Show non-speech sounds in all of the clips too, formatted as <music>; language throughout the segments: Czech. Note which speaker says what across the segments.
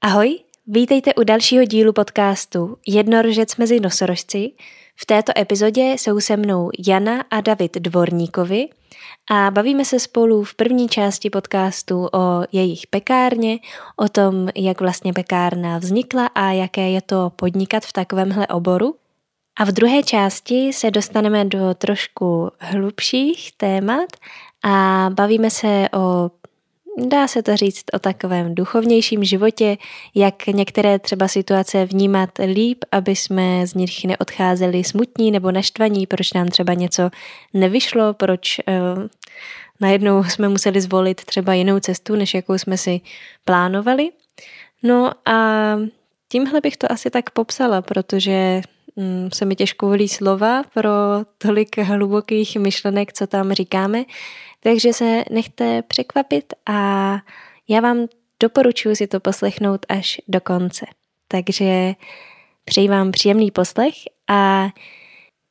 Speaker 1: Ahoj, vítejte u dalšího dílu podcastu Jednorožec mezi nosorožci. V této epizodě jsou se mnou Jana a David Dvorníkovi a bavíme se spolu v první části podcastu o jejich pekárně, o tom, jak vlastně pekárna vznikla a jaké je to podnikat v takovémhle oboru. A v druhé části se dostaneme do trošku hlubších témat a bavíme se o dá se to říct o takovém duchovnějším životě, jak některé třeba situace vnímat líp, aby jsme z nich neodcházeli smutní nebo naštvaní, proč nám třeba něco nevyšlo, proč uh, najednou jsme museli zvolit třeba jinou cestu, než jakou jsme si plánovali. No a tímhle bych to asi tak popsala, protože um, se mi těžko volí slova pro tolik hlubokých myšlenek, co tam říkáme. Takže se nechte překvapit a já vám doporučuji si to poslechnout až do konce. Takže přeji vám příjemný poslech a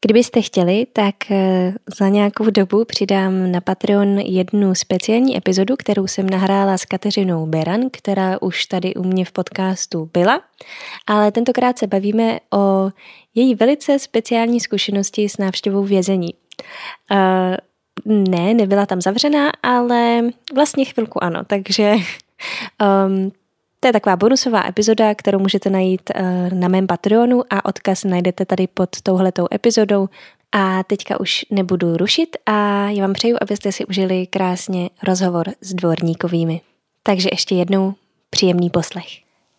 Speaker 1: Kdybyste chtěli, tak eh, za nějakou dobu přidám na Patreon jednu speciální epizodu, kterou jsem nahrála s Kateřinou Beran, která už tady u mě v podcastu byla, ale tentokrát se bavíme o její velice speciální zkušenosti s návštěvou vězení. Ne, nebyla tam zavřená, ale vlastně chvilku ano, takže <laughs> um, to je taková bonusová epizoda, kterou můžete najít uh, na mém Patreonu a odkaz najdete tady pod touhletou epizodou. A teďka už nebudu rušit a já vám přeju, abyste si užili krásně rozhovor s dvorníkovými. Takže ještě jednou příjemný poslech.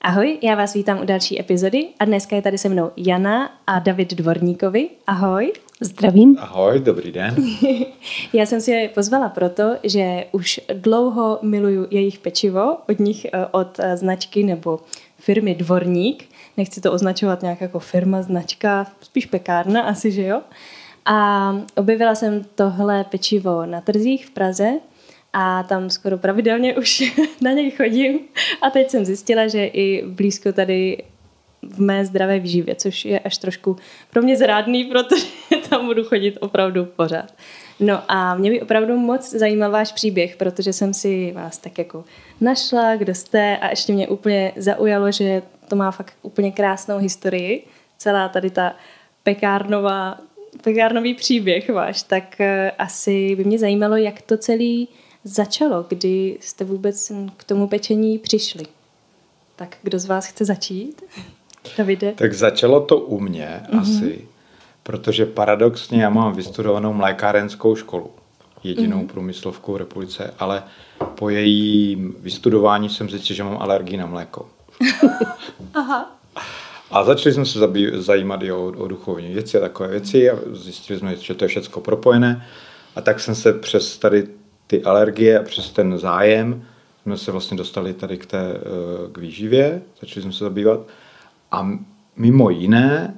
Speaker 1: Ahoj, já vás vítám u další epizody a dneska je tady se mnou Jana a David Dvorníkovi. Ahoj.
Speaker 2: Zdravím.
Speaker 3: Ahoj, dobrý den. <laughs>
Speaker 1: já jsem si je pozvala proto, že už dlouho miluju jejich pečivo od nich, eh, od eh, značky nebo firmy Dvorník. Nechci to označovat nějak jako firma, značka, spíš pekárna asi, že jo. A objevila jsem tohle pečivo na trzích v Praze a tam skoro pravidelně už <laughs> na něj chodím a teď jsem zjistila, že i blízko tady v mé zdravé výživě, což je až trošku pro mě zrádný, protože <laughs> tam budu chodit opravdu pořád. No a mě by opravdu moc zajímal váš příběh, protože jsem si vás tak jako našla, kdo jste a ještě mě úplně zaujalo, že to má fakt úplně krásnou historii, celá tady ta pekárnová, pekárnový příběh váš, tak eh, asi by mě zajímalo, jak to celý začalo, kdy jste vůbec k tomu pečení přišli. Tak kdo z vás chce začít? Davide?
Speaker 3: Tak začalo to u mě mm-hmm. asi, protože paradoxně já mám vystudovanou mlékárenskou školu, jedinou mm-hmm. průmyslovkou v republice, ale po jejím vystudování jsem zjistil, že mám alergii na mléko. <laughs> Aha. A začali jsme se zabý, zajímat i o, o duchovní věci a takové věci a zjistili jsme, že to je všechno propojené. A tak jsem se přes tady ty alergie a přes ten zájem jsme se vlastně dostali tady k té eh, k výživě, začali jsme se zabývat. A mimo jiné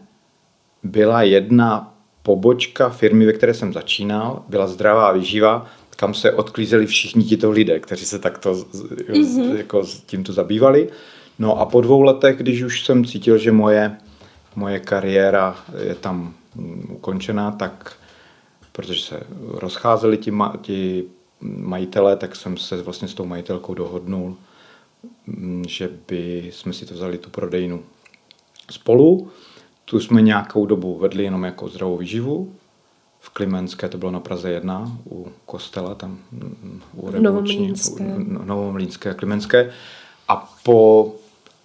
Speaker 3: byla jedna pobočka firmy, ve které jsem začínal, byla zdravá výživa, kam se odklízeli všichni tito lidé, kteří se takto mm-hmm. jako tímto zabývali. No a po dvou letech, když už jsem cítil, že moje, moje kariéra je tam mm, ukončená, tak protože se rozcházeli ti, ti majitele, tak jsem se vlastně s tou majitelkou dohodnul, mm, že by jsme si to vzali tu prodejnu spolu. Tu jsme nějakou dobu vedli jenom jako zdravou výživu. V Klimenské, to bylo na Praze 1, u kostela, tam mm, u
Speaker 2: Novomlínské.
Speaker 3: Novomlínské, Klimenské. A po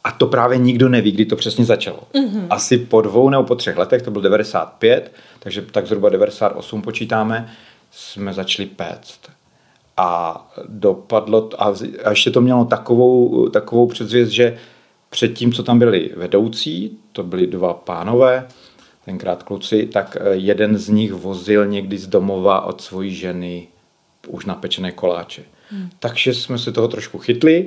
Speaker 3: a to právě nikdo neví, kdy to přesně začalo. Mm-hmm. Asi po dvou nebo po třech letech, to byl 95, takže tak zhruba 98 počítáme, jsme začali péct a dopadlo, a, a ještě to mělo takovou, takovou předzvěst, že předtím, co tam byli vedoucí, to byli dva pánové, tenkrát kluci, tak eh, jeden z nich vozil někdy z domova od svojí ženy už napečené koláče. Hmm. Takže jsme se toho trošku chytli.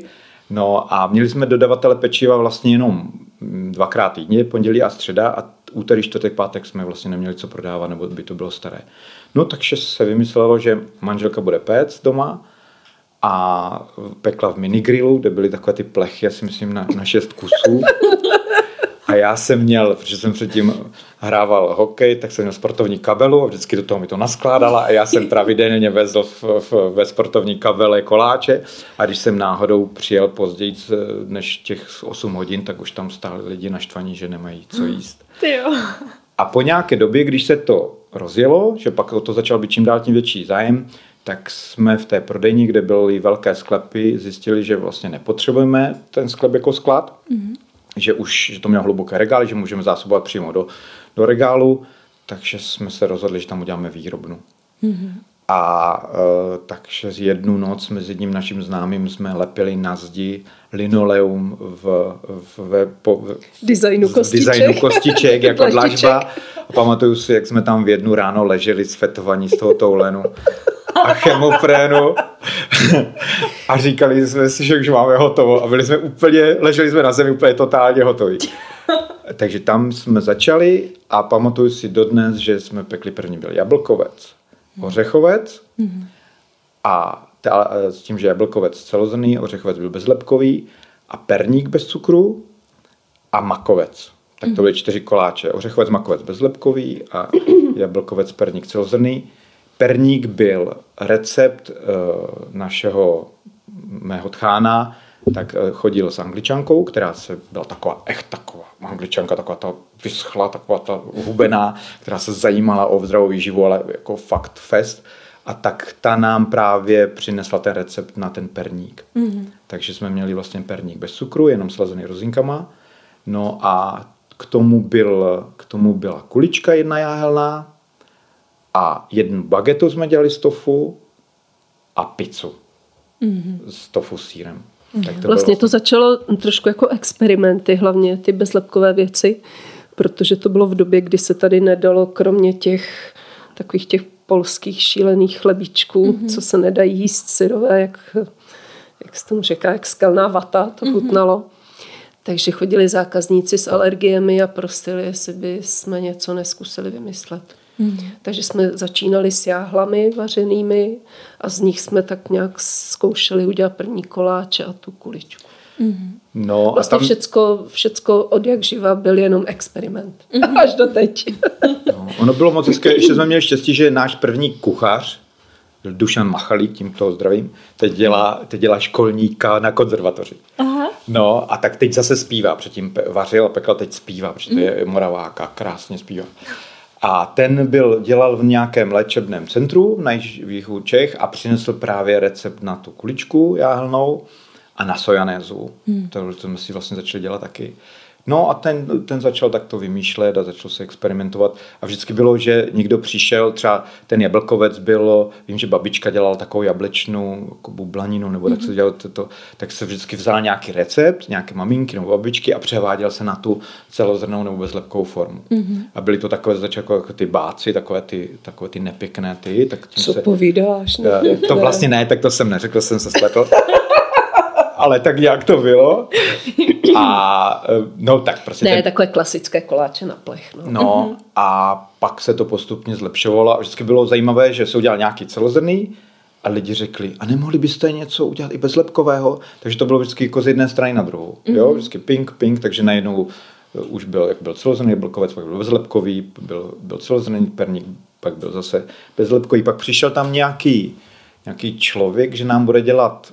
Speaker 3: No a měli jsme dodavatele pečiva vlastně jenom mm, dvakrát týdně, pondělí a středa a úterý, čtvrtek, pátek jsme vlastně neměli co prodávat, nebo by to bylo staré. No takže se vymyslelo, že manželka bude péct doma a pekla v minigrillu, kde byly takové ty plechy, já si myslím, na, na šest kusů. A já jsem měl, protože jsem předtím hrával hokej, tak jsem měl sportovní kabelu a vždycky do toho mi to naskládala a já jsem pravidelně vezl v, v, ve sportovní kabele koláče a když jsem náhodou přijel později než těch 8 hodin, tak už tam stáli lidi naštvaní, že nemají co jíst.
Speaker 4: Ty jo.
Speaker 3: A po nějaké době, když se to rozjelo, že pak o to začal být čím dál tím větší zájem, tak jsme v té prodejni, kde byly velké sklepy, zjistili, že vlastně nepotřebujeme ten sklep jako sklad, mm-hmm. že už že to mělo hluboké regály, že můžeme zásobovat přímo do, do regálu, takže jsme se rozhodli, že tam uděláme výrobnu. Mm-hmm. A e, takže z jednu noc mezi jedním naším známým jsme lepili na zdi linoleum v, v, v, po, v
Speaker 2: designu kostiček,
Speaker 3: designu kostiček jako <laughs> dlažba. A pamatuju si, jak jsme tam v jednu ráno leželi svetovaní z toho toulenu a chemoprénu a říkali jsme si, že už máme hotovo. A byli jsme úplně, leželi jsme na zemi úplně totálně hotoví. <laughs> Takže tam jsme začali a pamatuju si dodnes, že jsme pekli první byl jablkovec, ořechovec a s tím, že jablkovec celozrný, ořechovec byl bezlepkový a perník bez cukru a makovec. Tak to byly čtyři koláče. Ořechovec, makovec bezlepkový a <coughs> jablkovec, perník celozrný. Perník byl recept uh, našeho mého tchána, tak uh, chodil s angličankou, která se byla taková, echt taková angličanka, taková ta vyschla, taková ta hubená, která se zajímala o zdravou výživu, ale jako fakt fest. A tak ta nám právě přinesla ten recept na ten perník. Mm-hmm. Takže jsme měli vlastně perník bez cukru, jenom slazený rozinkama. No a k tomu, byl, k tomu byla kulička jedna jáhelná, a jednu bagetu jsme dělali z tofu a pizzu mm-hmm. s tofu sírem.
Speaker 2: Tak to vlastně to začalo trošku jako experimenty, hlavně ty bezlepkové věci, protože to bylo v době, kdy se tady nedalo kromě těch takových těch polských šílených chlebíčků, mm-hmm. co se nedají jíst syrové, jak, jak se tomu říká, jak skalná vata, to mm-hmm. chutnalo. Takže chodili zákazníci s alergiemi a prosili, jestli by jsme něco neskusili vymyslet. Mm. Takže jsme začínali s jáhlami vařenými a z nich jsme tak nějak zkoušeli udělat první koláče a tu kuličku. Mm. No, vlastně a tam... všecko, všecko od jak živa byl jenom experiment. Mm. <laughs> Až do teď.
Speaker 3: no, ono bylo moc hezké, ještě jsme měli štěstí, že náš první kuchař, byl Dušan Machalí, tímto zdravím, teď dělá, teď dělá školníka na konzervatoři. Aha. No a tak teď zase zpívá, předtím vařil a pekl, teď zpívá, protože to je moraváka, krásně zpívá. A ten byl, dělal v nějakém léčebném centru na jihu Čech a přinesl právě recept na tu kuličku jáhelnou a na sojanézu. Hmm. To, to jsme si vlastně začali dělat taky. No a ten, ten začal takto vymýšlet a začal se experimentovat. A vždycky bylo, že někdo přišel, třeba ten jablkovec byl, vím, že babička dělala takovou jablečnou jako bublaninu, nebo tak se mhm. dělalo to, tak se vždycky vzal nějaký recept, nějaké maminky nebo babičky a převáděl se na tu celozrnou nebo bezlepkou formu. Mm-hmm. A byly to takové začátku jako ty báci, takové ty, takové ty nepěkné ty. Tak
Speaker 2: Co se, povídáš?
Speaker 3: Ne, to vlastně ne, tak to jsem neřekl, jsem se spletl. <laughs> ale tak nějak to bylo. A <laughs> e, no tak prostě.
Speaker 2: Ne, ten... takové klasické koláče na plech.
Speaker 3: No. no mm-hmm. a pak se to postupně zlepšovalo a vždycky bylo zajímavé, že se udělal nějaký celozrný a lidi řekli, a nemohli byste něco udělat i bez lepkového? Takže to bylo vždycky jako z jedné strany na druhou. Mm-hmm. Jo, vždycky pink, pink, takže najednou e, už byl, jak byl celozrný blkovec, pak byl bezlepkový, byl, byl celozrný perník, pak byl zase bezlepkový, pak přišel tam nějaký, nějaký člověk, že nám bude dělat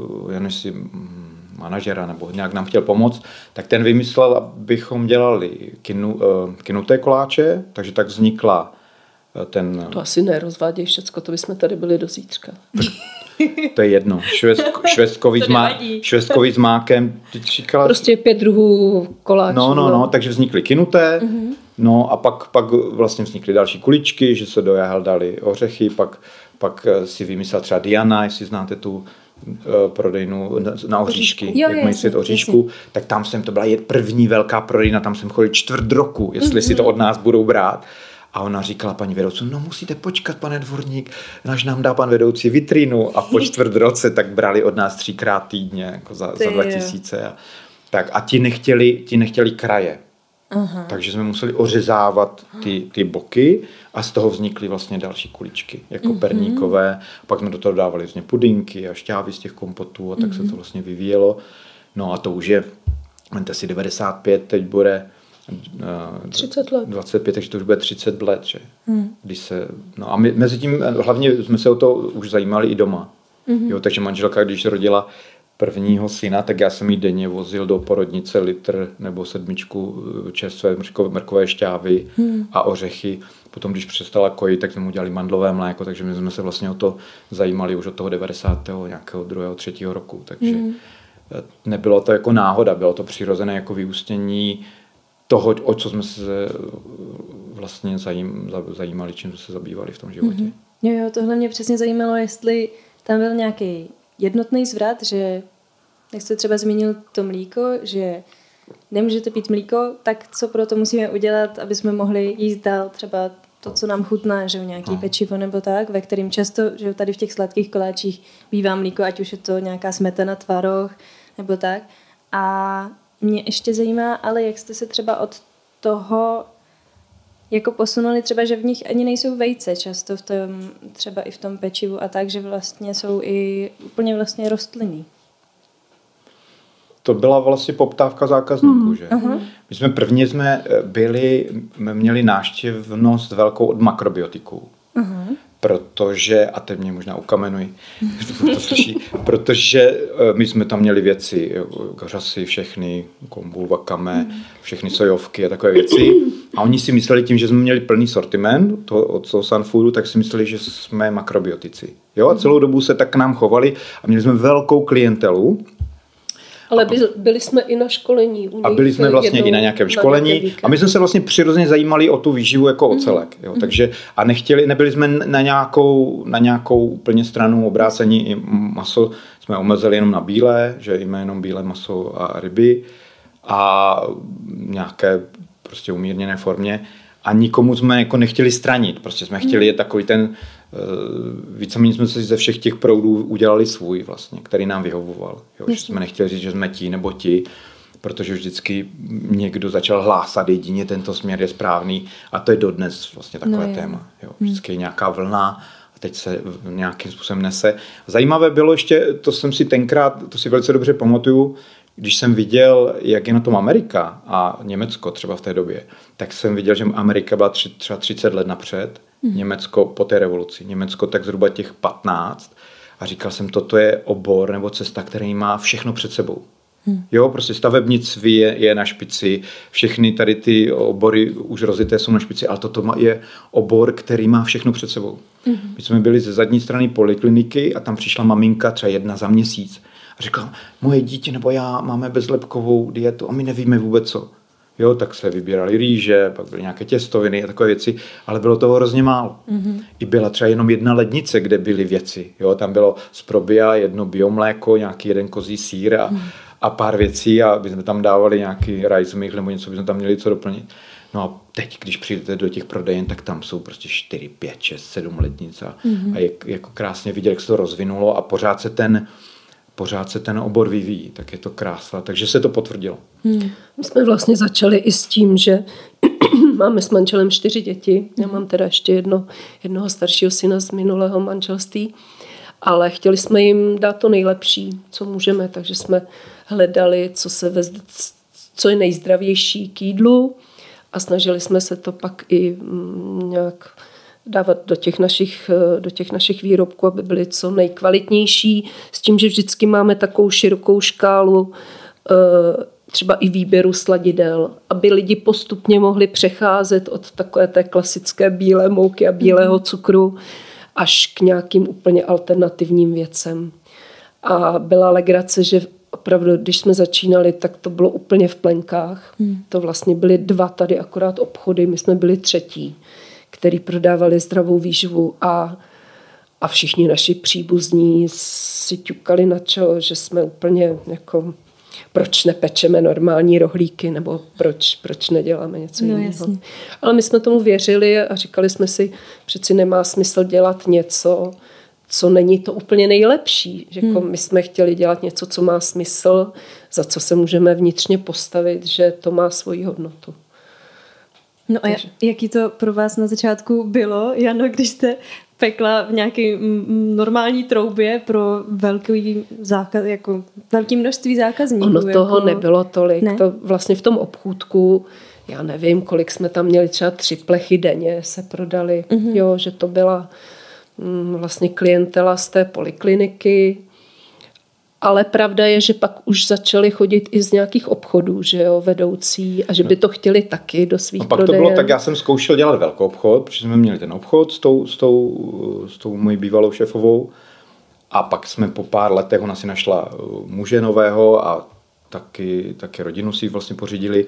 Speaker 3: Eh, jen si mm, manažera nebo nějak nám chtěl pomoct, tak ten vymyslel, abychom dělali kinu, eh, kinuté koláče, takže tak vznikla eh, ten...
Speaker 2: To asi nerozváděj všecko, to bychom tady byli do zítřka.
Speaker 3: To je jedno. Švestko, <laughs> švestkový, s má, švestkový s mákem.
Speaker 2: Říkala... Prostě pět druhů koláčů.
Speaker 3: No, no, no, takže vznikly kinuté, uh-huh. no a pak, pak vlastně vznikly další kuličky, že se do jahel dali ořechy, pak, pak si vymyslel třeba Diana, jestli znáte tu prodejnu na oříšky, jo, jak mají svět oříšku, jasný. tak tam jsem, to byla první velká prodejna, tam jsem chodil čtvrt roku, jestli mm-hmm. si to od nás budou brát. A ona říkala paní vedoucí, no musíte počkat, pane dvorník, až nám dá pan vedoucí vitrínu. A po <laughs> čtvrt roce tak brali od nás třikrát týdně, jako za, za 2000. A, tak a ti nechtěli, ti nechtěli kraje. Aha. Takže jsme museli ořezávat ty, ty boky a z toho vznikly vlastně další kuličky, jako uh-huh. perníkové. Pak jsme do toho dávali vlastně pudinky a šťávy z těch kompotů a tak uh-huh. se to mhm. vlastně vyvíjelo. No a to už je, mente si 95, teď bude
Speaker 2: 30 let.
Speaker 3: 25, takže to už bude 30 let, že? Hmm. Když se, no a my, mezi tím, hlavně jsme se o to už zajímali i doma. Hmm. Jo, takže manželka, když rodila prvního syna, tak já jsem jí denně vozil do porodnice litr nebo sedmičku eh, čerstvé mrkové šťávy hmm. a ořechy. Potom, když přestala kojit, tak jsme mu udělali mandlové mléko, takže my jsme se vlastně o to zajímali už od toho 90. nějakého druhého, třetího roku. Takže hmm. nebylo to jako náhoda, bylo to přirozené jako vyústění toho, o co jsme se eh, vlastně zajím, zajímali, čím jsme se zabývali v tom životě. Mm-hmm.
Speaker 4: Jo, jo, tohle mě přesně zajímalo, jestli tam byl nějaký jednotný zvrat, že jak jste třeba zmínil to mlíko, že nemůžete pít mlíko, tak co pro to musíme udělat, aby jsme mohli jíst dál třeba to, co nám chutná, že nějaký no. pečivo nebo tak, ve kterým často, že tady v těch sladkých koláčích bývá mlíko, ať už je to nějaká smetana, tvaroh nebo tak. A mě ještě zajímá, ale jak jste se třeba od toho jako posunuli třeba, že v nich ani nejsou vejce často v tom, třeba i v tom pečivu a tak, že vlastně jsou i úplně vlastně rostlinný.
Speaker 3: To byla vlastně poptávka zákazníků, mm. že? My jsme prvně jsme byli, měli náštěvnost velkou od makrobiotiků. Uh-huh protože, a teď mě možná ukamenuj, <laughs> to slyší, protože eh, my jsme tam měli věci, řasy, všechny, kombul, vakame, všechny sojovky a takové věci. A oni si mysleli tím, že jsme měli plný sortiment to, od toho Sunfoodu, tak si mysleli, že jsme makrobiotici. Jo, a celou dobu se tak k nám chovali a měli jsme velkou klientelu,
Speaker 2: ale byli, byli jsme i na školení.
Speaker 3: U a byli jsme vlastně jednou, i na nějakém školení. Na a my jsme se vlastně přirozeně zajímali o tu výživu jako mm. o celek. Jo. Mm. Takže, a nechtěli, nebyli jsme na nějakou, na nějakou úplně stranu obrácení. I maso jsme omezili jenom na bílé, že jíme jenom bílé maso a ryby a nějaké prostě umírněné formě a nikomu jsme jako nechtěli stranit. Prostě jsme chtěli mm. je takový ten Eh, víceméně jsme si ze všech těch proudů udělali svůj vlastně, který nám vyhovoval. Jo, že jsme nechtěli říct, že jsme ti nebo ti, protože vždycky někdo začal hlásat jedině tento směr je správný a to je dodnes vlastně takové no, téma. Jo. Hmm. Vždycky je nějaká vlna a teď se nějakým způsobem nese. Zajímavé bylo ještě, to jsem si tenkrát, to si velice dobře pamatuju, když jsem viděl, jak je na tom Amerika a Německo třeba v té době, tak jsem viděl, že Amerika byla tři, třeba 30 let napřed Hmm. Německo po té revoluci. Německo tak zhruba těch 15. A říkal jsem, toto je obor nebo cesta, který má všechno před sebou. Hmm. Jo, prostě stavebnictví je, je na špici, všechny tady ty obory už rozité jsou na špici, ale toto je obor, který má všechno před sebou. Hmm. My jsme byli ze zadní strany polikliniky a tam přišla maminka třeba jedna za měsíc a říkala, moje dítě nebo já máme bezlepkovou dietu a my nevíme vůbec co. Jo, tak se vybírali rýže, pak byly nějaké těstoviny a takové věci, ale bylo toho hrozně málo. Mm-hmm. I byla třeba jenom jedna lednice, kde byly věci. Jo, tam bylo z probia jedno biomléko, nějaký jeden kozí sír a, mm. a pár věcí a my jsme tam dávali nějaký rajzmich nebo něco, by jsme tam měli co doplnit. No a teď, když přijdete do těch prodejen, tak tam jsou prostě 4, 5, 6, 7 lednic a, mm-hmm. a je jako krásně vidět, jak se to rozvinulo a pořád se ten pořád se ten obor vyvíjí, tak je to krása. Takže se to potvrdilo.
Speaker 2: Hmm. My jsme vlastně začali i s tím, že <clears throat> máme s manželem čtyři děti. Já mám teda ještě jedno, jednoho staršího syna z minulého manželství, ale chtěli jsme jim dát to nejlepší, co můžeme, takže jsme hledali, co, se vez, co je nejzdravější k jídlu a snažili jsme se to pak i mm, nějak dávat do těch, našich, eh, do těch našich výrobků, aby byly co nejkvalitnější, s tím, že vždycky máme takovou širokou škálu eh, třeba i výběru sladidel, aby lidi postupně mohli přecházet od takové té klasické bílé mouky a bílého mhm. cukru až k nějakým úplně alternativním věcem. A byla legrace, že opravdu, když jsme začínali, tak to bylo úplně v plenkách. Hmm. To vlastně byly dva tady akorát obchody, my jsme byli třetí který prodávali zdravou výživu a, a všichni naši příbuzní si ťukali na čelo, že jsme úplně jako proč nepečeme normální rohlíky nebo proč, proč neděláme něco no, jiného. Jasně. Ale my jsme tomu věřili a říkali jsme si, přeci nemá smysl dělat něco, co není to úplně nejlepší. Že jako hmm. My jsme chtěli dělat něco, co má smysl, za co se můžeme vnitřně postavit, že to má svoji hodnotu.
Speaker 4: No a Takže. jaký to pro vás na začátku bylo, Jano, když jste pekla v nějaké normální troubě pro velký zákaz, jako velký množství zákazníků.
Speaker 2: Ono
Speaker 4: jako...
Speaker 2: toho nebylo tolik. Ne? To vlastně v tom obchůdku, já nevím, kolik jsme tam měli, třeba tři plechy denně se prodali. Mm-hmm. Jo, že to byla mm, vlastně klientela z té polikliniky, ale pravda je, že pak už začali chodit i z nějakých obchodů, že jo, vedoucí a že by to chtěli taky do svých
Speaker 3: a pak
Speaker 2: prodejen.
Speaker 3: to bylo, tak já jsem zkoušel dělat velký obchod, protože jsme měli ten obchod s tou, s tou, s tou mojí bývalou šefovou a pak jsme po pár letech, ona si našla uh, muže nového a taky, taky rodinu si vlastně pořídili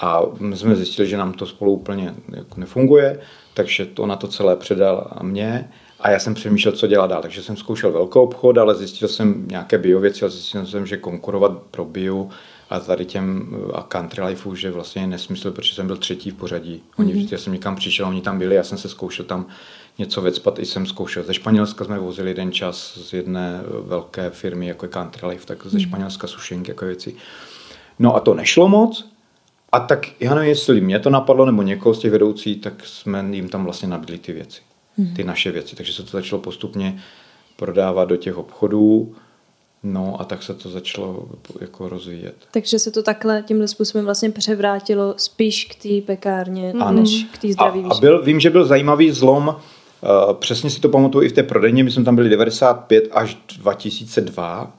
Speaker 3: a my jsme zjistili, že nám to spolu úplně jako nefunguje, takže to na to celé předal a mě. A já jsem přemýšlel, co dělat dál. Takže jsem zkoušel velký obchod, ale zjistil jsem nějaké bio věci a zjistil jsem, že konkurovat pro bio a tady těm a country lifeu, že vlastně je nesmysl, protože jsem byl třetí v pořadí. Oni mm-hmm. já jsem někam přišel, oni tam byli, já jsem se zkoušel tam něco vecpat, i jsem zkoušel. Ze Španělska jsme vozili jeden čas z jedné velké firmy, jako je Country Life, tak ze mhm. Španělska sušenky, jako věci. No a to nešlo moc, a tak já nevím, jestli mě to napadlo, nebo někoho z těch vedoucí, tak jsme jim tam vlastně nabídli ty věci ty naše věci. Takže se to začalo postupně prodávat do těch obchodů, no a tak se to začalo jako rozvíjet.
Speaker 4: Takže se to takhle tímhle způsobem vlastně převrátilo spíš k té pekárně, ano. než k té zdraví
Speaker 3: a, a byl, vím, že byl zajímavý zlom, uh, přesně si to pamatuju i v té prodejně, my jsme tam byli 95 až 2002,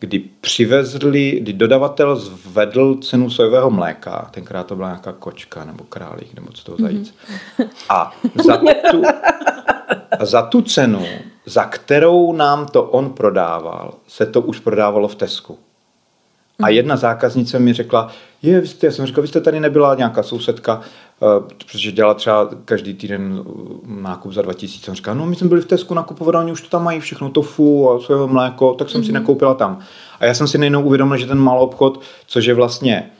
Speaker 3: kdy přivezli, kdy dodavatel zvedl cenu sojového mléka, tenkrát to byla nějaká kočka nebo králík nebo co to zajíc. Mm-hmm. A za tu, a za tu cenu, za kterou nám to on prodával, se to už prodávalo v Tesku. A mhm. jedna zákaznice mi řekla, je, vy jste, já jsem říkal, vy jste tady nebyla nějaká sousedka, protože dělala třeba každý týden nákup za 2000. Jsem říkal, no my jsme byli v Tesku nakupovat, oni už to tam mají všechno, tofu a svoje mléko, tak jsem mm-hmm. si mhm. nakoupila tam. A já jsem si nejednou uvědomil, že ten malý obchod, což je vlastně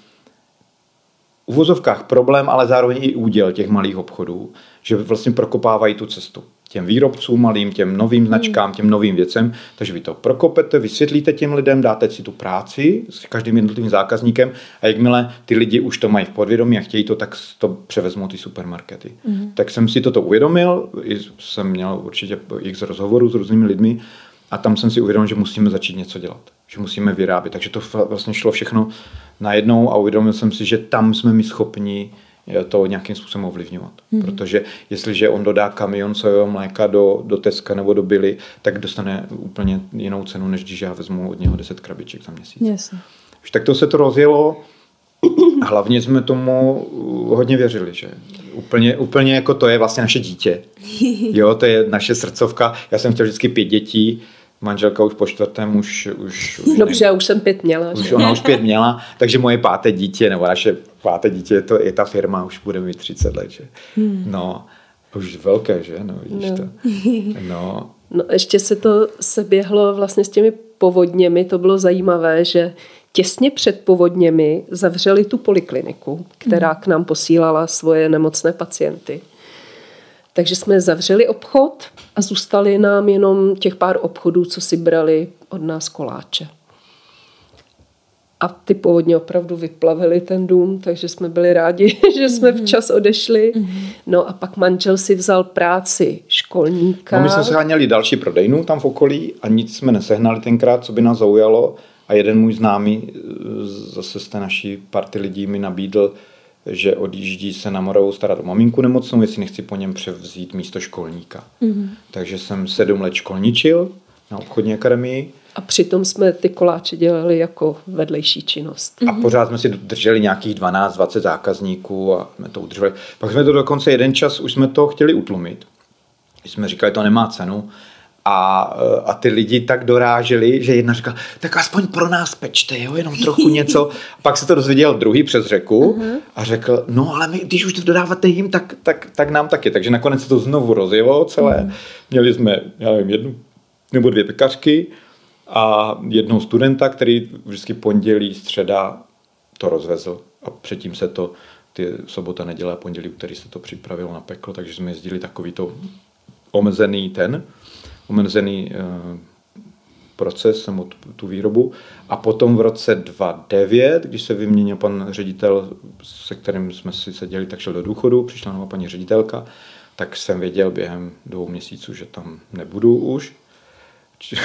Speaker 3: v uvozovkách problém, ale zároveň i úděl těch malých obchodů, že vlastně prokopávají tu cestu těm výrobcům malým, těm novým značkám, těm novým věcem. Takže vy to prokopete, vysvětlíte těm lidem, dáte si tu práci s každým jednotlivým zákazníkem a jakmile ty lidi už to mají v podvědomí a chtějí to, tak to převezmou ty supermarkety. Mm. Tak jsem si toto uvědomil, jsem měl určitě x rozhovorů s různými lidmi a tam jsem si uvědomil, že musíme začít něco dělat, že musíme vyrábět. Takže to vlastně šlo všechno najednou a uvědomil jsem si, že tam jsme my schopni to nějakým způsobem ovlivňovat. Hmm. Protože jestliže on dodá kamion sojového mléka do, do Teska nebo do Billy, tak dostane úplně jinou cenu, než když já vezmu od něho 10 krabiček za měsíc.
Speaker 4: Yes.
Speaker 3: Už tak to se to rozjelo. Hlavně jsme tomu hodně věřili, že úplně, úplně jako to je vlastně naše dítě. <laughs> Jo, to je naše srdcovka. Já jsem chtěl vždycky pět dětí, manželka už po čtvrtém už... už,
Speaker 2: už Dobře, já už jsem pět měla.
Speaker 3: Už, ona už pět měla, takže moje páté dítě, nebo naše páté dítě, je, to, je ta firma, už bude mít 30 let, že? Hmm. No, už velké, že? No, vidíš no. to. <laughs>
Speaker 2: No. no. ještě se to seběhlo vlastně s těmi povodněmi, to bylo zajímavé, že těsně před povodněmi zavřeli tu polikliniku, která hmm. k nám posílala svoje nemocné pacienty. Takže jsme zavřeli obchod a zůstali nám jenom těch pár obchodů, co si brali od nás koláče. A ty povodně opravdu vyplavili ten dům, takže jsme byli rádi, <laughs> že jsme mhm. včas odešli. Mhm. No a pak manžel si vzal práci školníka.
Speaker 3: No my jsme seháněli další prodejnu tam v okolí a nic jsme nesehnali tenkrát, co by nás zaujalo. A jeden můj známý zase z té naší party lidí mi nabídl, že odjíždí se na Moravu starat o maminku nemocnou, jestli nechci po něm převzít místo školníka. Mm-hmm. Takže jsem sedm let školničil na obchodní akademii.
Speaker 2: A přitom jsme ty koláče dělali jako vedlejší činnost.
Speaker 3: A mm-hmm. pořád jsme si drželi nějakých 12-20 zákazníků a jsme to udrželi. Pak jsme to dokonce jeden čas, už jsme to chtěli utlumit. Když jsme říkali, to nemá cenu, a, a ty lidi tak doráželi, že jedna říkala, tak aspoň pro nás pečte, jo, jenom trochu <laughs> něco. A pak se to dozvěděl druhý přes řeku uh-huh. a řekl, no ale my, když už to dodáváte jim, tak, tak, tak nám taky. Takže nakonec se to znovu rozjelo celé. Uh-huh. Měli jsme, já nevím, jednu nebo dvě pekařky a jednoho studenta, který vždycky pondělí, středa to rozvezl a předtím se to ty sobota, neděle a pondělí, úterý se to připravilo na peklo, takže jsme jezdili takový to omezený ten omezený eh, proces nebo tu výrobu. A potom v roce 2009, když se vyměnil pan ředitel, se kterým jsme si seděli, tak šel do důchodu, přišla nová paní ředitelka, tak jsem věděl během dvou měsíců, že tam nebudu už. <laughs>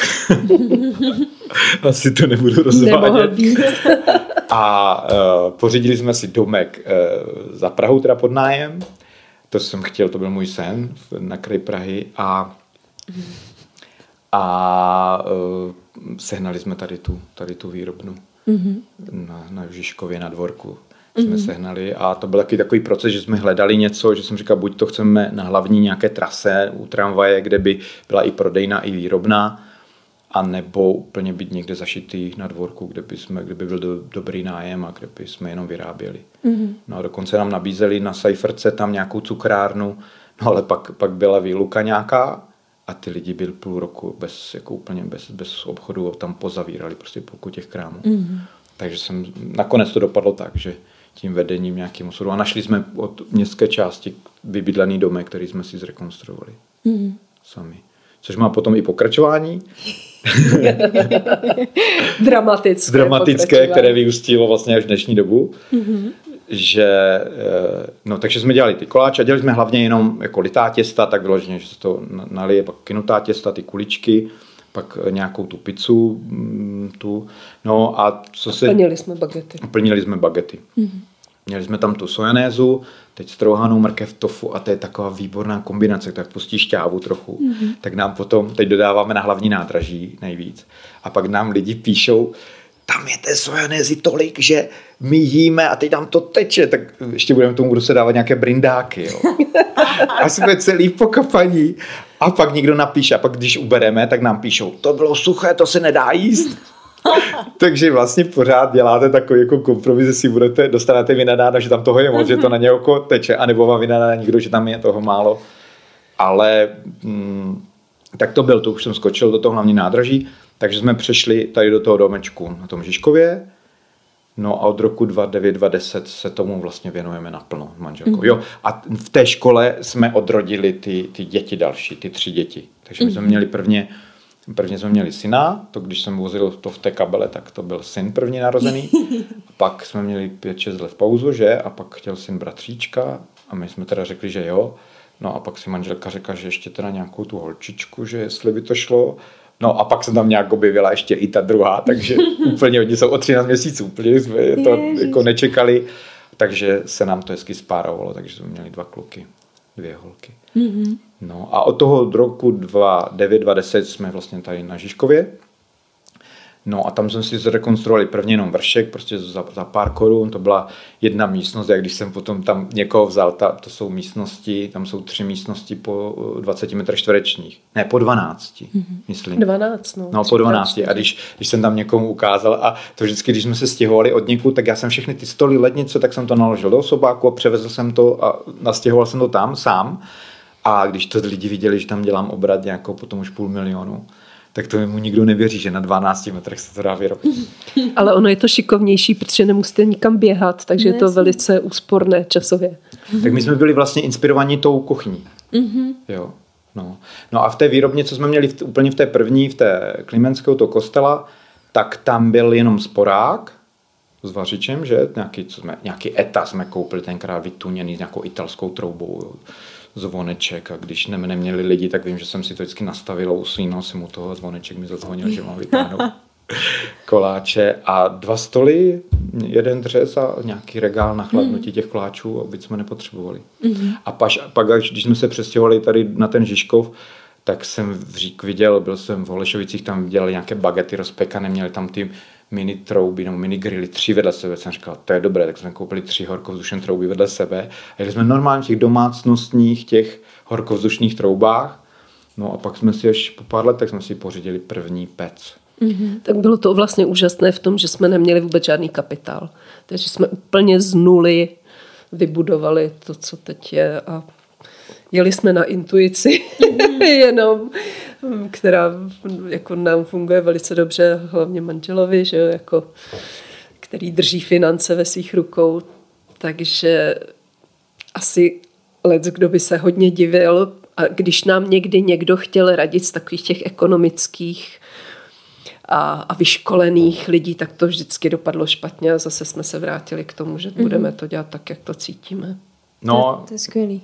Speaker 3: Asi to nebudu rozvádět. A uh, pořídili jsme si domek uh, za Prahu, teda pod nájem. To jsem chtěl, to byl můj sen na kraji Prahy. A, a uh, sehnali jsme tady tu, tady tu výrobnu mm-hmm. na, na Žižkově na dvorku jsme mm-hmm. sehnali a to byl taky takový proces, že jsme hledali něco, že jsem říkal, buď to chceme na hlavní nějaké trase u tramvaje, kde by byla i prodejna, i výrobná, a nebo úplně být někde zašitý na dvorku, kde by, jsme, kde by byl do, dobrý nájem a kde by jsme jenom vyráběli. Mm-hmm. No a dokonce nám nabízeli na Seiferce tam nějakou cukrárnu, no ale pak, pak byla výluka nějaká a ty lidi byli půl roku bez, jako úplně bez, bez obchodu a tam pozavírali prostě půlku těch krámů. Mm-hmm. Takže jsem, nakonec to dopadlo tak, že tím vedením nějakým osudu. A našli jsme od městské části vybydlený domek, který jsme si zrekonstruovali mm. sami. Což má potom i pokračování. <laughs>
Speaker 2: Dramatické.
Speaker 3: Dramatické, které vyústilo vlastně až dnešní dobu. Mm-hmm. Že, eh, no, takže jsme dělali ty koláče a dělali jsme hlavně jenom jako litá těsta, tak vyloženě, že se to nalije, pak kynutá těsta, ty kuličky pak nějakou tu pizzu, mm, tu, no a co se...
Speaker 2: Plnili jsme bagety.
Speaker 3: Plnili jsme bagety. Mm-hmm. Měli jsme tam tu sojanézu, teď strouhanou mrkev tofu a to je taková výborná kombinace, tak pustí šťávu trochu. Mm-hmm. Tak nám potom, teď dodáváme na hlavní nádraží nejvíc. A pak nám lidi píšou, tam je té sojanézy tolik, že my jíme a teď nám to teče, tak ještě budeme tomu kdo se dávat nějaké brindáky. Jo. <laughs> A jsme celý pokapaní. A pak někdo napíše, a pak když ubereme, tak nám píšou, to bylo suché, to se nedá jíst. <laughs> Takže vlastně pořád děláte takový jako kompromis, že si budete, dostanete vynadáno, že tam toho je moc, že to na něj oko teče, anebo vám vynadá někdo, že tam je toho málo. Ale mm, tak to byl, to už jsem skočil do toho hlavní nádraží, takže jsme přešli tady do toho domečku na tom Žižkově, No a od roku 2009-2010 se tomu vlastně věnujeme naplno manželkou. Mm. Jo, a v té škole jsme odrodili ty, ty děti další, ty tři děti. Takže my jsme mhm. měli prvně, prvně jsme měli syna, to když jsem vozil to v té kabele, tak to byl syn první narozený. <laughs> A pak jsme měli 5-6 let pauzu, že? A pak chtěl syn bratříčka a my jsme teda řekli, že jo. No a pak si manželka řekla, že ještě teda nějakou tu holčičku, že jestli by to šlo. No a pak se tam nějak objevila ještě i ta druhá, takže <laughs> úplně oni jsou o 13 měsíců, úplně jsme to Ježiš. jako nečekali, takže se nám to hezky spárovalo, takže jsme měli dva kluky, dvě holky. Mm-hmm. No a od toho roku 2009-2010 jsme vlastně tady na Žižkově, No a tam jsme si zrekonstruovali prvně jenom vršek, prostě za, za pár korun, to byla jedna místnost, jak když jsem potom tam někoho vzal, ta, to jsou místnosti, tam jsou tři místnosti po 20 eh, metrech čtverečních, ne po 12, mm-hmm. myslím.
Speaker 2: 12, no.
Speaker 3: No po 12 a když, když jsem tam někomu ukázal a to vždycky, když jsme se stěhovali od někud, tak já jsem všechny ty stoly, lednice, tak jsem to naložil do sobáku a převezl jsem to a nastěhoval jsem to tam sám. A když to lidi viděli, že tam dělám obrat nějakou potom už půl milionu, tak to mu nikdo nevěří, že na 12 metrech se to dá vyrobit. <laughs>
Speaker 2: Ale ono je to šikovnější, protože nemusíte nikam běhat, takže no, je to velice úsporné časově.
Speaker 3: Tak my jsme byli vlastně inspirovaní tou kuchyní. Mm-hmm. Jo. No. no a v té výrobně, co jsme měli v, úplně v té první, v té Klimenského, to kostela, tak tam byl jenom sporák s vařičem, že? Nějaký, co jsme, nějaký eta jsme koupili tenkrát vytuněný s nějakou italskou troubou. Jo zvoneček a když ne, neměli lidi, tak vím, že jsem si to vždycky nastavil usínal jsem u toho zvoneček mi zazvonil, že mám vytáhnout <laughs> koláče a dva stoly, jeden dřez a nějaký regál na chladnutí těch koláčů, aby jsme nepotřebovali. Mm-hmm. A paž, pak, když jsme se přestěhovali tady na ten Žižkov, tak jsem v Řík viděl, byl jsem v Holešovicích, tam dělali nějaké bagety rozpekané, měli tam ty mini trouby nebo mini grily, tři vedle sebe. Jsem říkal, to je dobré, tak jsme koupili tři horkovzdušné trouby vedle sebe. A jeli jsme normálně v těch domácnostních, těch horkovzdušných troubách. No a pak jsme si až po pár letech jsme si pořídili první pec.
Speaker 2: Mm-hmm. Tak bylo to vlastně úžasné v tom, že jsme neměli vůbec žádný kapitál. Takže jsme úplně z nuly vybudovali to, co teď je a jeli jsme na intuici <laughs> jenom, která jako nám funguje velice dobře, hlavně manželovi, že jo, jako, který drží finance ve svých rukou. Takže asi let, kdo by se hodně divil, a když nám někdy někdo chtěl radit z takových těch ekonomických a, a vyškolených lidí, tak to vždycky dopadlo špatně a zase jsme se vrátili k tomu, že mm-hmm. budeme to dělat tak, jak to cítíme.
Speaker 3: No,
Speaker 4: to, to je skvělý.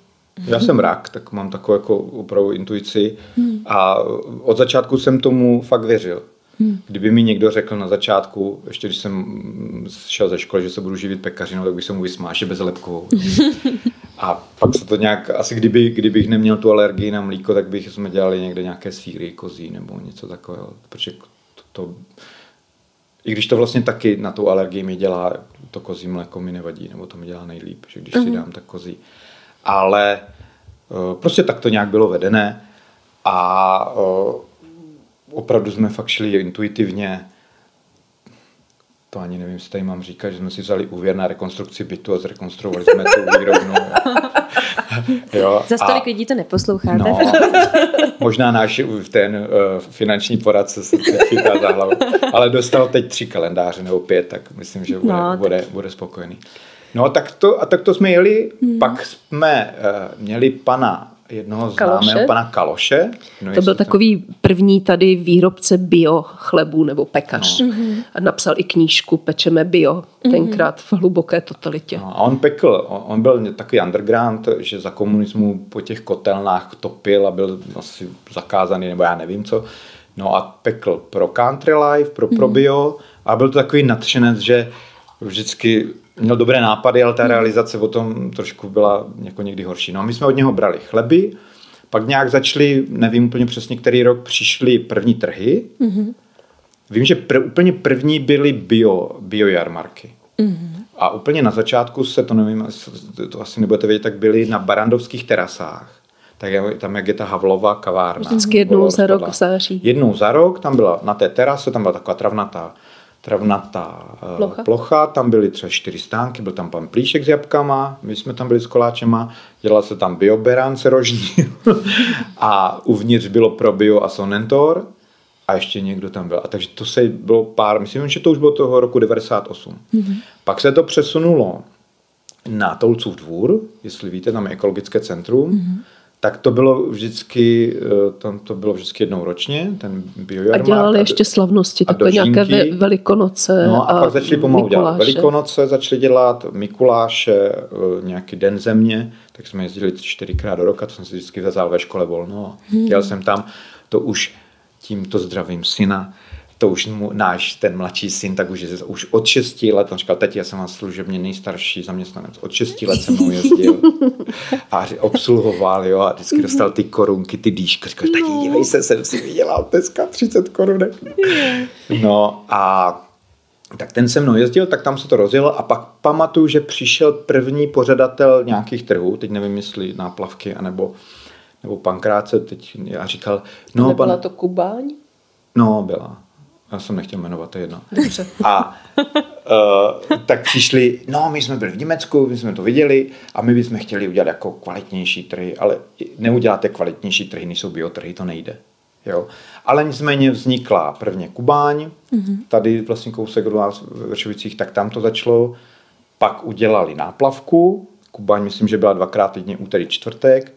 Speaker 3: Já jsem rak, tak mám takovou jako opravdu intuici a od začátku jsem tomu fakt věřil. Kdyby mi někdo řekl na začátku, ještě když jsem šel ze školy, že se budu živit pekařinou, tak bych se mu vysmál, že bezlepkovou. A pak se to nějak, asi kdyby, kdybych neměl tu alergii na mlíko, tak bych jsme dělali někde nějaké síry kozí nebo něco takového. Protože to, to, i když to vlastně taky na tu alergii mi dělá, to kozí mléko mi nevadí, nebo to mi dělá nejlíp, že když uh-huh. si mhm. dám, tak kozí. Ale uh, prostě tak to nějak bylo vedené a uh, opravdu jsme fakt šli intuitivně to ani nevím, jestli tady mám říkat, že jsme si vzali úvěr na rekonstrukci bytu a zrekonstruovali jsme tu výrobnu. <laughs>
Speaker 4: jo, Za stolik lidí to neposloucháte. No,
Speaker 3: možná náš ten uh, finanční poradce se chytá za hlavu. Ale dostal teď tři kalendáře nebo pět, tak myslím, že bude, no, bude, bude spokojený. No tak to, a tak to jsme jeli, hmm. pak jsme uh, měli pana jednoho Kaloše. známého pana Kaloše.
Speaker 2: No, to byl takový to... první tady výrobce bio chlebu nebo pekař. No. Mm-hmm. A napsal i knížku Pečeme bio, mm-hmm. tenkrát v hluboké totalitě.
Speaker 3: No, a on pekl, on byl takový underground, že za komunismu po těch kotelnách topil a byl asi zakázaný, nebo já nevím co. No a pekl pro Country Life, pro, pro mm-hmm. bio a byl to takový nadšenec, že vždycky měl dobré nápady, ale ta realizace o tom trošku byla jako někdy horší. No a my jsme od něho brali chleby, pak nějak začali, nevím úplně přesně, který rok, přišly první trhy. Mm-hmm. Vím, že pr- úplně první byly bio, bio jarmarky. Mm-hmm. A úplně na začátku se, to nevím, to asi nebudete vědět, tak byly na barandovských terasách. Tak je, tam, jak je ta Havlova kavárna.
Speaker 2: Vždycky jednou za rok v září.
Speaker 3: Jednou za rok, tam byla na té terase, tam byla taková travnatá travnatá eh, plocha. plocha, tam byly třeba čtyři stánky, byl tam pan Plíšek s jabkama, my jsme tam byli s koláčema, dělal se tam bioberán se rožní <laughs> a uvnitř bylo pro bio a sonentor a ještě někdo tam byl. A takže to se bylo pár, myslím, že to už bylo toho roku 98. Mm-hmm. Pak se to přesunulo na Tolcův dvůr, jestli víte, tam je ekologické centrum, mm-hmm tak to bylo vždycky, eh, tam to bylo vždycky jednou ročně, ten biojarmák.
Speaker 2: A dělali a, ještě slavnosti, takové nějaké ve, velikonoce
Speaker 3: No a, a pak začali pomalu Mikuláše. dělat velikonoce, začali dělat Mikuláše, eh, nějaký den země, tak jsme jezdili čtyřikrát do roka, to jsem si vždycky vzal ve škole volno. Hmm. Jel jsem tam, to už tímto zdravím syna, to už mu, náš ten mladší syn, tak už, už od 6 let, on říkal, teď já jsem vás služebně nejstarší zaměstnanec, od 6 let jsem mu jezdil a obsluhoval, jo, a vždycky dostal ty korunky, ty dýšky, říkal, tak no. dívej se, jsem si vydělal dneska 30 korunek. No a tak ten se mnou jezdil, tak tam se to rozjelo a pak pamatuju, že přišel první pořadatel nějakých trhů, teď nevím, jestli náplavky, anebo nebo pankráce, teď já říkal,
Speaker 2: no, Nebyla pan... to Kubaň?
Speaker 3: No, byla já jsem nechtěl jmenovat, to je jedno. Dobře. A uh, tak přišli, no my jsme byli v Německu, my jsme to viděli a my bychom chtěli udělat jako kvalitnější trhy, ale neuděláte kvalitnější trhy, než jsou biotrhy, to nejde. Jo. Ale nicméně vznikla prvně Kubáň, mm-hmm. tady vlastně kousek od vás v Vršovicích, tak tam to začalo. Pak udělali náplavku, Kubaň myslím, že byla dvakrát týdně úterý čtvrtek,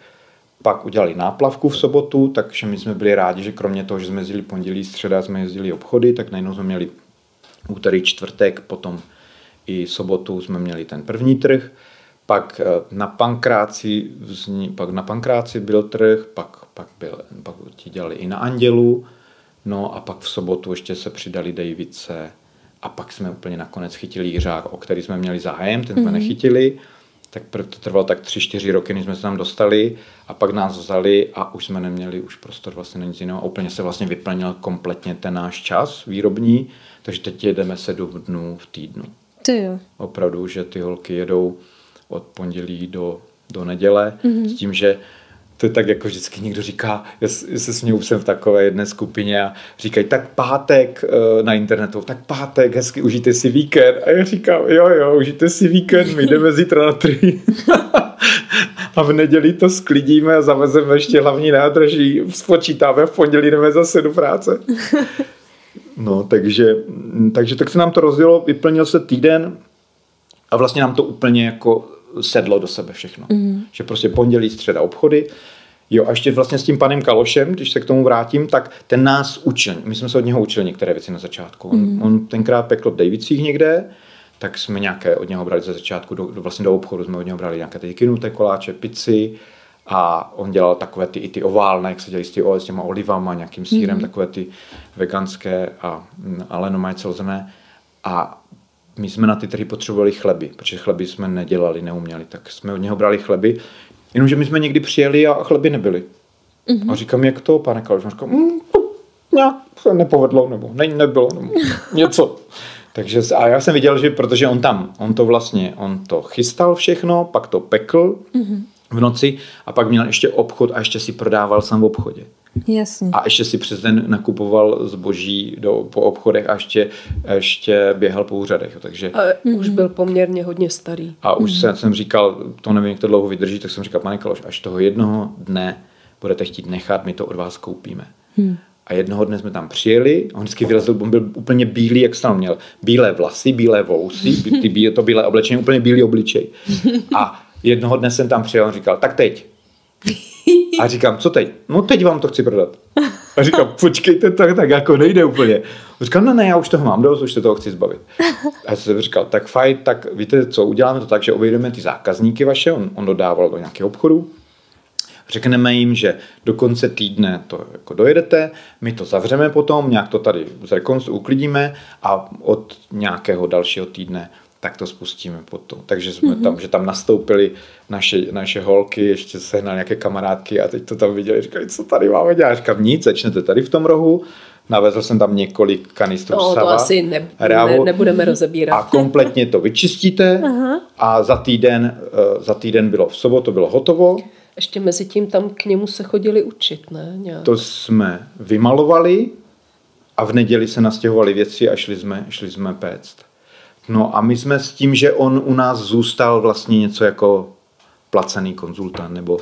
Speaker 3: pak udělali náplavku v sobotu, takže my jsme byli rádi, že kromě toho, že jsme jezdili pondělí, středa, jsme jezdili obchody, tak najednou jsme měli úterý, čtvrtek, potom i sobotu jsme měli ten první trh, pak eh, na Pankráci, vzni, pak na Pankráci byl trh, pak, pak, byl, pak ti dělali i na Andělu, no a pak v sobotu ještě se přidali Davice a pak jsme úplně nakonec chytili Jiřák, o který jsme měli zájem, ten jsme mm-hmm. nechytili tak to trvalo tak tři, čtyři roky, než jsme se tam dostali a pak nás vzali a už jsme neměli už prostor vlastně na nic jiného. A úplně se vlastně vyplnil kompletně ten náš čas výrobní, takže teď jedeme sedm dnů v týdnu.
Speaker 4: Ty jo.
Speaker 3: Opravdu, že ty holky jedou od pondělí do, do neděle mm-hmm. s tím, že to je tak jako vždycky někdo říká, já se směju jsem v takové jedné skupině a říkají, tak pátek eh, na internetu, tak pátek, hezky užijte si víkend. A já říkám, jo, jo, užijte si víkend, my jdeme zítra na tři. <laughs> a v neděli to sklidíme a zavezeme ještě hlavní nádraží, spočítáme, v pondělí jdeme zase do práce. No, takže, takže tak se nám to rozdělo, vyplnil se týden a vlastně nám to úplně jako sedlo do sebe všechno. Mm. Že prostě pondělí, středa obchody. Jo, a ještě vlastně s tím panem Kalošem, když se k tomu vrátím, tak ten nás učil. My jsme se od něho učili některé věci na začátku. On, mm. on tenkrát pekl v Davicích někde, tak jsme nějaké od něho brali ze začátku, do, do, vlastně do obchodu jsme od něho brali nějaké ty kinuté koláče, pici a on dělal takové ty, i ty oválné, jak se dělají s, ty, s těma olivama, nějakým sírem, mm. takové ty veganské a, a lenomaj celozené. A my jsme na ty trhy potřebovali chleby, protože chleby jsme nedělali, neuměli, tak jsme od něho brali chleby. Jenomže my jsme někdy přijeli a chleby nebyly. Mm-hmm. A říkám, jak to, pane Kaloš? říkám, mm, nějak se nepovedlo, nebo ne, nebylo, nebo něco. Takže a já jsem viděl, že protože on tam, on to vlastně, on to chystal všechno, pak to pekl mm-hmm. V noci a pak měl ještě obchod a ještě si prodával sám v obchodě.
Speaker 4: Jasně.
Speaker 3: A ještě si přes den nakupoval zboží do, po obchodech a ještě, ještě běhal po úřadech. Takže,
Speaker 2: a mm-hmm. už byl poměrně hodně starý.
Speaker 3: A už mm-hmm. jsem, jsem říkal, to nevím, jak to dlouho vydrží, tak jsem říkal, pane Kaloš, až toho jednoho dne budete chtít nechat, my to od vás koupíme. Hmm. A jednoho dne jsme tam přijeli, on vždycky vylezl, on byl úplně bílý, jak jsem měl bílé vlasy, bílé vousy, ty bí, to bílé oblečení, úplně bílý obličej. A jednoho dne jsem tam přijel, on říkal, tak teď. A říkám, co teď? No teď vám to chci prodat. A říkám, počkejte, tak, tak jako nejde úplně. A říkám, no ne, já už toho mám dost, už se toho chci zbavit. A já jsem říkal, tak fajn, tak víte co, uděláme to tak, že obejdeme ty zákazníky vaše, on, on dodával do nějakého obchodu, Řekneme jim, že do konce týdne to jako dojedete, my to zavřeme potom, nějak to tady zrekonstru, uklidíme a od nějakého dalšího týdne tak to spustíme potom. Takže jsme mm-hmm. tam, že tam nastoupili naše, naše holky, ještě sehnali nějaké kamarádky a teď to tam viděli, říkali, co tady máme dělat. Říkám, nic, začnete tady v tom rohu, navezl jsem tam několik kanistrů
Speaker 2: no,
Speaker 3: sava.
Speaker 2: to asi ne, ne, nebudeme rozebírat.
Speaker 3: A kompletně to vyčistíte a za týden, eh, za týden bylo v sobotu, bylo hotovo
Speaker 2: ještě mezi tím tam k němu se chodili učit, ne?
Speaker 3: Nějak. To jsme vymalovali a v neděli se nastěhovali věci a šli jsme, šli jsme péct. No a my jsme s tím, že on u nás zůstal vlastně něco jako placený konzultant nebo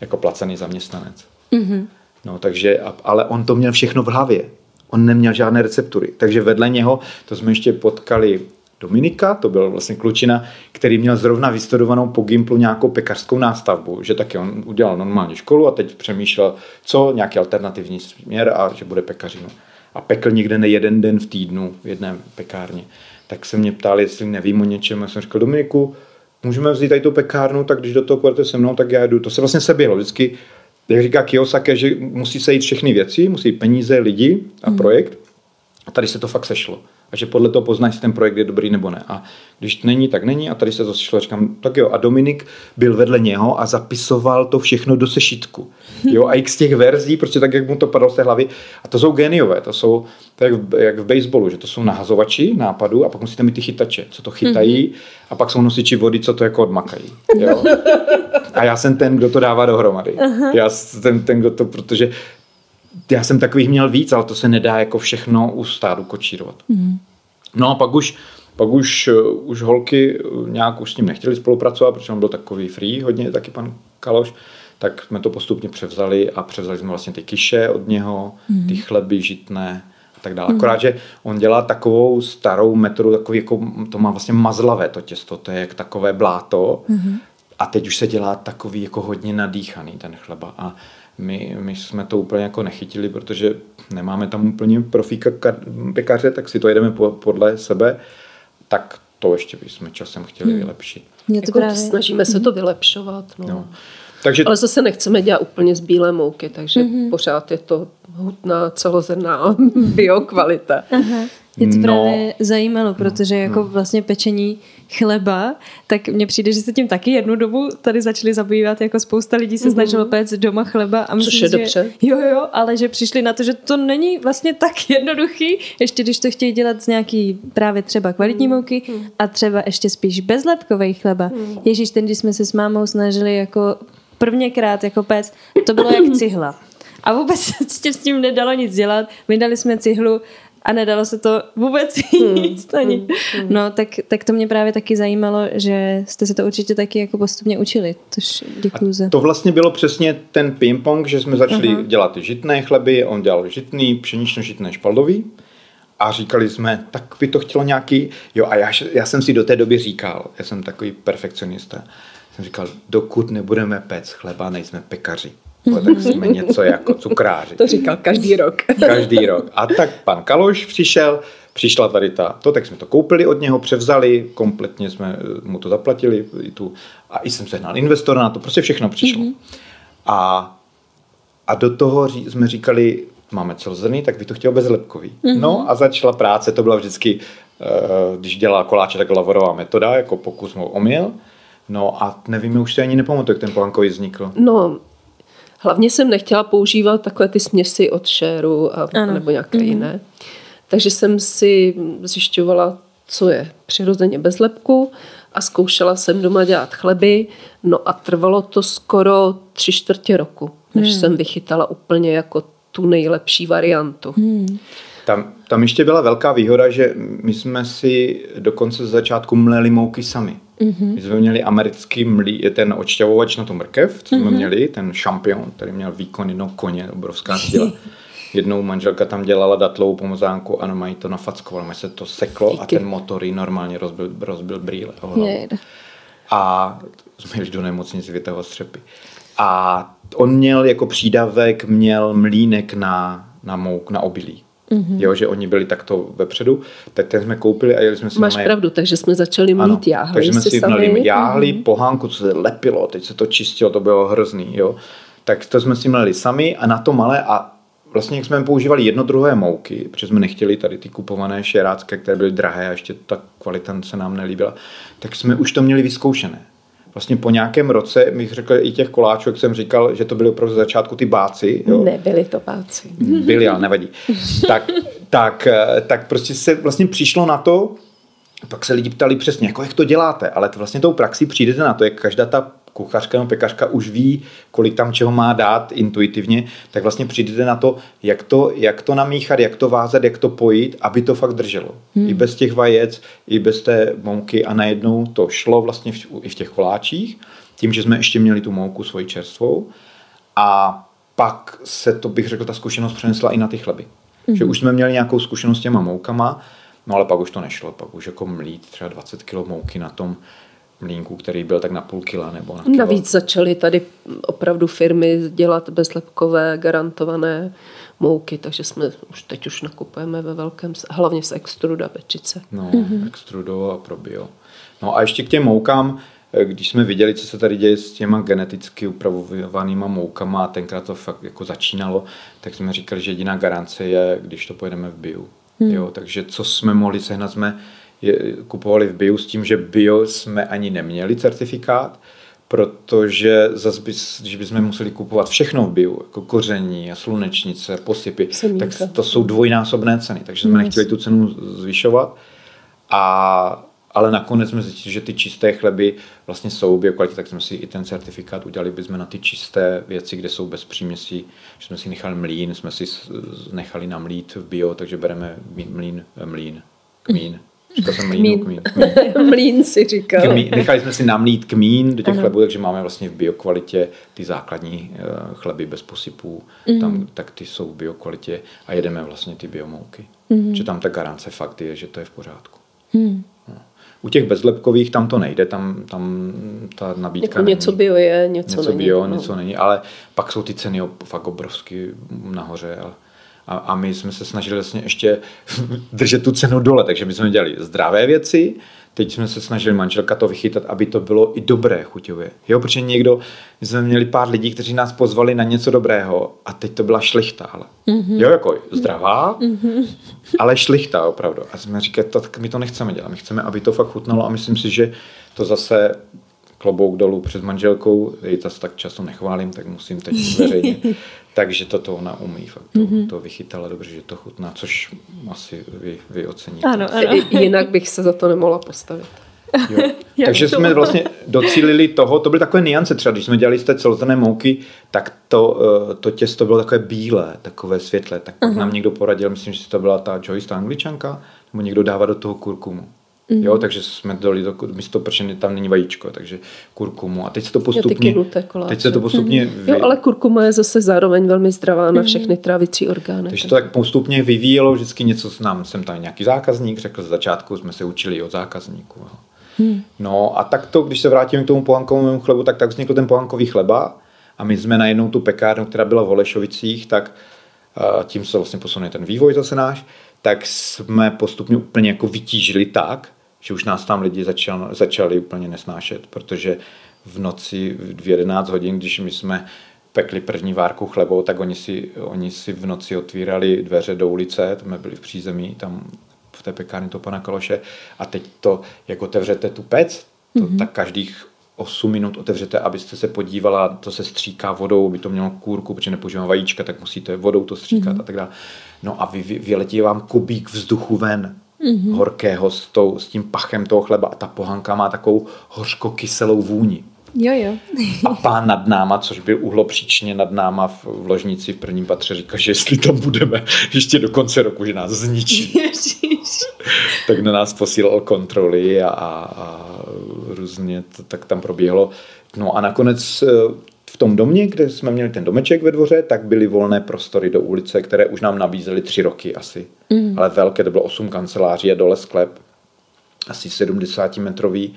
Speaker 3: jako placený zaměstnanec. Mm-hmm. No takže, ale on to měl všechno v hlavě. On neměl žádné receptury. Takže vedle něho, to jsme ještě potkali Dominika, to byl vlastně klučina, který měl zrovna vystudovanou po Gimplu nějakou pekařskou nástavbu, že taky on udělal normálně školu a teď přemýšlel, co, nějaký alternativní směr a že bude pekařinu. A pekl někde ne jeden den v týdnu v jedné pekárně. Tak se mě ptali, jestli nevím o něčem. Já jsem říkal, Dominiku, můžeme vzít tady tu pekárnu, tak když do toho půjdete se mnou, tak já jdu. To se vlastně seběhlo. Vždycky, jak říká Kiyosaki, že musí se jít všechny věci, musí peníze, lidi a hmm. projekt. A tady se to fakt sešlo a že podle toho poznáš, jestli ten projekt je dobrý nebo ne. A když není, tak není a tady se to šlo, říkám, tak jo. A Dominik byl vedle něho a zapisoval to všechno do sešitku. <laughs> Jo, a x těch verzí, prostě tak, jak mu to padalo z té hlavy. A to jsou geniové, to jsou to jak, v, jak v baseballu, že to jsou nahazovači nápadů a pak musíte mít ty chytače, co to chytají mm-hmm. a pak jsou nosiči vody, co to jako odmakají. Jo? <laughs> A já jsem ten, kdo to dává dohromady. Uh-huh. Já jsem ten, kdo to, protože já jsem takových měl víc, ale to se nedá jako všechno u stádu kočírovat. Mm. No a pak už, pak už, uh, už holky uh, nějak už s ním nechtěli spolupracovat, protože on byl takový free, hodně taky pan Kaloš, tak jsme to postupně převzali a převzali jsme vlastně ty kiše od něho, mm. ty chleby žitné a tak dále. Mm. Akorát, že on dělá takovou starou metodu, takový jako, to má vlastně mazlavé to těsto, to je jak takové bláto mm. a teď už se dělá takový jako hodně nadýchaný ten chleba a my, my jsme to úplně jako nechytili, protože nemáme tam úplně profíka pekaře, tak si to jedeme podle sebe, tak to ještě bychom časem chtěli hmm. vylepšit.
Speaker 2: Mě to jako právě... Snažíme se to mhm. vylepšovat. No. No. Takže... Ale zase nechceme dělat úplně z bílé mouky, takže mm-hmm. pořád je to hutná celozrná <laughs> biokvalita. Aha.
Speaker 4: Mě to no, právě zajímalo, protože jako no. vlastně pečení chleba, tak mně přijde, že se tím taky jednu dobu tady začali zabývat, jako spousta lidí se mm-hmm. snažilo péct doma chleba.
Speaker 2: A myslím, Což je že, dobře.
Speaker 4: Jo, jo, ale že přišli na to, že to není vlastně tak <laughs> jednoduchý, ještě když to chtějí dělat z nějaký právě třeba kvalitní mm. mouky mm. a třeba ještě spíš bezlepkový chleba. Mm. Ježíš, ten, když jsme se s mámou snažili jako prvněkrát jako péct, to bylo jak cihla. A vůbec <laughs> se s tím nedalo nic dělat. My dali jsme cihlu a nedalo se to vůbec <laughs> hmm, jíst ani. Hmm, hmm. No, tak, tak to mě právě taky zajímalo, že jste se to určitě taky jako postupně učili. Tož děkuju za...
Speaker 3: To vlastně bylo přesně ten ping-pong, že jsme začali uh-huh. dělat žitné chleby, on dělal žitný, pšenično-žitné špaldový a říkali jsme, tak by to chtělo nějaký, jo a já, já jsem si do té doby říkal, já jsem takový perfekcionista, jsem říkal, dokud nebudeme péct chleba, nejsme pekaři. No, tak jsme něco jako cukráři.
Speaker 2: To říkal každý rok. <laughs>
Speaker 3: Každý rok. A tak pan Kaloš přišel, přišla tady ta, to, tak jsme to koupili od něho, převzali, kompletně jsme mu to zaplatili i tu, a i jsem sehnal investora na to, prostě všechno přišlo. Mm-hmm. A, a do toho ří, jsme říkali, máme celozrný, tak by to chtěl bezlepkový. Mm-hmm. No a začala práce, to byla vždycky, uh, když dělala koláče, tak lavorová metoda, jako pokus mu omyl. No a nevíme, už si ani nepamatuju, jak ten pohankový vznikl.
Speaker 2: No, hlavně jsem nechtěla používat takové ty směsi od šéru a, nebo nějaké mm-hmm. jiné. Takže jsem si zjišťovala, co je přirozeně bez lepku a zkoušela jsem doma dělat chleby. No a trvalo to skoro tři čtvrtě roku, než hmm. jsem vychytala úplně jako tu nejlepší variantu. Hmm.
Speaker 3: Tam, tam ještě byla velká výhoda, že my jsme si dokonce z začátku mleli mouky sami. Mm-hmm. My jsme měli americký mlí, ten odšťavovač na to mrkev, co jsme mm-hmm. měli, ten šampion, který měl výkon no koně, obrovská síla. <laughs> Jednou manželka tam dělala datlovou pomozánku a mají to nafackovalo, mají se to seklo a ten motor jí normálně rozbil, rozbil brýle. A jsme jeli do nemocnice vytahovat střepy. A on měl jako přídavek, měl mlínek na, na mouk, na obilí. Mm-hmm. Jo, že oni byli takto vepředu, tak ten jsme koupili a jeli jsme si
Speaker 2: Máš na pravdu, takže jsme začali mít ano, jáhly
Speaker 3: takže jsme si měli jáhly, mm-hmm. pohánku, co se lepilo, teď se to čistilo, to bylo hrozný, jo. Tak to jsme si měli sami a na to malé a vlastně jak jsme používali jedno druhé mouky, protože jsme nechtěli tady ty kupované šerácké, které byly drahé a ještě ta kvalita se nám nelíbila, tak jsme už to měli vyzkoušené. Vlastně po nějakém roce, bych řekl i těch koláčů, jak jsem říkal, že to byly opravdu začátku ty báci.
Speaker 2: Jo? Nebyly to báci.
Speaker 3: Byly, ale nevadí. tak, tak, tak prostě se vlastně přišlo na to, pak se lidi ptali přesně, jako jak to děláte, ale to vlastně tou praxí přijdete na to, jak každá ta kuchařka nebo pekařka už ví, kolik tam čeho má dát intuitivně, tak vlastně přijdete na to, jak to, jak to namíchat, jak to vázat, jak to pojít, aby to fakt drželo. Hmm. I bez těch vajec, i bez té mouky a najednou to šlo vlastně v, i v těch koláčích, tím, že jsme ještě měli tu mouku svoji čerstvou a pak se to, bych řekl, ta zkušenost přenesla i na ty chleby. Hmm. Že už jsme měli nějakou zkušenost s těma moukama, no ale pak už to nešlo, pak už jako mlít třeba 20 kg mouky na tom, mlínku, který byl tak na půl kila nebo na kilo.
Speaker 2: Navíc začaly tady opravdu firmy dělat bezlepkové garantované mouky, takže jsme už teď už nakupujeme ve velkém, hlavně z extruda pečice.
Speaker 3: No, mm-hmm. extrudo a probio. No a ještě k těm moukám, když jsme viděli, co se tady děje s těma geneticky upravovanýma moukama a tenkrát to fakt jako začínalo, tak jsme říkali, že jediná garance je, když to pojedeme v bio. Hmm. Jo, takže co jsme mohli sehnat, jsme je, kupovali v bio s tím, že bio jsme ani neměli certifikát, protože zase, by, když bychom museli kupovat všechno v bio, jako koření a slunečnice, posypy, Semínka. tak to jsou dvojnásobné ceny, takže jsme nechtěli tu cenu zvyšovat. A, ale nakonec jsme zjistili, že ty čisté chleby vlastně jsou biokvalitě, tak jsme si i ten certifikát udělali bychom na ty čisté věci, kde jsou bez příměsí, že jsme si nechali mlín, jsme si nechali namlít v bio, takže bereme mlín, mlín, kmín, Říkal jsem mlínu, kmín.
Speaker 2: kmín. <laughs> Mlín si říkal.
Speaker 3: Kmín. Nechali jsme si namlít kmín do těch chlebů, takže máme vlastně v biokvalitě ty základní uh, chleby bez posypů, mm. tam, tak ty jsou v biokvalitě a jedeme vlastně ty biomouky. Mm. Že tam ta garance fakt je, že to je v pořádku. Mm. U těch bezlepkových tam to nejde, tam, tam ta nabídka
Speaker 2: jako není. něco bio je, něco,
Speaker 3: něco
Speaker 2: není.
Speaker 3: bio, no. něco není, ale pak jsou ty ceny fakt obrovsky nahoře. Ale a, a my jsme se snažili vlastně ještě <laughs> držet tu cenu dole, takže my jsme dělali zdravé věci, teď jsme se snažili manželka to vychytat, aby to bylo i dobré chuťově. Jo, protože někdo, my jsme měli pár lidí, kteří nás pozvali na něco dobrého a teď to byla šlichta, ale. Mm-hmm. Jo, jako zdravá, mm-hmm. ale šlichta opravdu. A jsme říkali, tak my to nechceme dělat, my chceme, aby to fakt chutnalo a myslím si, že to zase klobouk dolů před manželkou, ji to tak často nechválím, tak musím teď <laughs> veřejně. Takže toto ona umí, fakt to, mm-hmm. to vychytala dobře, že to chutná, což asi vy, vy oceníte.
Speaker 2: Ano, ano. Jinak bych se za to nemohla postavit.
Speaker 3: Jo. <laughs> Takže jsme vlastně docílili toho, to byly takové niance třeba, když jsme dělali z té celozrné mouky, tak to, eh, to těsto bylo takové bílé, takové světlé, tak uh-huh. nám někdo poradil, myslím, že to byla ta Joyce, ta angličanka, nebo někdo dává do toho kurkumu. Mm-hmm. Jo, takže jsme dali to místo, protože tam není vajíčko, takže kurkumu. A teď se to postupně... Jo, teď se to postupně... Mm-hmm.
Speaker 2: Vy... Jo, ale kurkuma je zase zároveň velmi zdravá mm-hmm. na všechny trávicí orgány.
Speaker 3: Takže to tak postupně vyvíjelo, vždycky něco s nám, jsem tam nějaký zákazník, řekl z začátku, jsme se učili od zákazníků. Hmm. No a tak to, když se vrátím k tomu pohankovému chlebu, tak tak vznikl ten pohankový chleba a my jsme najednou tu pekárnu, která byla v Olešovicích, tak tím se vlastně posunuje ten vývoj zase náš, tak jsme postupně úplně jako vytížili tak, že už nás tam lidi začal, začali úplně nesnášet, protože v noci v 11 hodin, když my jsme pekli první várku chlebou, tak oni si, oni si v noci otvírali dveře do ulice, tam jsme byli v přízemí, tam v té pekárně to pana Kaloše a teď to, jak otevřete tu pec, to, mm-hmm. tak každých 8 minut otevřete, abyste se podívala, to se stříká vodou, aby to mělo kůrku, protože nepoužívám vajíčka, tak musíte vodou to stříkat mm-hmm. a tak dále. No a vy, vy, vyletí vám kubík vzduchu ven, mm-hmm. horkého s, tou, s tím pachem toho chleba a ta pohanka má takovou hořko-kyselou vůni.
Speaker 4: Jo, jo.
Speaker 3: a pán nad náma, což byl uhlopříčně nad náma v, v ložnici v prvním patře, říká, že jestli tam budeme ještě do konce roku, že nás zničí. tak na nás posílal kontroly a, a, a různě to tak tam probíhalo. No a nakonec eh, v tom domě, kde jsme měli ten domeček ve dvoře, tak byly volné prostory do ulice, které už nám nabízely tři roky asi. Mm. Ale velké, to bylo osm kanceláří a dole sklep, asi 70 metrový.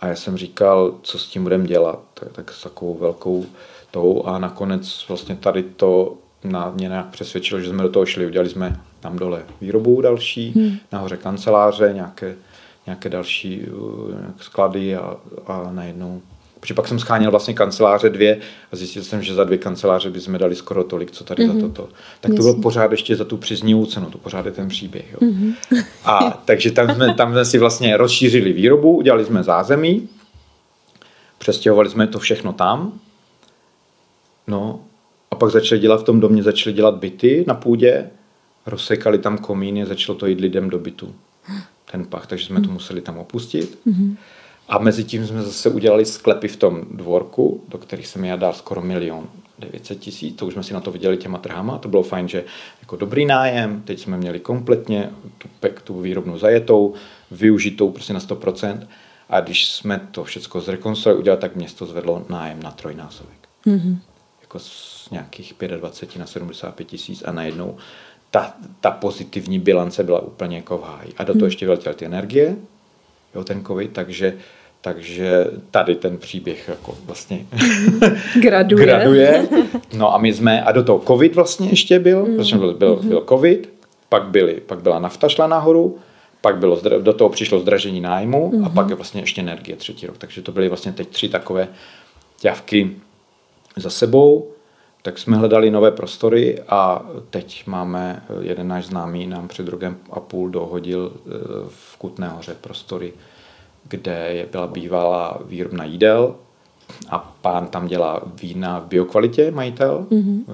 Speaker 3: A já jsem říkal, co s tím budeme dělat, tak, tak s takovou velkou tou a nakonec vlastně tady to na, mě nějak přesvědčilo, že jsme do toho šli. Udělali jsme tam dole výrobu další, hmm. nahoře kanceláře, nějaké, nějaké další uh, sklady a, a najednou Protože pak jsem scháněl vlastně kanceláře dvě a zjistil jsem, že za dvě kanceláře bychom dali skoro tolik, co tady mm-hmm. za mhm. toto. Tak to bylo pořád ještě za tu příznivou cenu, to pořád je ten příběh. Jo. Mm-hmm. <laughs> A takže tam jsme, tam jsme si vlastně rozšířili výrobu, udělali jsme zázemí, přestěhovali jsme to všechno tam, no a pak začali dělat v tom domě, začali dělat byty na půdě, rozsekali tam komíny, začalo to jít lidem do bytu. Ten pach, takže jsme to museli tam opustit. Mm-hmm. A mezi tím jsme zase udělali sklepy v tom dvorku, do kterých jsem já dal skoro milion 900 tisíc, to už jsme si na to viděli těma trhama, to bylo fajn, že jako dobrý nájem, teď jsme měli kompletně tu, pek, tu výrobnu zajetou, využitou prostě na 100%. A když jsme to všechno zrekonstruovali, udělali, tak město zvedlo nájem na trojnásobek. Mm-hmm. Jako z nějakých 25 na 75 tisíc a najednou ta, ta pozitivní bilance byla úplně jako v háji. A do toho mm. ještě vyletěly ty energie, jo, ten covid, takže takže tady ten příběh jako vlastně <laughs>
Speaker 4: graduje.
Speaker 3: graduje. <laughs> No a my jsme, a do toho covid vlastně ještě byl, mm. protože byl, byl, byl covid, pak, byli, pak byla nafta šla nahoru, pak bylo, do toho přišlo zdražení nájmu mm. a mhm. pak je vlastně ještě energie třetí rok. Takže to byly vlastně teď tři takové ťavky za sebou. Tak jsme hledali nové prostory a teď máme, jeden náš známý nám před rokem a půl dohodil eh, v Kutné hoře prostory kde byla bývalá výrobna jídel a pán tam dělá vína v biokvalitě, majitel. Mm-hmm.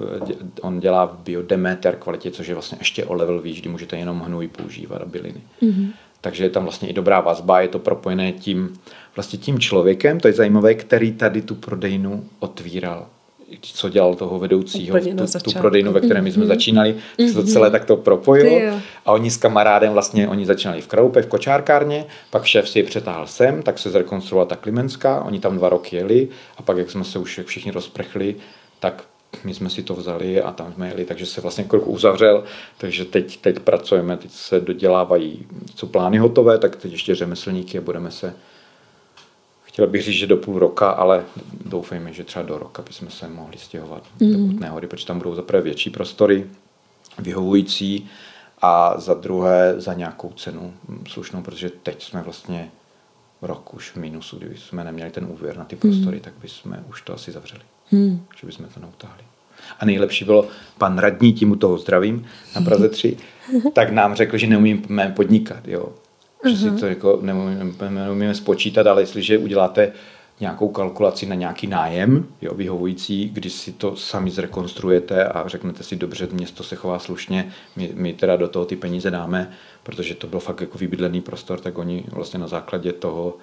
Speaker 3: On dělá v biodemeter kvalitě, což je vlastně ještě o level výš, kdy můžete jenom hnůj používat a byliny. Mm-hmm. Takže je tam vlastně i dobrá vazba, je to propojené tím, vlastně tím člověkem, to je zajímavé, který tady tu prodejnu otvíral co dělal toho vedoucího, tu, tu prodejnu, ve které my jsme mm-hmm. začínali, mm-hmm. se to celé mhm. takto propojilo. A oni s kamarádem vlastně, oni začínali v Kraupe, v kočárkárně, pak šéf si je přetáhl sem, tak se zrekonstruovala ta Klimenská, oni tam dva roky jeli a pak, jak jsme se už všichni rozprchli, tak my jsme si to vzali a tam jsme jeli, takže se vlastně krok uzavřel, takže teď, teď pracujeme, teď se dodělávají, co plány hotové, tak teď ještě řemeslníky a budeme se chtěl bych říct, že do půl roka, ale doufejme, že třeba do roka bychom se mohli stěhovat mm. do Kutné hory, protože tam budou zaprvé větší prostory, vyhovující a za druhé za nějakou cenu slušnou, protože teď jsme vlastně rok už v minusu, kdyby jsme neměli ten úvěr na ty prostory, mm. tak bychom už to asi zavřeli. Mm. Že bychom to neutáhli. A nejlepší bylo, pan radní, tím u toho zdravím, na Praze <laughs> 3, tak nám řekl, že neumíme podnikat. Jo že uh-huh. si mhm. to jako neumíme, neumíme spočítat, ale jestliže uděláte nějakou kalkulaci na nějaký nájem, jo, vyhovující, když si to sami zrekonstruujete a řeknete si, dobře, město se chová slušně, my, my teda do toho ty peníze dáme, protože to byl fakt jako vybydlený prostor, tak oni vlastně na základě toho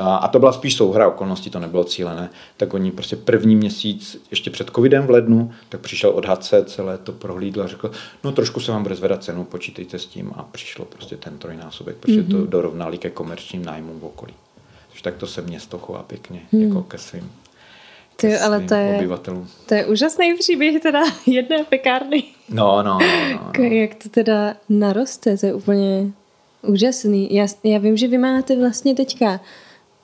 Speaker 3: a to byla spíš souhra okolností, to nebylo cílené, tak oni prostě první měsíc, ještě před covidem v lednu, tak přišel odhadce, celé to prohlídl a řekl, no trošku se vám bude zvedat cenu, počítejte s tím a přišlo prostě ten trojnásobek, protože mm-hmm. to mhm. dorovnali ke komerčním nájmům v okolí. Takže tak to se město chová pěkně, mm. jako ke svým.
Speaker 4: Ty, ale to je, obyvatelům. to je úžasný příběh teda <laughs> jedné pekárny.
Speaker 3: No, no, no, no, <laughs>
Speaker 4: no. Jak to teda naroste, to je úplně úžasný. Já, já vím, že vy máte vlastně teďka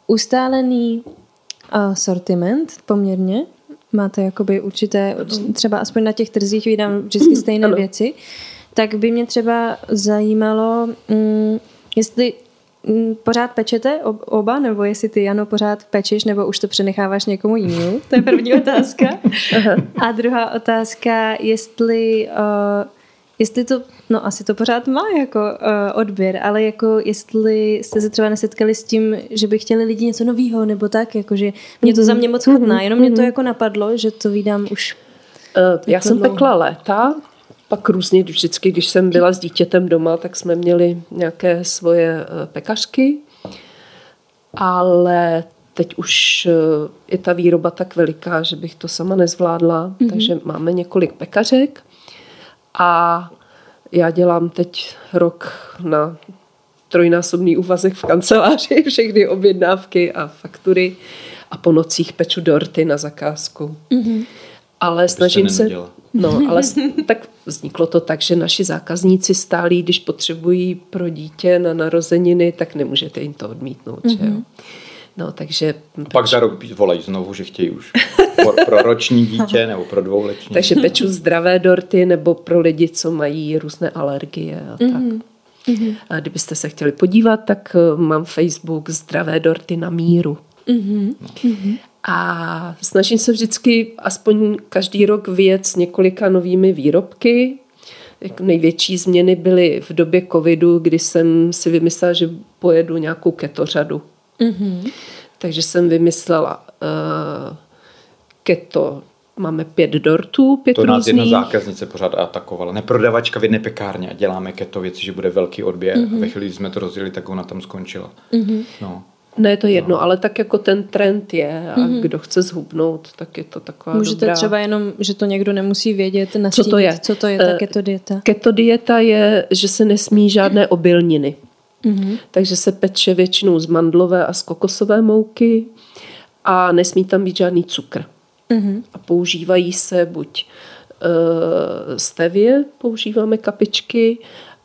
Speaker 4: ustálený uh, sortiment poměrně. Máte jakoby určité, třeba aspoň na těch trzích vydám vždycky <clears throat> stejné ano. věci. Tak by mě třeba zajímalo, um, jestli mm, pořád pečete oba, nebo jestli ty, Jano, pořád pečeš, nebo už to přenecháváš někomu jinému? To je první <laughs> otázka. A druhá otázka, jestli, uh, jestli to, no asi to pořád má jako uh, odběr, ale jako jestli jste se třeba nesetkali s tím, že by chtěli lidi něco nového, nebo tak, jakože mě to za mě moc chutná, mhm. jenom mě to mhm. jako napadlo, že to vydám už
Speaker 2: Uh, já jsem dlouho. pekla léta, pak různě vždycky, když jsem byla s dítětem doma, tak jsme měli nějaké svoje eh, pekařky, ale teď už je ta výroba tak veliká, že bych to sama nezvládla, mm-hmm. takže máme několik pekařek a já dělám teď rok na trojnásobný úvazek v kanceláři, <laughs> všechny objednávky a faktury a po nocích peču dorty na zakázku. Mm-hmm. Ale snažím se... No, ale <laughs> tak vzniklo to tak, že naši zákazníci stálí, když potřebují pro dítě na narozeniny, tak nemůžete jim to odmítnout, mm-hmm. že jo. No, takže...
Speaker 3: A pak za rok volají znovu, že chtějí už pro, pro roční dítě nebo pro dvouleční.
Speaker 2: Takže peču zdravé dorty nebo pro lidi, co mají různé alergie a tak. Mm-hmm. A kdybyste se chtěli podívat, tak eh, mám Facebook Zdravé dorty na míru. Mm-hmm. No. A snažím se vždycky aspoň každý rok vyjet s několika novými výrobky. Jako největší změny byly v době covidu, kdy jsem si vymyslela, že pojedu nějakou ketořadu. Mm-hmm. Takže jsem vymyslela uh, keto máme pět dortů, pět
Speaker 3: To
Speaker 2: nás
Speaker 3: jedna zákaznice pořád atakovala. Neprodavačka v jedné pekárně a děláme keto věci, že bude velký odběr. Mm-hmm. A ve chvíli, kdy jsme to rozjeli, tak ona tam skončila. Mm-hmm.
Speaker 2: No. Ne, je to jedno, no. ale tak jako ten trend je a mm-hmm. kdo chce zhubnout, tak je to taková
Speaker 4: Můžete
Speaker 2: dobrá...
Speaker 4: třeba jenom, že to někdo nemusí vědět, nastínit, co to je, co to je ta uh, keto dieta.
Speaker 2: Keto dieta je, že se nesmí žádné <clears throat> obilniny. Mm-hmm. Takže se peče většinou z mandlové a z kokosové mouky a nesmí tam být žádný cukr. Mm-hmm. A používají se buď uh, stevie, používáme kapičky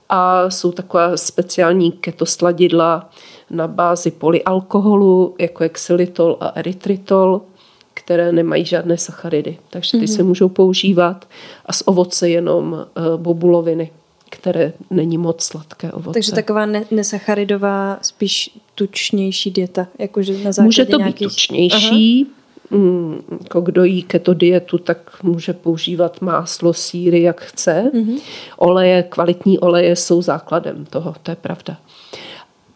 Speaker 2: a jsou taková speciální keto sladidla, na bázi polyalkoholu, jako je xylitol a erytritol, které nemají žádné sacharidy. Takže ty mm-hmm. se můžou používat a z ovoce jenom uh, bobuloviny, které není moc sladké ovoce.
Speaker 4: Takže taková ne- nesacharidová, spíš tučnější dieta. Jakože na základě
Speaker 2: Může to
Speaker 4: nějakých...
Speaker 2: být tučnější, Mm, jako kdo jí keto dietu, tak může používat máslo, síry, jak chce. Mm-hmm. Oleje, kvalitní oleje jsou základem toho, to je pravda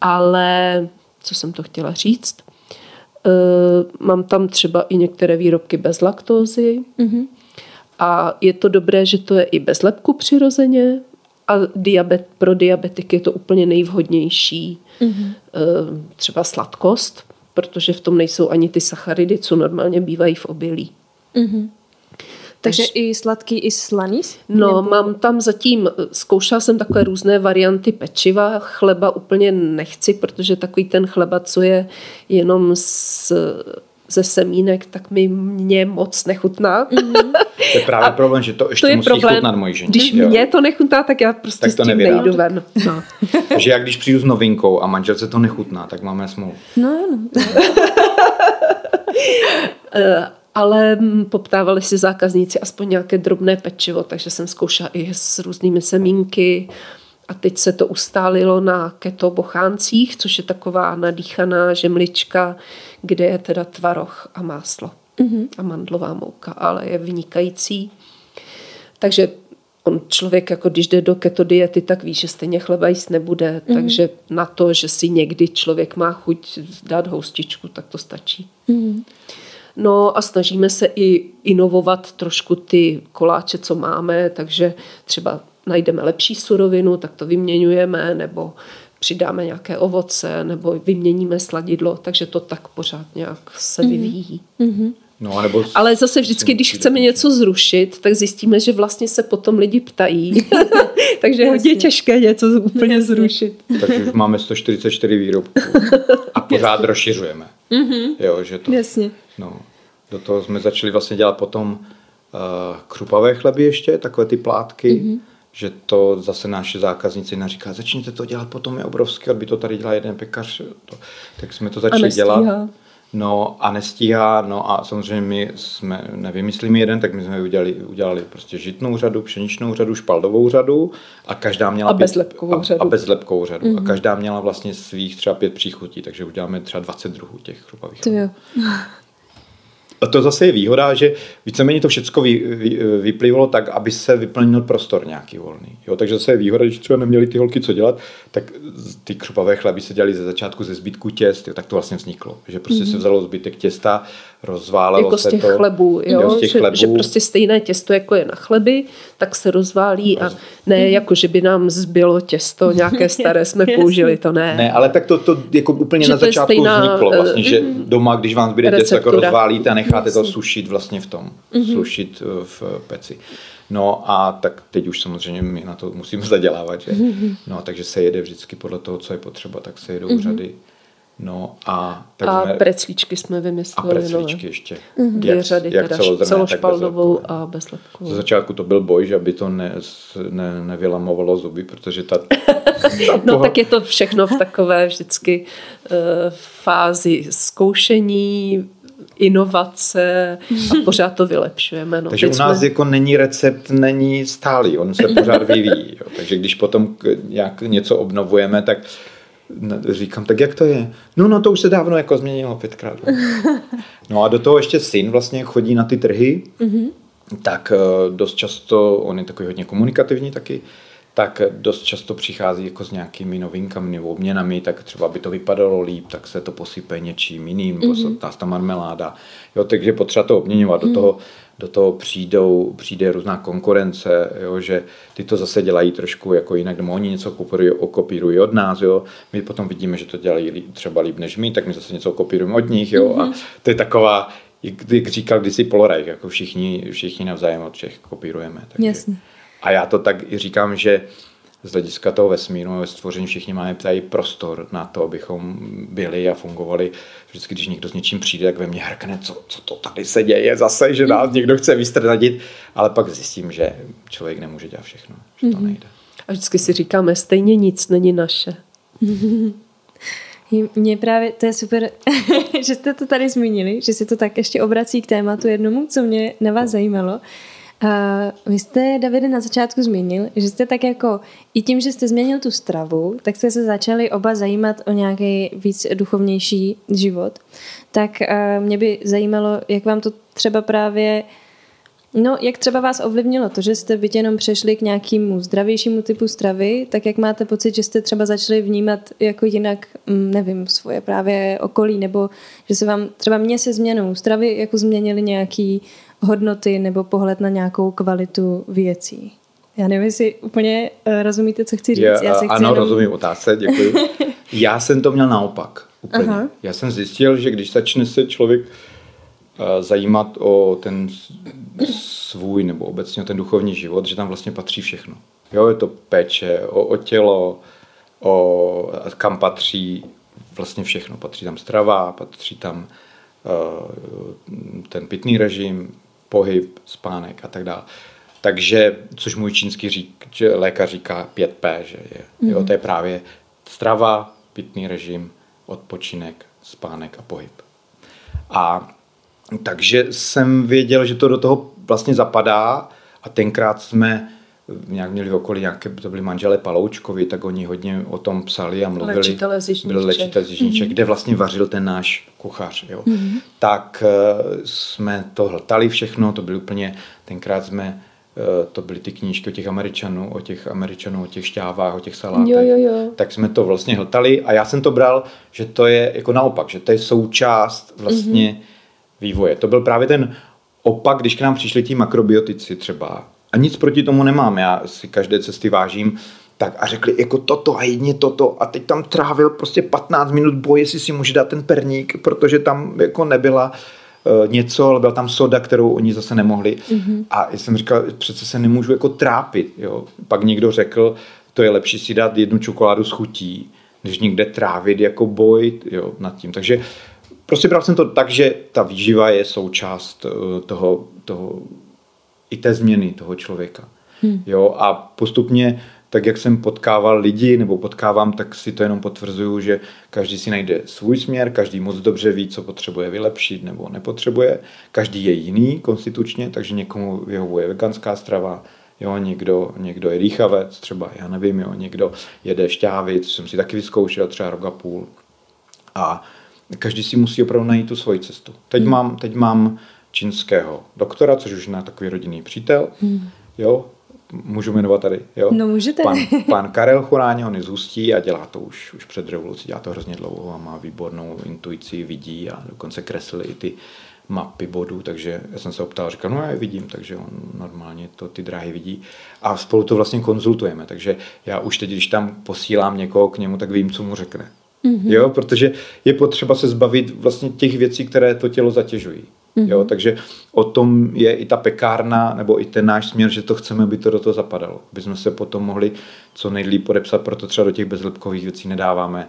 Speaker 2: ale co jsem to chtěla říct, uh, mám tam třeba i některé výrobky bez laktózy mm-hmm. a je to dobré, že to je i bez lepku přirozeně a diabet, pro diabetiky je to úplně nejvhodnější mm-hmm. třeba sladkost, protože v tom nejsou ani ty sacharidy, co normálně bývají v obilí. Mm-hmm.
Speaker 4: Takže i sladký, i slaný?
Speaker 2: No, nebo... mám tam zatím, zkoušela jsem takové různé varianty pečiva, chleba úplně nechci, protože takový ten chleba, co je jenom s ze semínek, tak mi mě moc nechutná. Mm-hmm. <laughs>
Speaker 3: To je právě a problém, že to ještě to je musí problém, chutnat mojí ženě.
Speaker 2: Když jo. mě to nechutná, tak já prostě tak to s tím nevědám. nejdu ven. No. <laughs>
Speaker 3: Takže já když přijdu s novinkou a manželce to nechutná, tak máme smlouvu.
Speaker 4: No, no. <laughs>
Speaker 2: Eh, ale mm, poptávali si zákazníci aspoň nějaké drobné pečivo, takže jsem zkoušela i s různými semínky a teď se to ustálilo na keto bocháncích, což je taková nadýchaná žemlička, kde je teda tvaroh a máslo mm-hmm. a mandlová mouka, ale je vynikající. Takže on člověk, jako když jde do keto diety, tak ví, že stejně chleba jíst nebude, mm-hmm. takže na to, že si někdy člověk má chuť dát houstičku, tak to stačí. Mm-hmm. No a snažíme se i inovovat trošku ty koláče, co máme, takže třeba najdeme lepší surovinu, tak to vyměňujeme, nebo přidáme nějaké ovoce, nebo vyměníme sladidlo, takže to tak pořád nějak se mhm. vyvíjí. Mm-hmm.
Speaker 3: No, nebo
Speaker 2: Ale zase vždycky, když chceme něco zrušit, tak zjistíme, že vlastně se potom lidi ptají. <laughs> <laughs> Takže je hodně těžké něco úplně zrušit.
Speaker 3: Takže už máme 144 výrobků a <laughs> pořád Jasně. rozšiřujeme. Mm-hmm. Jo, že to,
Speaker 4: Jasně.
Speaker 3: No, do toho jsme začali vlastně dělat potom uh, krupavé chleby ještě, takové ty plátky, mm-hmm. Že to zase naše zákazníci naříká, začněte to dělat, potom je obrovský, aby to tady dělá jeden pekař. To, tak jsme to začali dělat. No a nestíhá, no a samozřejmě my jsme nevymyslíme jeden, tak my jsme udělali, udělali prostě žitnou řadu, pšeničnou řadu, špaldovou řadu a každá měla...
Speaker 2: A bezlepkovou řadu.
Speaker 3: A, a bezlepkovou řadu. Mm-hmm. A každá měla vlastně svých třeba pět příchutí, takže uděláme třeba 20 druhů těch chrupavých. A to zase je výhoda, že víceméně to všechno vy, vy, vyplývalo tak, aby se vyplnil prostor nějaký volný. Jo, takže zase je výhoda, že třeba neměli ty holky co dělat, tak ty křupavé chleby se dělali ze začátku ze zbytku těst, jo, tak to vlastně vzniklo. Že prostě mm-hmm. se vzalo zbytek těsta, rozválelo
Speaker 2: jako
Speaker 3: se
Speaker 2: z těch
Speaker 3: to.
Speaker 2: chlebů, jo?
Speaker 3: jo z těch
Speaker 2: že,
Speaker 3: chlebů.
Speaker 2: že prostě stejné těsto, jako je na chleby, tak se rozválí a ne jako, že by nám zbylo těsto nějaké <laughs> staré, jsme použili, to ne.
Speaker 3: Ne, ale tak to, to jako úplně
Speaker 2: Že
Speaker 3: na začátku
Speaker 2: stejná,
Speaker 3: vzniklo
Speaker 2: eh,
Speaker 3: vlastně, že doma, když vám zbyde těsto, jako
Speaker 2: receptura.
Speaker 3: rozválíte a necháte to sušit vlastně v tom, sušit eh, v peci. No a tak teď už samozřejmě my na to musíme <laughs> zadělávat, že? No takže se jede vždycky podle toho, co je potřeba, tak se jedou řady. No a tak
Speaker 2: A
Speaker 3: jsme,
Speaker 2: preclíčky jsme
Speaker 3: a
Speaker 2: vymysleli
Speaker 3: preclíčky
Speaker 2: nové.
Speaker 3: ještě.
Speaker 2: Dvě řady, teda
Speaker 3: celozrnné, tak
Speaker 2: celošpaldovou a bezlepkovou.
Speaker 3: Ze začátku to byl boj, že aby to ne, ne, nevylamovalo zuby, protože ta, <laughs> ta
Speaker 2: No
Speaker 3: toho-
Speaker 2: tak je to všechno v takové vždycky uh, fázi zkoušení, inovace a <laughs> pořád to vylepšujeme. No.
Speaker 3: Takže u nás
Speaker 2: jsme,
Speaker 3: jako není recept, není stálý, on se <laughs> pořád vyvíjí. Jo. Takže když potom nějak něco obnovujeme, tak říkám, tak jak to je? No, no, to už se dávno jako změnilo pětkrát. <laughs> No a do toho ještě syn vlastně chodí na ty trhy, tak eh, dost často, on je takový hodně komunikativní taky, tak dost často přichází jako s nějakými novinkami nebo obměnami, tak třeba by to vypadalo líp, tak se to posype něčím jiným, mm-hmm. ta, ta marmeláda. Jo, takže potřeba to obměňovat. Do toho, do toho přijdou, přijde různá konkurence, jo, že ty to zase dělají trošku jako jinak, nebo oni něco kopírují, okopírují od nás, jo. My potom vidíme, že to dělají třeba líp než my, tak my zase něco kopírujeme od nich, jo. Mm-hmm. A to je taková, jak, jak říkal kdysi Polorajk, jako všichni, všichni navzájem od všech kopírujeme. Takže.
Speaker 4: Jasně.
Speaker 3: A já to tak i říkám, že z hlediska toho vesmíru, ve stvoření všichni máme tady prostor na to, abychom byli a fungovali. Vždycky, když někdo s něčím přijde, tak ve mně hrkne, co, co to tady se děje zase, že nás někdo chce vystrnadit, ale pak zjistím, že člověk nemůže dělat všechno, že to nejde.
Speaker 2: a vždycky si říkáme, stejně nic není naše. <laughs>
Speaker 4: Mně právě, to je super, <laughs> že jste to tady zmínili, že se to tak ještě obrací k tématu jednomu, co mě na vás zajímalo. A vy jste, Davide, na začátku zmínil, že jste tak jako, i tím, že jste změnil tu stravu, tak jste se začali oba zajímat o nějaký víc duchovnější život. Tak a mě by zajímalo, jak vám to třeba právě No, jak třeba vás ovlivnilo to, že jste byť jenom přešli k nějakému zdravějšímu typu stravy, tak jak máte pocit, že jste třeba začali vnímat jako jinak, mm, nevím, svoje právě okolí, nebo že se vám třeba mě se změnou stravy jako změnily nějaký hodnoty nebo pohled na nějakou kvalitu věcí. Já nevím, jestli úplně uh, rozumíte, co chci říct.
Speaker 3: Je,
Speaker 4: Já se chci
Speaker 3: ano,
Speaker 4: jenom...
Speaker 3: rozumím otázce, děkuji. <laughs> Já jsem to měl naopak. Úplně.
Speaker 4: Aha.
Speaker 3: Já jsem zjistil, že když začne se člověk eh, zajímat o ten svůj nebo obecně o ten duchovní život, že tam vlastně patří všechno. Jo, je to péče o, o tělo, o, kam patří vlastně všechno. Patří tam strava, patří tam eh, ten pitný režim, pohyb, spánek a tak dále. Takže, což můj čínský řík, že lékař říká 5P, že je, jo, to je právě strava, pitný režim, odpočinek, spánek a pohyb. A takže jsem věděl, že to do toho vlastně zapadá a tenkrát jsme nějak měli v okolí nějaké, to byli manželé Paloučkovi, tak oni hodně o tom psali a mluvili.
Speaker 2: Léčitelé z
Speaker 3: Byl léčitel z. Jižních Čech, kde vlastně vařil ten náš kuchař. Jo. Tak eh, jsme to hltali všechno, to byly úplně, tenkrát jsme eh, to byly ty knížky o těch Američanů, o těch Američanů, o těch šťávách, o těch salátech.
Speaker 2: Jo, jo, jo.
Speaker 3: Tak jsme to vlastně hltali a já jsem to bral, že to je jako naopak, že to je součást vlastně mm-hmm. vývoje. To byl právě ten opak, když k nám přišli ti makrobiotici třeba. A nic proti tomu nemám, já si každé cesty vážím, tak a řekli jako toto a jedně toto a teď tam trávil prostě 15 minut boj, jestli si může dát ten perník, protože tam jako nebyla eh, něco, ale byla tam soda, kterou oni zase nemohli. Mm-hmm. A já jsem říkal, přece se nemůžu jako trápit. Jo. Pak někdo řekl, to je lepší si dát jednu čokoládu s chutí, než někde trávit jako boj jo, nad tím. Takže prostě bral jsem to tak, že ta výživa je součást eh, toho, toho i té změny toho člověka. Hmm. Jo, a postupně tak jak jsem potkával lidi nebo potkávám, tak si to jenom potvrzuju, že každý si najde svůj směr, každý moc dobře ví, co potřebuje vylepšit nebo nepotřebuje. Každý je jiný konstitučně, takže někomu vyhovuje veganská strava, Jo, někdo, někdo je dýchavec, třeba já nevím, jo, někdo jede šťávy, co jsem si taky vyzkoušel třeba rok a půl. A každý si musí opravdu najít tu svoji cestu. Teď, hmm. mám, teď mám čínského doktora, což už je takový rodinný přítel, hmm. jo, můžu jmenovat tady, jo?
Speaker 4: No můžete.
Speaker 3: Pan, <laughs> pan Karel Choráně, on je z a dělá to už, už před revolucí, dělá to hrozně dlouho a má výbornou intuici, vidí a dokonce kreslil i ty mapy bodů, takže já jsem se optal, říkal, no já je vidím, takže on normálně to ty dráhy vidí a spolu to vlastně konzultujeme, takže já už teď, když tam posílám někoho k němu, tak vím, co mu řekne. Mm-hmm. Jo, protože je potřeba se zbavit vlastně těch věcí, které to tělo zatěžují. Mm-hmm. Jo, takže o tom je i ta pekárna, nebo i ten náš směr, že to chceme, aby to do toho zapadalo. Aby jsme se potom mohli co nejlíp podepsat, proto třeba do těch bezlepkových věcí nedáváme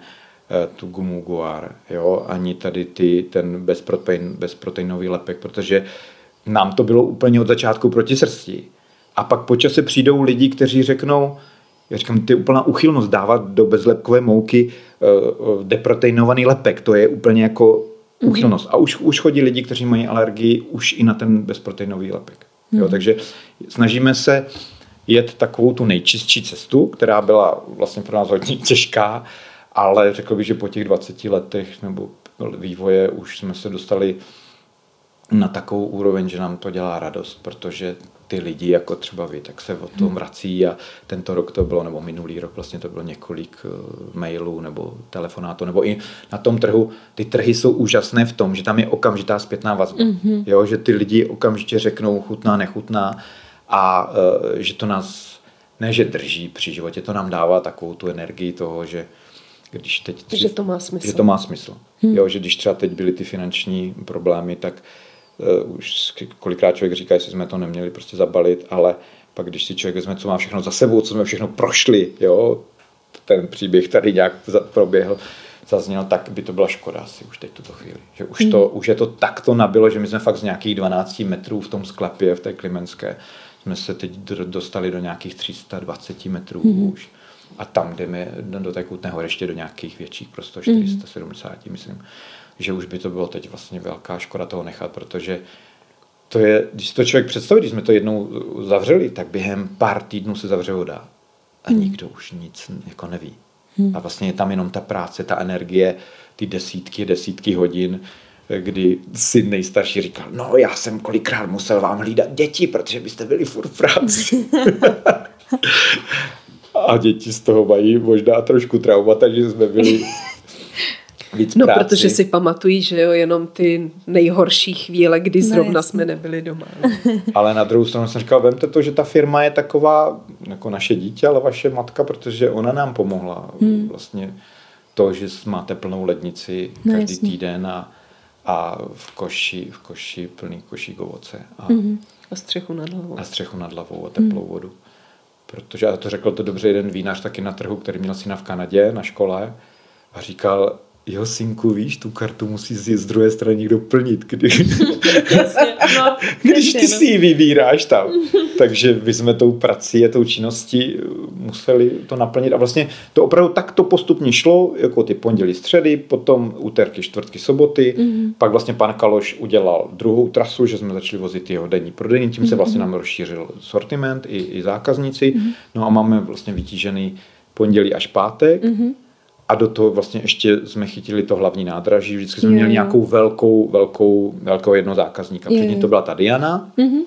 Speaker 3: eh, tu gumu guar, jo, ani tady ty, ten bezprotein, bezproteinový lepek, protože nám to bylo úplně od začátku proti srsti. A pak po čase přijdou lidi, kteří řeknou, já říkám, ty úplná uchylnost dávat do bezlepkové mouky uh, deproteinovaný lepek, to je úplně jako mm-hmm. uchylnost. A už, už chodí lidi, kteří mají alergii už i na ten bezproteinový lepek. Mm-hmm. Jo, mhm. takže snažíme se jet takovou tu nejčistší cestu, která byla vlastně pro nás hodně těžká, ale řekl bych, že po těch 20 letech nebo vývoje už jsme se dostali na takovou úroveň, že nám to dělá radost, protože ty lidi, jako třeba vy, tak se o tom hmm. vrací a tento rok to bylo, nebo minulý rok vlastně to bylo několik eh, mailů nebo telefonátů, nebo i na tom trhu. Ty trhy jsou úžasné v tom, že tam je okamžitá zpětná vazba. Mm-hmm. Jo, že ty lidi okamžitě řeknou chutná, nechutná a uh, že to nás ne, že drží při životě, to nám dává takovou tu energii toho, že když teď...
Speaker 2: Tři, že to má smysl.
Speaker 3: Že to má smysl. Hmm. Jo, že když třeba teď byly ty finanční problémy, tak uh, už kolikrát člověk říká, jestli jsme to neměli prostě zabalit, ale pak když si člověk vezme, co má všechno za sebou, co jsme všechno prošli, jo, ten příběh tady nějak proběhl, zazněl, tak by to byla škoda asi už teď tuto chvíli. Že už, to, mm. už je to takto nabilo, že my jsme fakt z nějakých 12 metrů v tom sklepě, v té Klimenské, jsme se teď dostali do nějakých 320 metrů mm. už. A tam jdeme do té Kutné hory ještě do nějakých větších, prostě 470, mm. myslím že už by to bylo teď vlastně velká škoda toho nechat, protože to je, když si to člověk představí, když jsme to jednou zavřeli, tak během pár týdnů se zavře voda a hmm. nikdo už nic jako neví. Hmm. A vlastně je tam jenom ta práce, ta energie, ty desítky, desítky hodin, kdy si nejstarší říkal, no já jsem kolikrát musel vám hlídat děti, protože byste byli furt v práci. <laughs> a děti z toho mají možná trošku traumata, že jsme byli
Speaker 2: víc No, práci. protože si pamatují, že jo, jenom ty nejhorší chvíle, kdy no, zrovna no, jsme nebyli doma. <laughs>
Speaker 3: ale na druhou stranu jsem říkal, vemte to, že ta firma je taková jako naše dítě, ale vaše matka, protože ona nám pomohla. Hmm. Vlastně to, že máte plnou lednici no, každý jasně. týden a, a v koši, v koši plný košík ovoce. A,
Speaker 2: hmm. a střechu nad hlavou.
Speaker 3: A střechu nad hlavou a teplou hmm. vodu. Protože, a to řekl to dobře jeden vínář taky na trhu, který měl syna v Kanadě na škole a říkal, jo, synku, víš, tu kartu musí z druhé strany někdo plnit, kdy... <laughs> Jasně, no, když ty no. si ji vybíráš tam. Takže my jsme tou prací a tou činností museli to naplnit a vlastně to opravdu takto postupně šlo, jako ty pondělí, středy, potom úterky, čtvrtky, soboty, mm-hmm. pak vlastně pan Kaloš udělal druhou trasu, že jsme začali vozit jeho denní prodejní, tím se mhm. vlastně nám rozšířil sortiment i, i zákazníci, mm-hmm. no a máme vlastně vytížený pondělí až pátek, mm-hmm a do toho vlastně ještě jsme chytili to hlavní nádraží. Vždycky jsme jo, měli jo. nějakou velkou, velkou, velkou jedno zákazníka. Předtím to byla ta Diana, mm-hmm.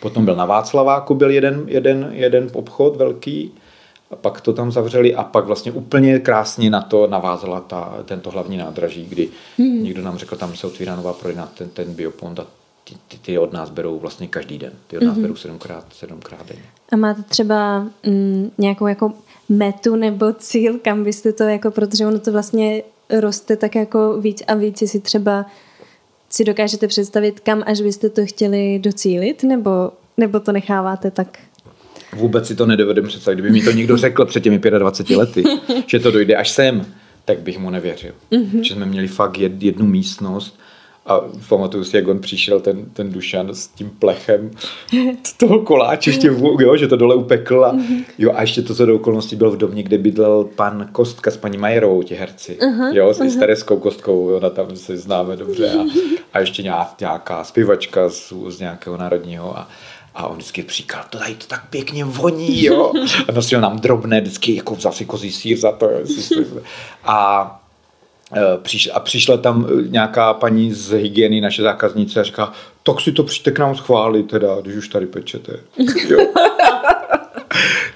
Speaker 3: potom byl na Václaváku byl jeden, jeden, jeden obchod velký, a pak to tam zavřeli a pak vlastně úplně krásně na to navázala ta, tento hlavní nádraží, kdy mm-hmm. někdo nám řekl, tam se otvírá nová prodejna, ten, ten biopond a ty, ty, ty od nás berou vlastně každý den. Ty od nás mm-hmm. berou sedmkrát, sedmkrát denně.
Speaker 4: A máte třeba mm, nějakou jako metu nebo cíl, kam byste to jako, protože ono to vlastně roste tak jako víc a víc, si třeba si dokážete představit, kam až byste to chtěli docílit, nebo, nebo to necháváte tak?
Speaker 3: Vůbec si to nedovedem představit. Kdyby mi to někdo řekl před těmi 25 lety, <laughs> že to dojde až sem, tak bych mu nevěřil. Mm-hmm. Že jsme měli fakt jednu místnost A pamatuju si, jak on přišel, ten, ten Dušan, s tím plechem toho koláče, ještě, jo, že to dole upekl. A, jo, a ještě to, co do okolností byl v domě, kde bydlel pan Kostka s paní Majerovou, ti herci. Uh-huh, jo, s uh-huh. stareckou Kostkou, ona tam se známe dobře. A, a ještě nějaká zpěvačka z, z nějakého národního. A, a on vždycky říkal, to tady to tak pěkně voní, jo. <laughs> A nosil nám drobné, vždycky jako vzal si kozí sír za to. A Eh, a přišla tam eh, nějaká paní z hygieny, naše zákaznice a říká, tak si to přijďte k nám schválit teda, když už tady pečete. Jo. <laughs>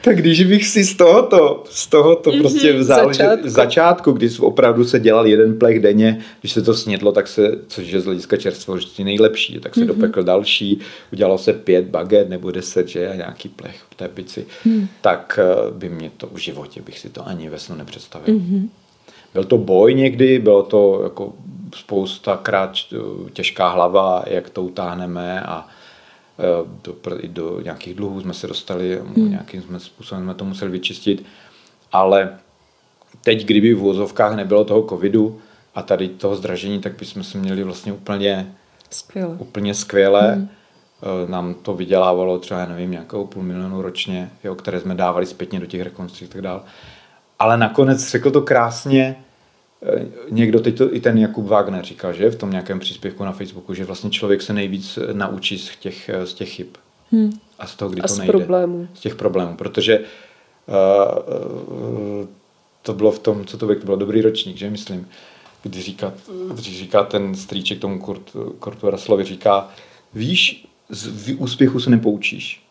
Speaker 3: tak když bych si z tohoto, z tohoto mm-hmm, prostě vzal, začátku. Že, začátku, kdy opravdu se dělal jeden plech denně, když se to snědlo, tak se, což je z hlediska čerstvosti nejlepší, tak se mm-hmm. dopekl další, udělalo se pět baget nebo deset, že a nějaký plech v té pici, mm. tak eh, by mě to v životě bych si to ani ve snu nepředstavil. Mm-hmm. Byl to boj někdy, bylo to jako spousta krát těžká hlava, jak to utáhneme a e, do, i do nějakých dluhů jsme se dostali, hmm. nějakým jsme, způsobem jsme to museli vyčistit, ale teď, kdyby v vozovkách nebylo toho covidu a tady toho zdražení, tak bychom se měli vlastně úplně skvěle. Úplně skvěle. Hmm. E, nám to vydělávalo třeba, nevím, nějakou půl milionu ročně, jo, které jsme dávali zpětně do těch rekonstrukcí a tak dále ale nakonec řekl to krásně, eh, někdo teď to i ten Jakub Wagner říkal, že v tom nějakém příspěvku na Facebooku, že vlastně člověk se nejvíc naučí z těch, eh, z těch chyb. Hmm. A z toho, kdy
Speaker 2: a
Speaker 3: to
Speaker 2: z
Speaker 3: nejde.
Speaker 2: problémů.
Speaker 3: Z těch problémů, protože uh, to bylo v tom, co to bylo, to byl dobrý ročník, že myslím, kdy říká, když říká ten strýček tomu Kurt, Kurtu Raslovi, říká, víš, z úspěchu se nepoučíš.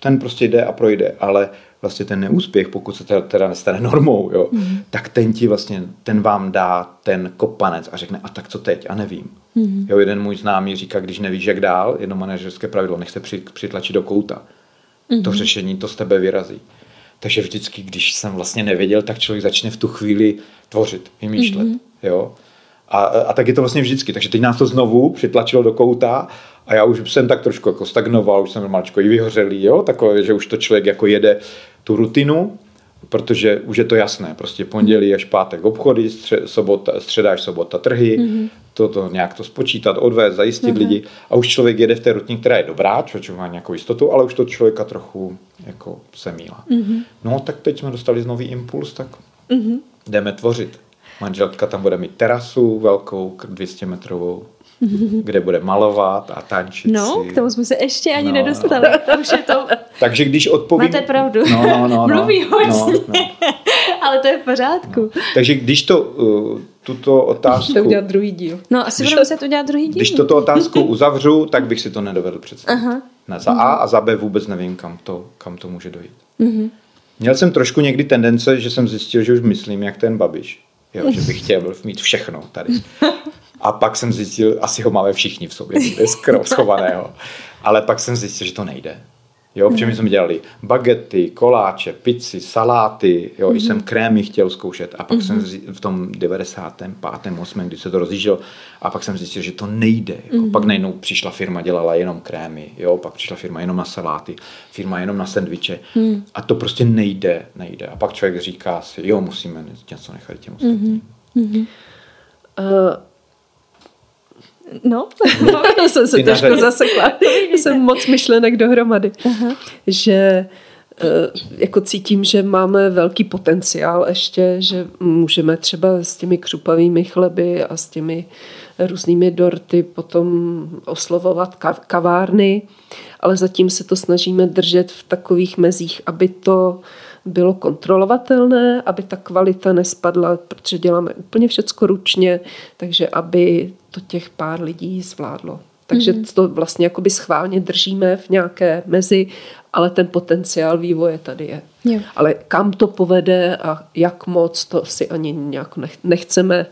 Speaker 3: Ten prostě jde a projde, ale vlastně ten neúspěch, pokud se teda, teda nestane normou, jo, mm. tak ten ti vlastně, ten vám dá ten kopanec a řekne, a tak co teď, a nevím. Mm. Jo, jeden můj známý říká, když nevíš, jak dál, jedno manažerské pravidlo, nech se při, přitlačit do kouta. Mm. To řešení, to z tebe vyrazí. Takže vždycky, když jsem vlastně nevěděl, tak člověk začne v tu chvíli tvořit, vymýšlet. Mm. Jo? A, a tak je to vlastně vždycky. Takže teď nás to znovu přitlačilo do kouta a já už jsem tak trošku jako stagnoval, už jsem maličko i vyhořelý, jo? takové, že už to člověk jako jede tu rutinu, protože už je to jasné, prostě pondělí až pátek obchody, stře, sobota, středa až sobota trhy, mm-hmm. to, to nějak to spočítat, odvést, zajistit mm-hmm. lidi a už člověk jede v té rutině, která je dobrá, člověk má nějakou jistotu, ale už to člověka trochu jako se míla. Mm-hmm. No tak teď jsme dostali nový impuls, tak mm-hmm. jdeme tvořit. Manželka tam bude mít terasu velkou, 200 metrovou, kde bude malovat a tančit
Speaker 4: No,
Speaker 3: si.
Speaker 4: k tomu jsme se ještě ani no, nedostali. No. <laughs> Už je to...
Speaker 3: Takže když odpovím...
Speaker 4: Máte pravdu.
Speaker 3: No, no, no, no.
Speaker 4: Mluví hodně. No, no. Ale to je v pořádku. No.
Speaker 3: Takže když to, uh, tuto otázku...
Speaker 2: To udělat druhý díl.
Speaker 4: No, asi budeme muset udělat druhý díl.
Speaker 3: Když tuto otázku uzavřu, tak bych si to nedovedl představit. Aha. Na za A a za B vůbec nevím, kam to, kam to může dojít. Uh-huh. Měl jsem trošku někdy tendence, že jsem zjistil, že už myslím jak ten Babiš. Jo, že bych chtěl mít všechno tady. A pak jsem zjistil, asi ho máme všichni v sobě, <laughs> schovaného. Ale pak jsem zjistil, že to nejde. Jo, protože my jsme dělali bagety, koláče, pici, saláty, jo, mm-hmm. jsem krémy chtěl zkoušet a pak mm-hmm. jsem mhm. v tom 95. 8. kdy se to rozjížděl a pak jsem zjistil, že to nejde. Jako. Mm-hmm. Pak najednou přišla firma, dělala jenom krémy, jo, pak přišla firma jenom na saláty, firma jenom na sendviče mm. a to prostě nejde, nejde. A pak člověk říká si, jo, musíme něco nechat těm ostatním. Mm-hmm. Uh,
Speaker 4: No, <laughs>
Speaker 2: no jsem se trošku zasekla. jsem moc myšlenek dohromady. Aha. Že eh, jako cítím, že máme velký potenciál ještě, že můžeme třeba s těmi křupavými chleby a s těmi různými dorty potom oslovovat kavárny, ale zatím se to snažíme držet v takových mezích, aby to bylo kontrolovatelné, aby ta kvalita nespadla, protože děláme úplně všecko ručně, takže aby to těch pár lidí zvládlo. Takže mm-hmm. to vlastně jakoby schválně držíme v nějaké mezi, ale ten potenciál vývoje tady je. Jo. Ale kam to povede a jak moc, to si ani nějak nechceme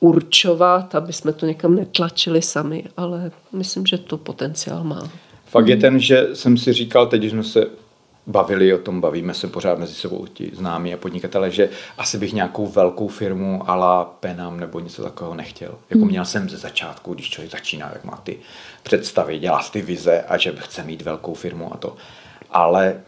Speaker 2: určovat, aby jsme to někam netlačili sami, ale myslím, že to potenciál má.
Speaker 3: Fakt je ten, že jsem si říkal, teď jsme se bavili o tom, bavíme se pořád mezi sebou ti známí a podnikatele, že asi bych nějakou velkou firmu ala Penam nebo něco takového nechtěl. Jako hmm. měl jsem ze začátku, když člověk začíná, jak má ty představy, dělá ty vize a že chce mít velkou firmu a to. Ale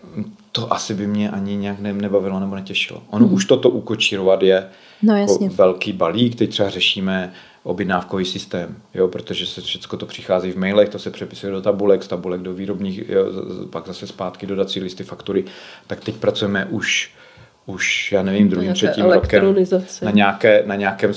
Speaker 3: to asi by mě ani nějak nebavilo nebo netěšilo. Ono hmm. už toto ukočírovat je
Speaker 4: no,
Speaker 3: jako velký balík. Teď třeba řešíme objednávkový systém, jo, protože se všechno to přichází v mailech, to se přepisuje do tabulek, z tabulek do výrobních, jo, pak zase zpátky dodací listy, faktury, tak teď pracujeme už už, já nevím, druhým, třetím rokem na, nějaké, na nějakém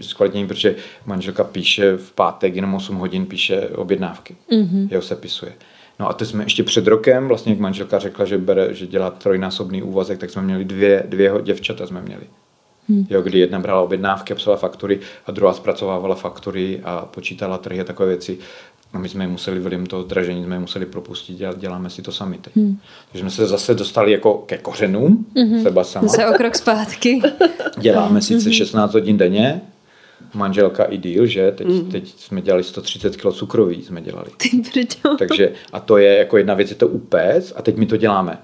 Speaker 3: zkvalitnění, protože manželka píše v pátek jenom 8 hodin, píše objednávky. Mm-hmm. Jo, se pisuje. No a to jsme ještě před rokem, vlastně jak manželka řekla, že, bere, že dělá trojnásobný úvazek, tak jsme měli dvě, dvě děvčata jsme měli. Hmm. Jo, kdy jedna brala objednávky, psala faktury a druhá zpracovávala faktury a počítala trhy a takové věci. A my jsme je museli vlivem toho zdražení, jsme je museli propustit, dělat, děláme si to sami teď. Hmm. Takže jsme se zase dostali jako ke kořenům, hmm. seba sama.
Speaker 4: Se o krok zpátky. <laughs>
Speaker 3: Děláme sice 16 hodin denně, manželka i díl, že? Teď, mm. teď jsme dělali 130 kg cukroví, jsme dělali.
Speaker 4: Ty
Speaker 3: Takže, a to je jako jedna věc, je to upec a teď my to děláme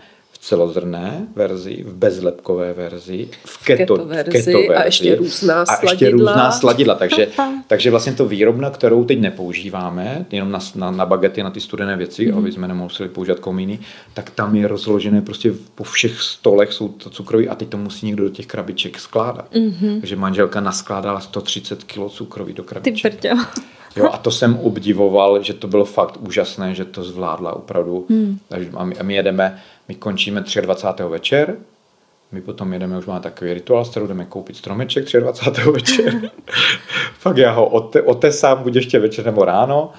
Speaker 3: celozrné verzi, v bezlepkové verzi, v keto, keto, verzi, v keto verzi
Speaker 2: a ještě různá
Speaker 3: sladidla. A ještě různá sladidla. Takže, takže vlastně to výrobna, kterou teď nepoužíváme, jenom na, na, na bagety, na ty studené věci, mm. aby jsme nemuseli používat komíny, tak tam je rozložené prostě po všech stolech jsou to cukroví a teď to musí někdo do těch krabiček skládat. Mm-hmm. Takže manželka naskládala 130 kg cukroví do krabiček.
Speaker 4: Ty
Speaker 3: Jo, a to jsem obdivoval, že to bylo fakt úžasné, že to zvládla opravdu. Hmm. Takže a my, a my jedeme, my končíme 23. večer, my potom jedeme, už máme takový rituál, s kterou jdeme koupit stromeček 23. večer. <laughs> Fakt já ho ote, otesám, buď ještě večer nebo ráno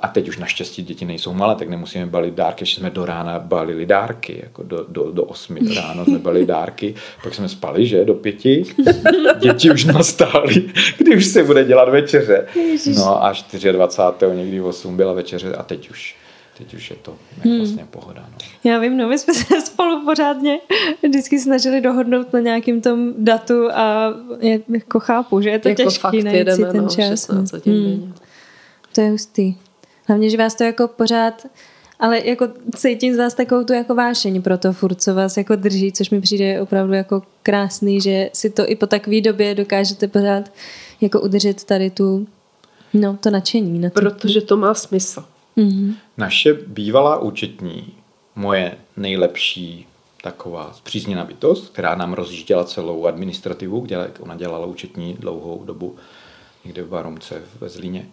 Speaker 3: a teď už naštěstí děti nejsou malé, tak nemusíme balit dárky, ještě jsme do rána balili dárky, jako do, do, do osmi ráno jsme balili dárky, pak jsme spali, že, do pěti, <laughs> děti už nastály, kdy už se bude dělat večeře. No a 24. někdy v 8 byla večeře a teď už teď už je to hmm. vlastně pohoda. No.
Speaker 4: Já vím, no my jsme se <laughs> spolu pořádně vždycky snažili dohodnout na nějakým tom datu a jako chápu, že je to
Speaker 2: jako
Speaker 4: těžký
Speaker 2: fakt najít jedeme, si ten no, čas. 16 hmm.
Speaker 4: To je hustý. Hlavně, že vás to jako pořád ale jako cítím z vás takovou tu jako vášeň pro to furt, co vás jako drží, což mi přijde opravdu jako krásný, že si to i po takové době dokážete pořád jako udržet tady tu, no, to nadšení. Na
Speaker 2: to. Protože to má smysl.
Speaker 3: Mm-hmm. Naše bývalá účetní, moje nejlepší taková zpřízněná bytost, která nám rozjížděla celou administrativu, kde ona dělala účetní dlouhou dobu někde v Baromce ve Zlíně,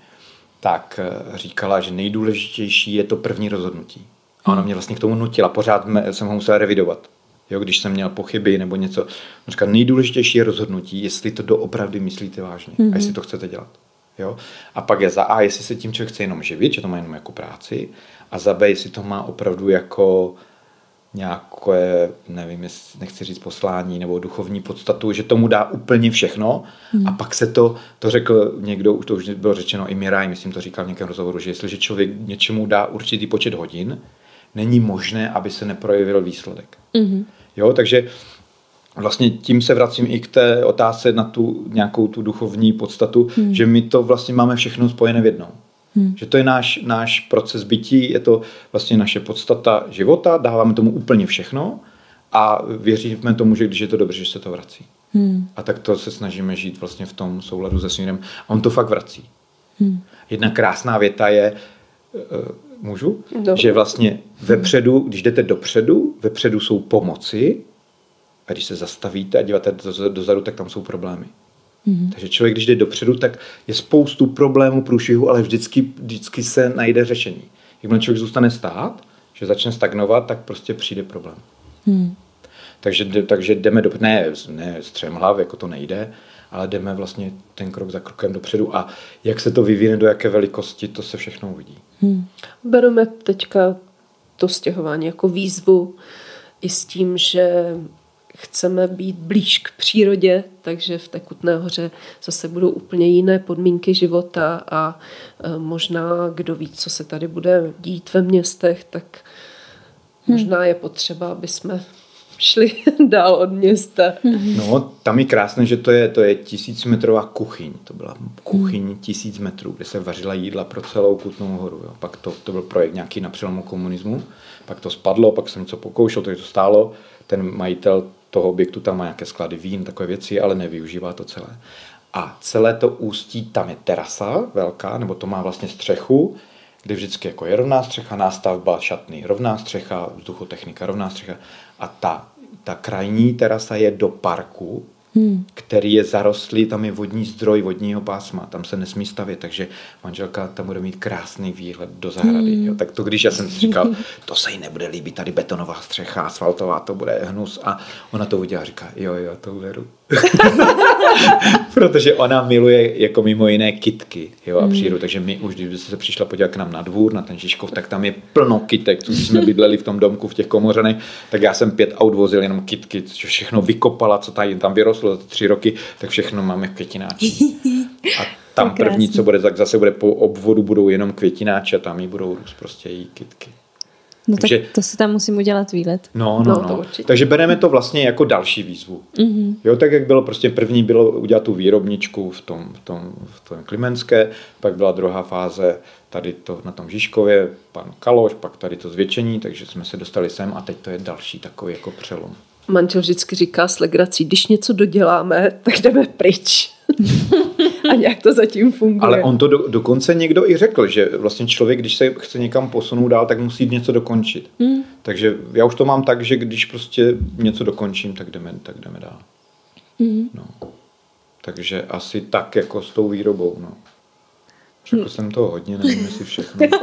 Speaker 3: tak eh, říkala, že nejdůležitější je to první rozhodnutí. A ona mě vlastně k tomu nutila, pořád jsem ho musela revidovat. Jo, když jsem měl pochyby nebo něco. Říká, nejdůležitější je rozhodnutí, jestli to doopravdy myslíte vážně mm-hmm. a jestli to chcete dělat. Jo? A pak je za A, jestli se tím člověk chce jenom živit, že to má jenom jako práci, a za B, jestli to má opravdu jako nějaké, nevím, nechci říct poslání nebo duchovní podstatu, že tomu dá úplně všechno hmm. a pak se to, to řekl někdo, už to už bylo řečeno i Miraj, myslím to říkal v nějakém rozhovoru, že jestliže člověk něčemu dá určitý počet hodin, není možné, aby se neprojevil výsledek. Hmm. Jo, takže vlastně tím se vracím i k té otázce na tu nějakou tu duchovní podstatu, hmm. že my to vlastně máme všechno spojené v jednom. Hmm. Že to je náš, náš proces bytí, je to vlastně naše podstata života, dáváme tomu úplně všechno a věříme tomu, že když je to dobře, že se to vrací. Hmm. A tak to se snažíme žít vlastně v tom souladu se smírem. A on to fakt vrací. Hmm. Jedna krásná věta je, uh, můžu? No. Že vlastně vepředu, když jdete dopředu, vepředu jsou pomoci a když se zastavíte a díváte dozadu, tak tam jsou problémy. Mm-hmm. Takže člověk, když jde dopředu, tak je spoustu problémů, průšvihu, ale vždycky, vždycky se najde řešení. Jakmile člověk zůstane stát, že začne stagnovat, tak prostě přijde problém. Mm. Takže, takže jdeme do, ne, ne střemhlav, jako to nejde, ale jdeme vlastně ten krok za krokem dopředu a jak se to vyvine, do jaké velikosti, to se všechno uvidí. Hmm.
Speaker 2: Bereme teďka to stěhování jako výzvu i s tím, že chceme být blíž k přírodě, takže v té Kutné hoře zase budou úplně jiné podmínky života a e, možná kdo ví, co se tady bude dít ve městech, tak možná je potřeba, aby jsme šli <laughs> dál od města.
Speaker 3: No, tam je krásné, že to je, to je tisícmetrová kuchyň. To byla kuchyň tisíc metrů, kde se vařila jídla pro celou Kutnou horu. Jo. Pak to, to byl projekt nějaký na přelomu komunismu. Pak to spadlo, pak jsem něco pokoušel, to je to stálo. Ten majitel toho objektu tam má nějaké sklady vín, takové věci, ale nevyužívá to celé. A celé to ústí, tam je terasa velká, nebo to má vlastně střechu, kde vždycky jako je rovná střecha, nástavba šatny, rovná střecha, vzduchotechnika, rovná střecha. A ta, ta krajní terasa je do parku, hmm. který je zarostlý, tam je vodní zdroj vodního pásma, tam se nesmí stavět, takže manželka tam bude mít krásný výhled do zahrady. Hmm. Jo. Tak to když já jsem si říkal, to se jí nebude líbit, tady betonová střecha, asfaltová, to bude hnus a ona to udělá říká, jo, jo, to uvedu. <laughs> Protože ona miluje jako mimo jiné kitky jo, a hmm. přírodu, takže my už, když se přišla podívat k nám na dvůr, na ten Žižkov, tak tam je plno kytek, co jsme bydleli v tom domku v těch komořanech, tak já jsem pět aut vozil jenom kitky, co všechno vykopala, co tady tam vyrostlo za tři roky, tak všechno máme květináči. <laughs> A tam první, co bude, tak zase bude po obvodu, budou jenom květináče a tam jí budou růst prostě její kitky.
Speaker 4: No Takže, tak to si tam musím udělat výlet.
Speaker 3: No, no, no. no. Takže bereme to vlastně jako další výzvu. Mm-hmm. Jo, tak jak bylo prostě první bylo udělat tu výrobničku v tom, v tom, v tom Klimenské, pak byla druhá fáze tady to na tom Žižkově, pan Kaloš, pak tady to zvětšení, takže jsme se dostali sem a teď to je další takový jako přelom.
Speaker 2: Manžel vždycky říká s legrací, když něco doděláme, tak jdeme pryč. <laughs> a nějak to zatím funguje.
Speaker 3: Ale on to do, dokonce někdo i řekl, že vlastně člověk, když se chce někam posunout dál, tak musí něco dokončit. Hmm. Takže já už to mám tak, že když prostě něco dokončím, tak jdeme, tak jdeme dál. Hmm. No. Takže asi tak jako s tou výrobou. No. Řekl hmm. jsem toho hodně, nevím, jestli všechno. <laughs>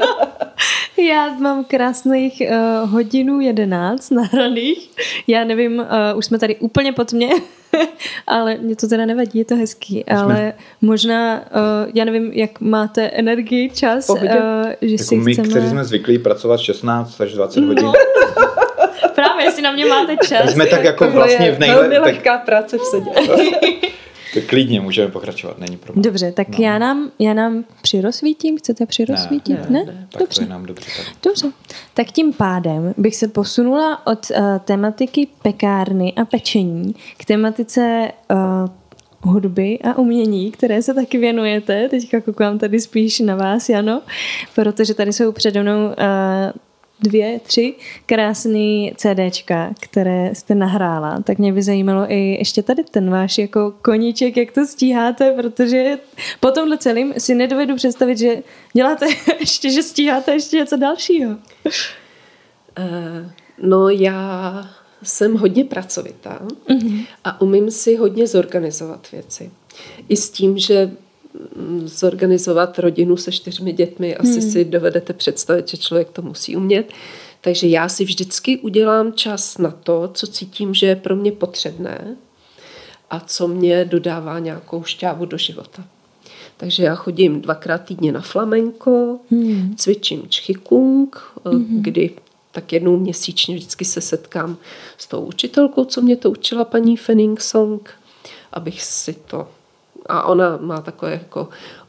Speaker 3: <laughs>
Speaker 4: Já mám krásných uh, hodinu jedenáct nahraných. Já nevím, uh, už jsme tady úplně pod mě, <laughs> ale mě to teda nevadí, je to hezký. Jsme... Ale možná, uh, já nevím, jak máte energii, čas, uh, že
Speaker 3: jako si my, chceme... kteří jsme zvyklí pracovat 16 až 20 no. hodin. <laughs>
Speaker 4: Právě, jestli na mě máte čas.
Speaker 3: My jsme tak jako vlastně v nejle...
Speaker 2: Velmi lehká práce v sedě.
Speaker 3: Tak klidně můžeme pokračovat, není problém.
Speaker 4: Dobře, tak no. já, nám, já nám přirozsvítím, chcete přirozsvítit?
Speaker 3: Ne, ne, ne? ne. Tak dobře. to je nám dobře. Tak.
Speaker 4: Dobře, tak tím pádem bych se posunula od uh, tematiky pekárny a pečení k tematice uh, hudby a umění, které se taky věnujete. Teďka koukám tady spíš na vás, Jano, protože tady jsou přede mnou uh, dvě, tři krásné CDčka, které jste nahrála, tak mě by zajímalo i ještě tady ten váš jako koníček, jak to stíháte, protože po tomhle celým si nedovedu představit, že děláte <laughs> ještě, že stíháte ještě něco dalšího.
Speaker 2: Uh, no já jsem hodně pracovitá uh-huh. a umím si hodně zorganizovat věci. I s tím, že zorganizovat rodinu se čtyřmi dětmi, asi hmm. si dovedete představit, že člověk to musí umět. Takže já si vždycky udělám čas na to, co cítím, že je pro mě potřebné a co mě dodává nějakou šťávu do života. Takže já chodím dvakrát týdně na flamenko, hmm. cvičím čchikung, hmm. kdy tak jednou měsíčně vždycky se setkám s tou učitelkou, co mě to učila paní Fenning Song, abych si to a ona má takové jako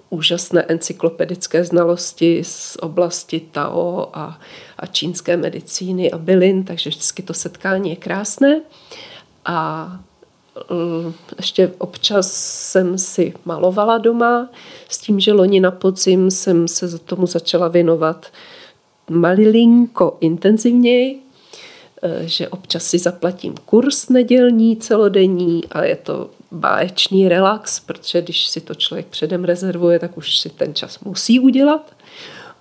Speaker 2: úžasné encyklopedické znalosti z oblasti Tao a, a čínské medicíny a bylin, takže vždycky to setkání je krásné. A mm, ještě občas jsem si malovala doma s tím, že loni na podzim jsem se tomu začala věnovat malilinko intenzivněji, e, že občas si zaplatím kurz nedělní, celodenní a je to báječný relax, protože když si to člověk předem rezervuje, tak už si ten čas musí udělat.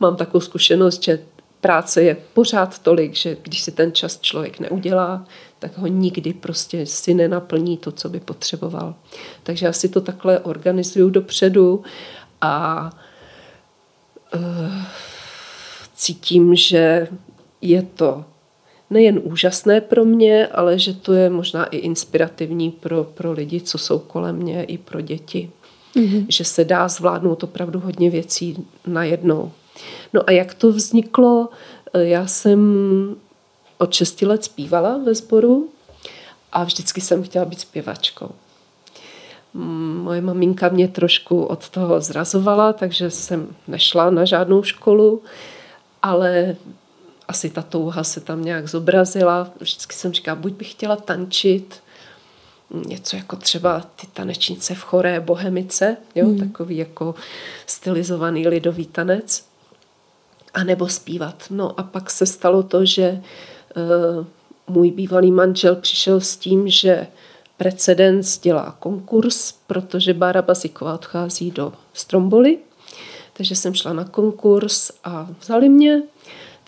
Speaker 2: Mám takovou zkušenost, že práce je pořád tolik, že když si ten čas člověk neudělá, tak ho nikdy prostě si nenaplní to, co by potřeboval. Takže já si to takhle organizuju dopředu a uh, cítím, že je to nejen úžasné pro mě, ale že to je možná i inspirativní pro, pro lidi, co jsou kolem mě, i pro děti. Mm-hmm. Že se dá zvládnout opravdu hodně věcí najednou. No a jak to vzniklo? Já jsem od 6 let zpívala ve sboru a vždycky jsem chtěla být zpěvačkou. Moje maminka mě trošku od toho zrazovala, takže jsem nešla na žádnou školu, ale asi ta touha se tam nějak zobrazila. Vždycky jsem říkala, buď bych chtěla tančit, něco jako třeba ty tanečnice v choré Bohemice, jo, hmm. takový jako stylizovaný lidový tanec, a nebo zpívat. No a pak se stalo to, že uh, můj bývalý manžel přišel s tím, že precedens dělá konkurs, protože Bára Baziková odchází do Stromboli, takže jsem šla na konkurs a vzali mě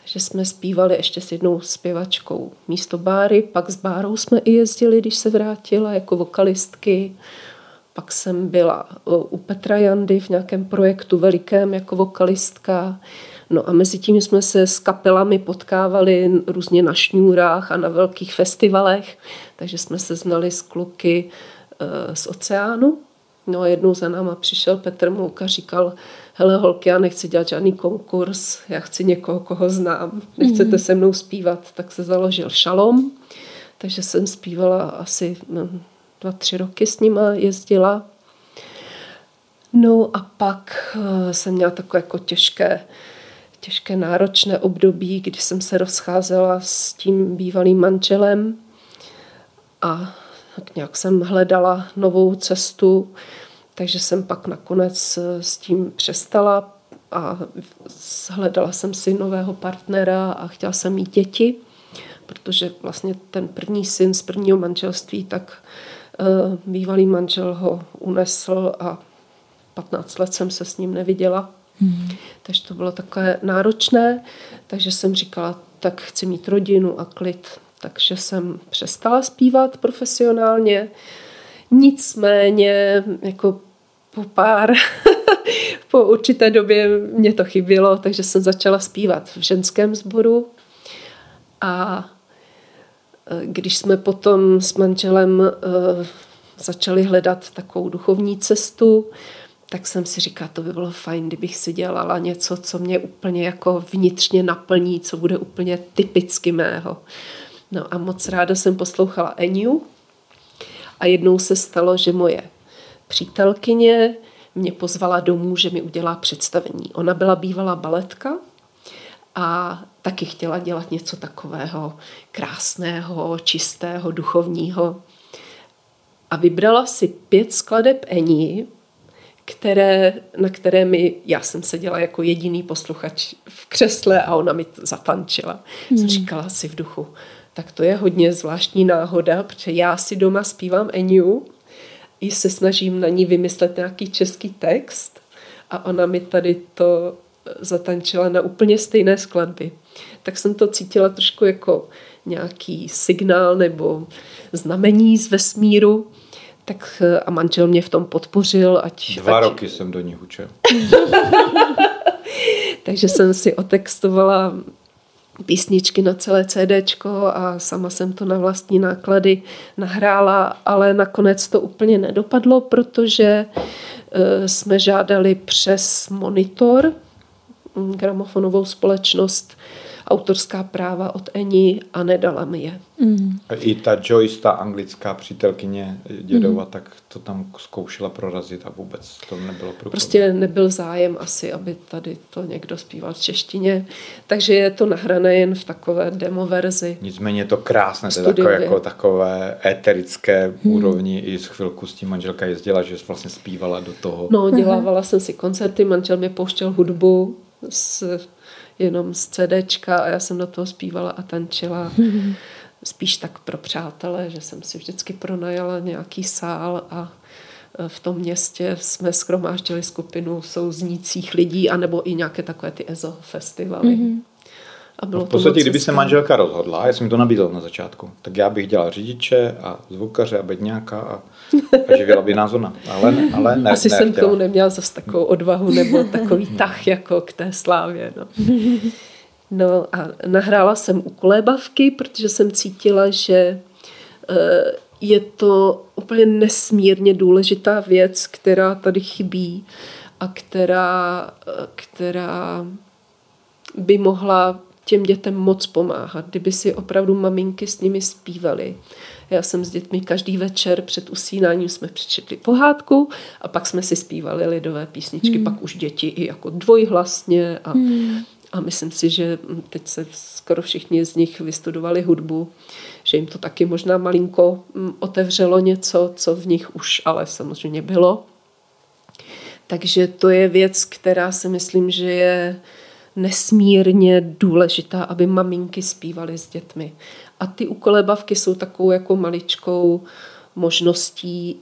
Speaker 2: Takže jsme zpívali ještě s jednou zpěvačkou místo Báry, pak s Bárou jsme i jezdili, když se vrátila jako vokalistky. Pak jsem byla u Petra Jandy v nějakém projektu velikém jako vokalistka. No a mezi tím jsme se s kapelami potkávali různě na šňůrách a na velkých festivalech, takže jsme se znali s kluky eh, z oceánu. No a jednou za náma přišel Petr Mouk a říkal, hele holky, já nechci dělat žádný konkurs, já chci někoho, koho znám, nechcete mhm. se mnou zpívat, tak se založil Šalom, takže jsem zpívala asi hm, dva, tři roky s nima, jezdila. No a pak eh, jsem měla takové jako těžké, těžké náročné období, kdy jsem se rozcházela s tím bývalým manželem a tak nějak jsem hledala novou cestu, takže jsem pak nakonec eh, s tím přestala a hledala jsem si nového partnera a chtěla jsem mít děti, protože vlastně ten první syn z prvního manželství, tak uh, bývalý manžel ho unesl a 15 let jsem se s ním neviděla. Hmm. Takže to bylo takové náročné, takže jsem říkala, tak chci mít rodinu a klid. Takže jsem přestala zpívat profesionálně. Nicméně jako po pár, <laughs> po určité době mě to chybělo, takže jsem začala zpívat v ženském sboru. A e, když jsme potom s manželem e, začali hledat takovou duchovní cestu, tak jsem si říkala, to by bylo fajn, kdybych si dělala něco, co mě úplně jako vnitřně naplní, co bude úplně typicky mého. No a moc ráda jsem poslouchala Eniu a jednou se stalo, že moje přítelkyně mě pozvala domů, že mi udělá představení. Ona byla bývalá baletka a taky chtěla dělat něco takového krásného, čistého, duchovního. A vybrala si pět skladeb Eni, které, na které mi, já jsem seděla jako jediný posluchač v křesle a ona mi zatančila. Hmm. Jsem říkala si v duchu, tak to je hodně zvláštní náhoda, protože já si doma zpívám Eniu i se snažím na ní vymyslet nějaký český text a ona mi tady to zatančila na úplně stejné skladby. Tak jsem to cítila trošku jako nějaký signál nebo znamení z vesmíru. Tak a manžel mě v tom podpořil. Ať,
Speaker 3: Dva
Speaker 2: ať...
Speaker 3: roky jsem do ní učil. <laughs>
Speaker 2: Takže jsem si otextovala písničky na celé CD a sama jsem to na vlastní náklady nahrála, ale nakonec to úplně nedopadlo, protože e, jsme žádali přes monitor gramofonovou společnost autorská práva od Eni a nedala mi je.
Speaker 3: Mm. I ta Joyce, ta anglická přítelkyně dědova, mm. tak to tam zkoušela prorazit a vůbec to nebylo průchodné.
Speaker 2: Prostě nebyl zájem asi, aby tady to někdo zpíval v češtině, takže je to nahrané jen v takové demo verzi.
Speaker 3: Nicméně je to krásné, to je takové, jako takové éterické hmm. úrovni, i z chvilku s tím manželka jezdila, že vlastně zpívala do toho.
Speaker 2: No, dělávala jsem si koncerty, manžel mě pouštěl hudbu s jenom z CDčka a já jsem do toho zpívala a tančila. <laughs> Spíš tak pro přátele, že jsem si vždycky pronajala nějaký sál a e, v tom městě jsme skromáždili skupinu souznících lidí, anebo i nějaké takové ty EZO festivaly. Mm-hmm.
Speaker 3: A bylo no v podstatě, kdyby se manželka rozhodla, já jsem mi to nabízel na začátku, tak já bych dělal řidiče a zvukaře a bedňáka a, a živila by nás ona. Ale, ale ne,
Speaker 2: Asi ne, jsem tomu neměla zase takovou odvahu nebo takový tah jako k té slávě. No. <laughs> no a nahrála jsem u kolébavky, protože jsem cítila, že eh, je to úplně nesmírně důležitá věc, která tady chybí a která, eh, která by mohla těm dětem moc pomáhat, kdyby si opravdu maminky s nimi zpívaly. Já jsem s dětmi každý večer před usínáním jsme přečetli pohádku a pak jsme si zpívali lidové písničky, hmm. pak už děti i jako dvojhlasně a, hmm. a myslím si, že teď se skoro všichni z nich vystudovali hudbu, že jim to taky možná malinko mm, otevřelo něco, co v nich už ale samozřejmě bylo. Takže to je věc, která si myslím, že je nesmírně důležitá, aby maminky zpívaly s dětmi. A ty ukolebavky jsou takovou jako maličkou možností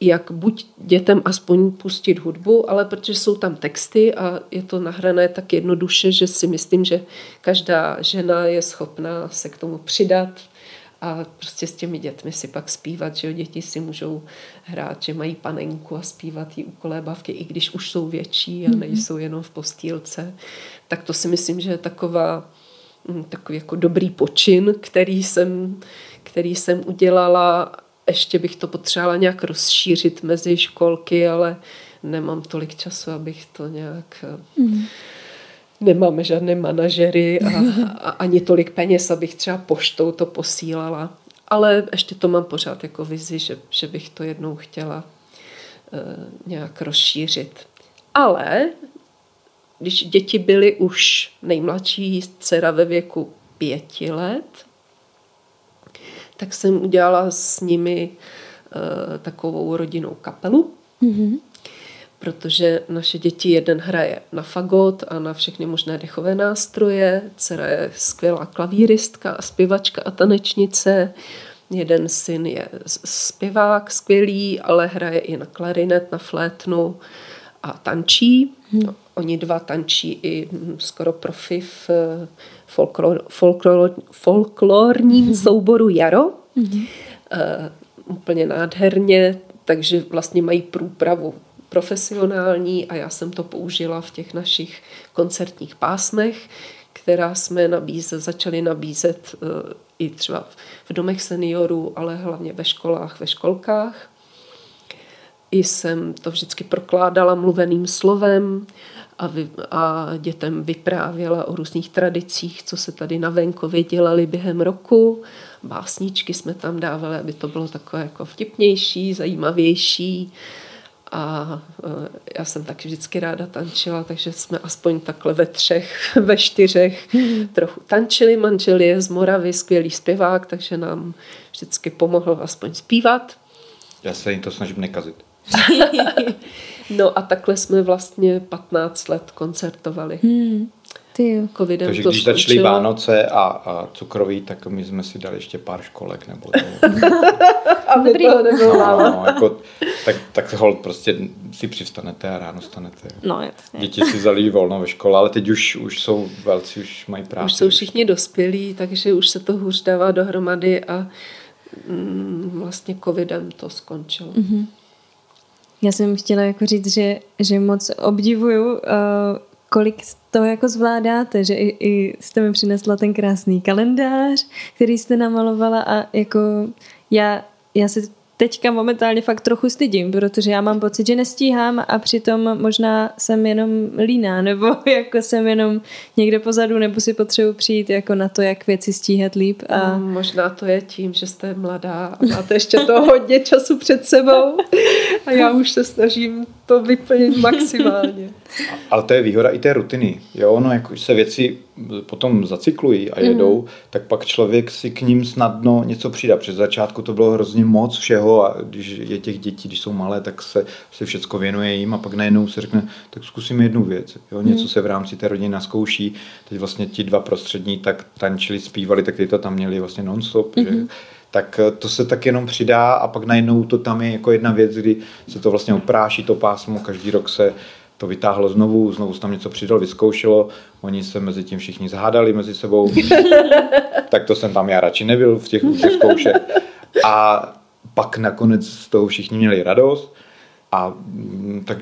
Speaker 2: jak buď dětem aspoň pustit hudbu, ale protože jsou tam texty a je to nahrané tak jednoduše, že si myslím, že každá žena je schopná se k tomu přidat a prostě s těmi dětmi si pak zpívat, že jo, děti si můžou hrát, že mají panenku a zpívat jí u kolébavky, i když už jsou větší a mhm. nejsou jenom v postýlce. Tak to si myslím, že je taková, hm, takový jako dobrý počin, který jsem, který jsem udělala ještě bych to potřebovala nějak rozšířit mezi školky, ale nemám tolik času, abych to nějak... Mm. Nemáme žádné manažery a, a ani tolik peněz, abych třeba poštou to posílala. Ale ještě to mám pořád jako vizi, že, že bych to jednou chtěla uh, nějak rozšířit. Ale když děti byly už nejmladší, dcera ve věku pěti let, tak jsem udělala s nimi uh, takovou rodinnou kapelu, mm-hmm. Protože naše děti jeden hraje na fagot a na všechny možné dechové nástroje, dcera je skvělá klavíristka a zpěvačka a tanečnice, jeden syn je zpěvák skvělý, ale hraje i na klarinet, na flétnu a tančí. Hmm. Oni dva tančí i hm, skoro profi v folklor, folklor, folklorním hmm. souboru Jaro. Hmm. Uh, úplně nádherně, takže vlastně mají průpravu profesionální a já jsem to použila v těch našich koncertních pásmech, která jsme nabízet, začali nabízet uh, i třeba v domech seniorů, ale hlavně ve školách, ve školkách. I jsem to vždycky prokládala mluveným slovem a, vy, a dětem vyprávěla o různých tradicích, co se tady na venkově dělali během roku. Básničky jsme tam dávali, aby to bylo takové jako vtipnější, zajímavější. A e, já jsem taky vždycky ráda tančila, takže jsme aspoň takhle ve třech, <laughs> ve čtyřech trochu tančili. Manžel je z Moravy, skvělý zpěvák, takže nám vždycky pomohl aspoň zpívat.
Speaker 3: Já se jim to snažím nekazit. <laughs>
Speaker 2: no a takhle jsme vlastně 15 let koncertovali. Hmm.
Speaker 3: Ty Covidem Takže to když skončilo. začaly Vánoce a, a cukroví, tak my jsme si dali ještě pár školek. Nebo to... <laughs>
Speaker 2: Aby Dobrý. toho nebylo no, no,
Speaker 3: jako, tak, tak hold prostě si přistanete a ráno stanete.
Speaker 4: No, jasně.
Speaker 3: Děti si zalí volno ve škole, ale teď už, už jsou velcí, už mají práci.
Speaker 2: Už jsou všichni dospělí, takže už se to hůř dává dohromady a mm, vlastně covidem to skončilo. Mm-hmm.
Speaker 4: Já jsem chtěla jako říct, že, že moc obdivuju, uh, kolik to jako zvládáte, že i, i jste mi přinesla ten krásný kalendář, který jste namalovala a jako já, já si teďka momentálně fakt trochu stydím, protože já mám pocit, že nestíhám a přitom možná jsem jenom líná, <laughs> nebo jako jsem jenom někde pozadu, nebo si potřebuji přijít jako na to, jak věci stíhat líp. A...
Speaker 2: No, možná to je tím, že jste mladá a máte ještě to hodně času před sebou <laughs> a já už se snažím to vyplnit maximálně. <laughs>
Speaker 3: Ale to je výhoda i té rutiny. Jo, no, jako se věci potom zacyklují a jedou, mm. tak pak člověk si k ním snadno něco přidá. Před začátku to bylo hrozně moc všeho a když je těch dětí, když jsou malé, tak se, se všechno věnuje jim a pak najednou se řekne, tak zkusíme jednu věc. Jo, něco mm. se v rámci té rodiny naskouší. Teď vlastně ti dva prostřední tak tančili, zpívali, tak ty to tam měli vlastně non-stop. Mm-hmm. Že? Tak to se tak jenom přidá a pak najednou to tam je jako jedna věc, kdy se to vlastně opráší, to pásmo, každý rok se to vytáhlo znovu, znovu se tam něco přidal, vyzkoušelo, oni se mezi tím všichni zhádali mezi sebou, <laughs> tak to jsem tam já radši nebyl v těch, těch zkoušek. A pak nakonec z toho všichni měli radost a mm, tak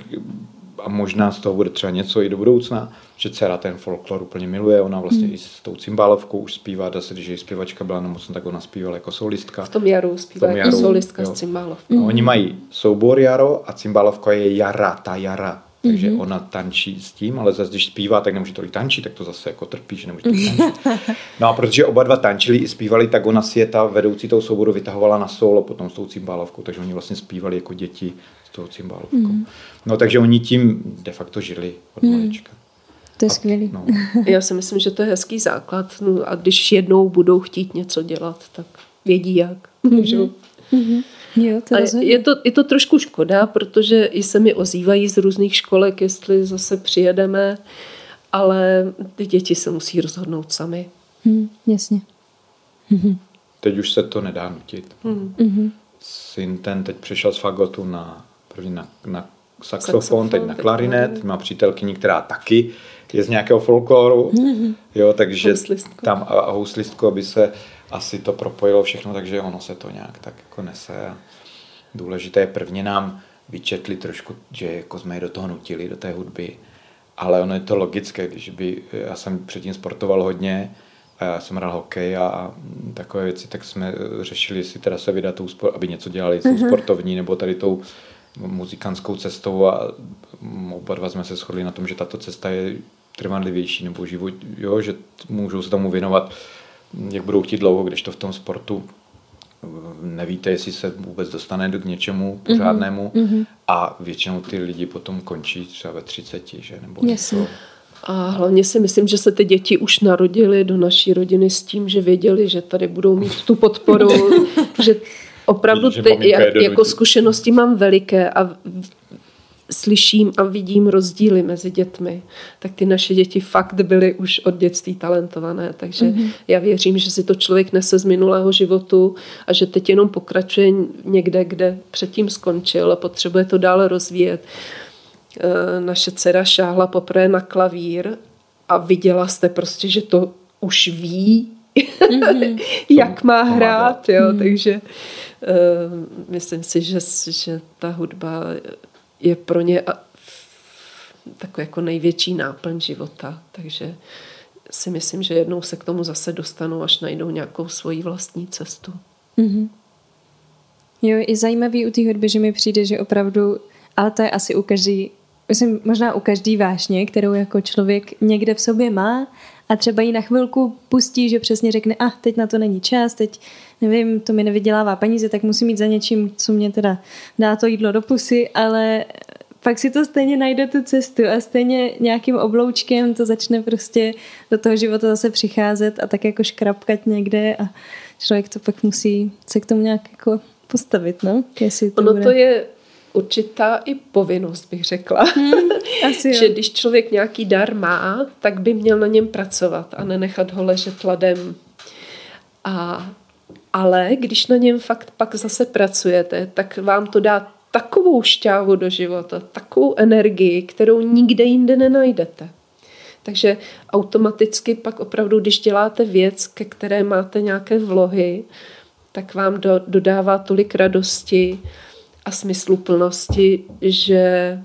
Speaker 3: a možná z toho bude třeba něco i do budoucna, že dcera ten folklor úplně miluje, ona vlastně hmm. i s tou cymbálovkou už zpívá, dá se, že zpěvačka byla nemocná, tak ona zpívala jako solistka.
Speaker 2: V tom jaru zpívá tom jako solistka jo. s cymbálovkou.
Speaker 3: Hmm. Oni mají soubor jaro a cymbálovka je jara, ta jara. Takže mm-hmm. ona tančí s tím, ale zase když zpívá, tak nemůže tolik tančit, tak to zase jako trpí, že nemůže tolik tančit. <laughs> No a protože oba dva tančili i zpívali, tak ona si je ta vedoucí toho souboru vytahovala na solo potom s tou cymbálovkou, takže oni vlastně zpívali jako děti s tou cymbálovkou. Mm. No takže oni tím de facto žili od mm. malička.
Speaker 4: To je skvělý. No. <laughs>
Speaker 2: Já si myslím, že to je hezký základ no a když jednou budou chtít něco dělat, tak vědí jak. Mm-hmm. Mm-hmm.
Speaker 4: Jo, to
Speaker 2: je, to, je to trošku škoda, protože i se mi ozývají z různých školek, jestli zase přijedeme, ale ty děti se musí rozhodnout sami.
Speaker 4: Hmm, jasně.
Speaker 3: Hmm. Teď už se to nedá nutit. Hmm. Hmm. syn ten teď přešel z fagotu na první na, na saxofon, saxofon, teď na klarinet, teď má přítelkyni, která taky je z nějakého folkloru, mm-hmm. jo, takže tam a, a houslistku, aby se asi to propojilo všechno, takže ono se to nějak tak jako nese. A důležité je prvně nám vyčetli trošku, že jako jsme je do toho nutili, do té hudby, ale ono je to logické, když by, já jsem předtím sportoval hodně, a já jsem hrál hokej a takové věci, tak jsme řešili, jestli teda se vydat, tou, aby něco dělali, mm-hmm. sportovní, nebo tady tou muzikantskou cestou a oba dva jsme se shodli na tom, že tato cesta je trvanlivější nebo život, jo, že můžou se tomu věnovat, jak budou chtít dlouho, když to v tom sportu nevíte, jestli se vůbec dostane k něčemu mhm, pořádnému mm-hmm. a většinou ty lidi potom končí třeba ve 30, že? Nebo něco.
Speaker 2: A hlavně si myslím, že se ty děti už narodily do naší rodiny s tím, že věděli, že tady budou mít tu podporu, <laughs> že opravdu ty, jak, jako zkušenosti mám veliké a slyším a vidím rozdíly mezi dětmi, tak ty naše děti fakt byly už od dětství talentované. Takže mm-hmm. já věřím, že si to člověk nese z minulého životu a že teď jenom pokračuje někde, kde předtím skončil a potřebuje to dále rozvíjet. E, naše dcera šáhla poprvé na klavír a viděla jste prostě, že to už ví, mm-hmm. <laughs> jak má hrát. Jo? Mm-hmm. Takže uh, myslím si, že, že ta hudba je pro ně takový jako největší náplň života. Takže si myslím, že jednou se k tomu zase dostanou, až najdou nějakou svoji vlastní cestu. Mm-hmm.
Speaker 4: Jo, je zajímavý u té hudby, že mi přijde, že opravdu, ale to je asi u každý, myslím, možná u každý vášně, kterou jako člověk někde v sobě má a třeba ji na chvilku pustí, že přesně řekne, a ah, teď na to není čas, teď nevím, to mi nevydělává peníze, tak musím jít za něčím, co mě teda dá to jídlo do pusy, ale pak si to stejně najde tu cestu a stejně nějakým obloučkem to začne prostě do toho života zase přicházet a tak jako škrapkat někde a člověk to pak musí se k tomu nějak jako postavit, no?
Speaker 2: Jestli to ono bude... to je určitá i povinnost, bych řekla. Hmm, asi <laughs> že když člověk nějaký dar má, tak by měl na něm pracovat a nenechat ho ležet ladem. A, ale když na něm fakt pak zase pracujete, tak vám to dá takovou šťávu do života, takovou energii, kterou nikde jinde nenajdete. Takže automaticky pak opravdu, když děláte věc, ke které máte nějaké vlohy, tak vám do, dodává tolik radosti, a smysluplnosti, že,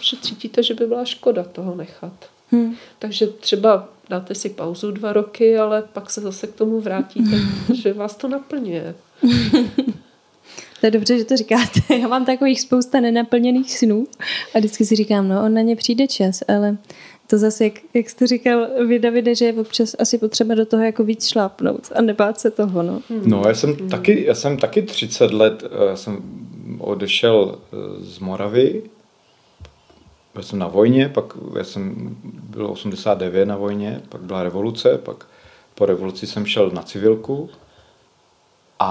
Speaker 2: že cítíte, že by byla škoda toho nechat. Hmm. Takže třeba dáte si pauzu dva roky, ale pak se zase k tomu vrátíte, <laughs> protože vás to naplňuje.
Speaker 4: To je dobře, že to říkáte. <laughs> Já mám takových spousta nenaplněných snů a vždycky si říkám, no on na ně přijde čas, ale to zase, jak, jak jste říkal vy, Davide, že je občas asi potřeba do toho jako víc šlápnout a nebát se toho, no.
Speaker 3: No, já jsem, hmm. taky, já jsem taky 30 let, eh, já jsem odešel eh, z Moravy, byl jsem na vojně, pak já jsem byl 89 na vojně, pak byla revoluce, pak po revoluci jsem šel na civilku a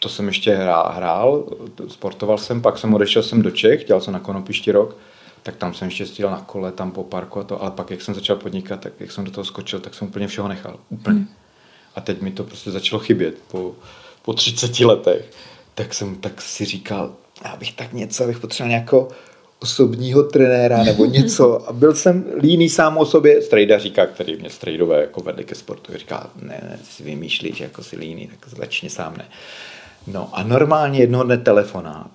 Speaker 3: to jsem ještě hrál, hrál sportoval jsem, pak jsem odešel jsem do Čech, dělal jsem na Konopišti rok, tak tam jsem ještě stíl na kole, tam po parku a to, ale pak jak jsem začal podnikat, tak jak jsem do toho skočil, tak jsem úplně všeho nechal. Úplně. Hmm. A teď mi to prostě začalo chybět po, po 30 letech tak jsem tak si říkal, já bych tak něco, abych potřeboval nějakého osobního trenéra nebo něco. A byl jsem líný sám o sobě. Strejda říká, který mě strejdové jako vedli ke sportu, říká, ne, ne, si vymýšlíš, jako si líný, tak začni sám ne. No a normálně jednoho dne telefonát.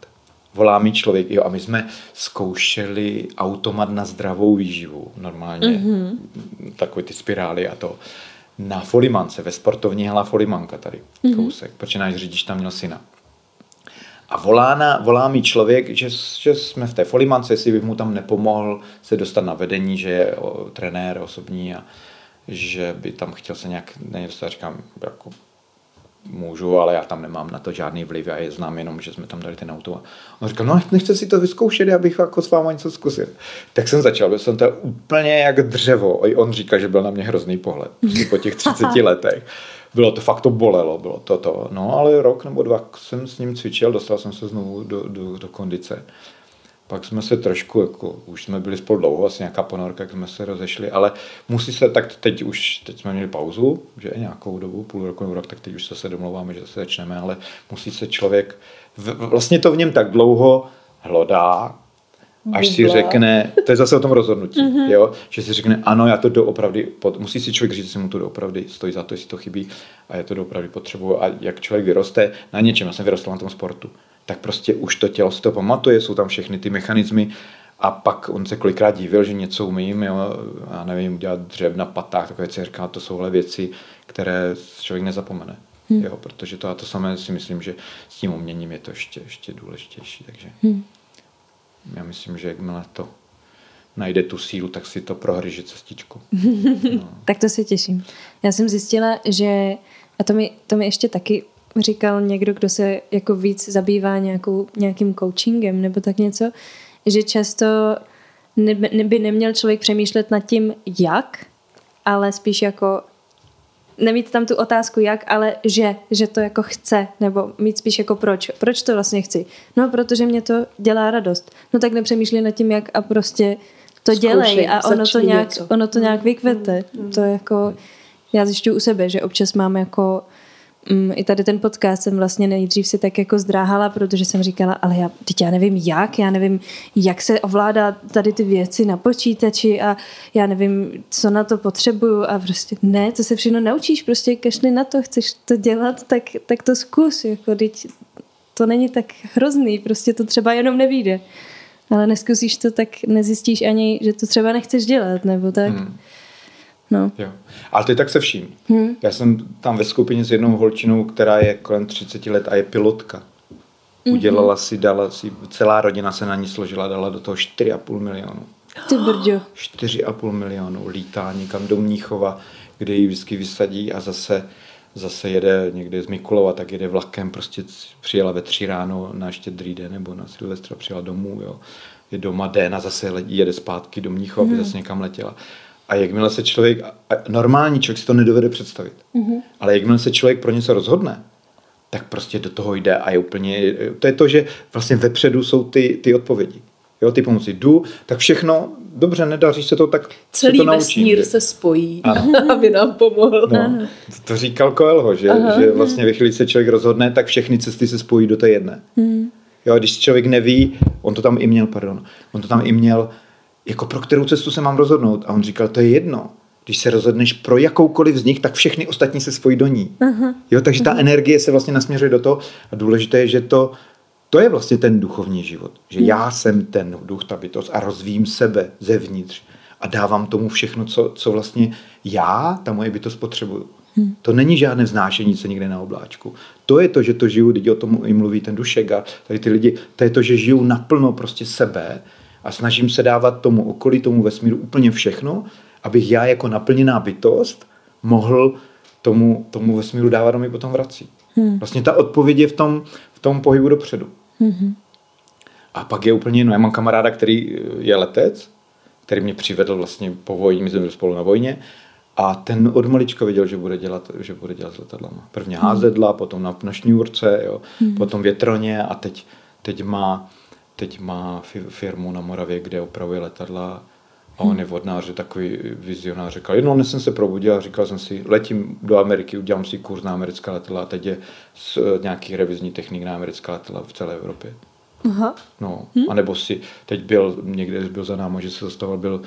Speaker 3: Volá mi člověk, jo, a my jsme zkoušeli automat na zdravou výživu, normálně, mm-hmm. takový ty spirály a to na Folimance, ve sportovní hala Folimanka tady, mm-hmm. kousek, protože náš řidič tam měl syna. A volá, na, volá mi člověk, že, že jsme v té folimance, jestli bych mu tam nepomohl se dostat na vedení, že je o, trenér osobní a že by tam chtěl se nějak nedostat. Říkám, jako můžu, ale já tam nemám na to žádný vliv, já je znám jenom, že jsme tam dali ten auto. A on říkal, no nechce si to vyzkoušet, abych jako s váma něco zkusil. Tak jsem začal, byl jsem to úplně jak dřevo. I on říkal, že byl na mě hrozný pohled, <laughs> po těch 30 letech bylo to fakt to bolelo, bylo to to. No ale rok nebo dva jsem s ním cvičil, dostal jsem se znovu do, do, do kondice. pak jsme se trošku, jako, už jsme byli spolu dlouho, asi nějaká ponorka, jak jsme se rozešli, ale musí se, tak teď už, teď jsme měli pauzu, že nějakou dobu, půl roku nebo rok, tak teď už se domlouváme, že se začneme, ale musí se člověk, vlastně to v něm tak dlouho hlodá, až si řekne, to je zase o tom rozhodnutí, mm-hmm. jo, že si řekne, ano, já to doopravdy, musí si člověk říct, že mu to doopravdy stojí za to, jestli to chybí a je to doopravdy potřebuju a jak člověk vyroste na něčem, já jsem vyrostl na tom sportu, tak prostě už to tělo si to pamatuje, jsou tam všechny ty mechanismy a pak on se kolikrát divil, že něco umím, jo, já nevím, dělat dřev na patách, takové věci, říká, to souhle věci, které člověk nezapomene. Hmm. Jo, protože to a to samé si myslím, že s tím uměním je to ještě, ještě důležitější. Takže hmm. Já myslím, že jakmile to najde tu sílu, tak si to prohryže cestičku. <laughs>
Speaker 4: No. tak to si těším. Já jsem zjistila, že, a to mi, to mi ještě taky říkal někdo, kdo se jako víc zabývá nějakou, nějakým coachingem nebo tak něco, že často neby, by neměl člověk přemýšlet nad tím, jak, ale spíš jako nemít tam tu otázku jak, ale že, že to jako chce, nebo mít spíš jako proč. Proč to vlastně chci? No, protože mě to dělá radost. No tak nepřemýšlej nad tím jak a prostě to Zkoušej, dělej a ono to, nějak, ono to nějak vykvete. Mm, mm. To jako, já zjišťuju u sebe, že občas mám jako i tady ten podcast jsem vlastně nejdřív si tak jako zdráhala, protože jsem říkala, ale já, teď já nevím jak, já nevím, jak se ovládá tady ty věci na počítači a já nevím, co na to potřebuju a prostě ne, to se všechno naučíš, prostě kašli na to, chceš to dělat, tak, tak to zkus, jako teď to není tak hrozný, prostě to třeba jenom nevíde. Ale neskusíš to, tak nezjistíš ani, že to třeba nechceš dělat, nebo tak. Hmm. No.
Speaker 3: Jo. Ale to je tak se vším. Hmm. Já jsem tam ve skupině s jednou holčinou, která je kolem 30 let a je pilotka. Mm-hmm. Udělala si, dala si, celá rodina se na ní složila, dala do toho 4,5 milionu.
Speaker 4: Ty brďo.
Speaker 3: 4,5 milionu lítá někam do Mníchova, kde ji vždycky vysadí a zase zase jede někde z Mikulova, tak jede vlakem, prostě přijela ve tři ráno na štědrý den nebo na Silvestra přijela domů, jo. Je doma den a zase jede zpátky do Mníchova, mm. aby zase někam letěla. A jakmile se člověk, normální člověk si to nedovede představit, mm-hmm. ale jakmile se člověk pro něco rozhodne, tak prostě do toho jde a je úplně, to je to, že vlastně vepředu jsou ty, ty odpovědi. Jo, ty pomoci jdu, tak všechno, dobře, nedaří se to, tak
Speaker 2: Celý
Speaker 3: se to
Speaker 2: naučím. vesmír se spojí, ano. <laughs> aby nám pomohl.
Speaker 3: No, to říkal Coelho, že, že vlastně ve chvíli se člověk rozhodne, tak všechny cesty se spojí do té jedné. Hmm. Jo, když člověk neví, on to tam i měl, pardon, on to tam i měl, jako pro kterou cestu se mám rozhodnout. A on říkal, to je jedno. Když se rozhodneš pro jakoukoliv z nich, tak všechny ostatní se spojí do ní. Uh-huh. Jo, takže ta uh-huh. energie se vlastně nasměřuje do toho. A důležité je, že to, to je vlastně ten duchovní život. Že uh-huh. já jsem ten duch, ta bytost a rozvím sebe zevnitř a dávám tomu všechno, co, co vlastně já, ta moje bytost potřebuju. Hmm. To není žádné vznášení se někde na obláčku. To je to, že to žiju, lidi o tom i mluví ten dušek a tady ty lidi, to je to, že žiju naplno prostě sebe a snažím se dávat tomu okolí, tomu vesmíru úplně všechno, abych já jako naplněná bytost mohl tomu, tomu vesmíru dávat a mi potom vrací. Hmm. Vlastně ta odpověď je v tom, v tom pohybu dopředu. Hmm. A pak je úplně jinou. Já mám kamaráda, který je letec, který mě přivedl vlastně po vojně, my jsme byli spolu na vojně, a ten od malička viděl, že bude dělat, že bude dělat s letadlama. Prvně hmm. házedla, potom na, na šňůrce, jo, hmm. potom větroně a teď, teď má teď má firmu na Moravě, kde opravuje letadla a on je vodnář, takový vizionář. Říkal, jednou dnes jsem se probudil a říkal jsem si, letím do Ameriky, udělám si kurz na americká letadla a teď je z, eh, nějaký revizní technik na americká letadla v celé Evropě. Aha. No, hm? a nebo si, teď byl někde, byl za náma, že se zastavil, byl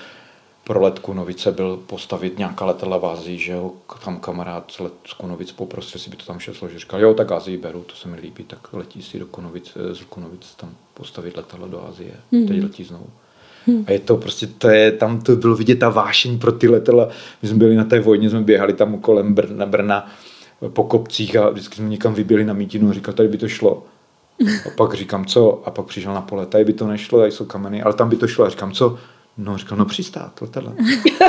Speaker 3: pro let Kunovice byl postavit nějaká letadla v Azii, že jo, tam kamarád z let z Kunovic poprosil, jestli by to tam šel složit. Říkal, jo, tak Azii beru, to se mi líbí, tak letí si do Kunovic, eh, z Kunovic tam postavit letadlo do Azie. Mm-hmm. Teď letí znovu. Hmm. A je to prostě, to je, tam to bylo vidět ta vášeň pro ty letadla. My jsme byli na té vojně, jsme běhali tam kolem Brna, Brna po kopcích a vždycky jsme někam vyběli na mítinu a říkal, tady by to šlo. <laughs> A pak říkám, co? A pak přišel na pole, tady by to nešlo, tady jsou kameny, ale tam by to šlo. A říkám, co? No, říkal, no přistát letadla.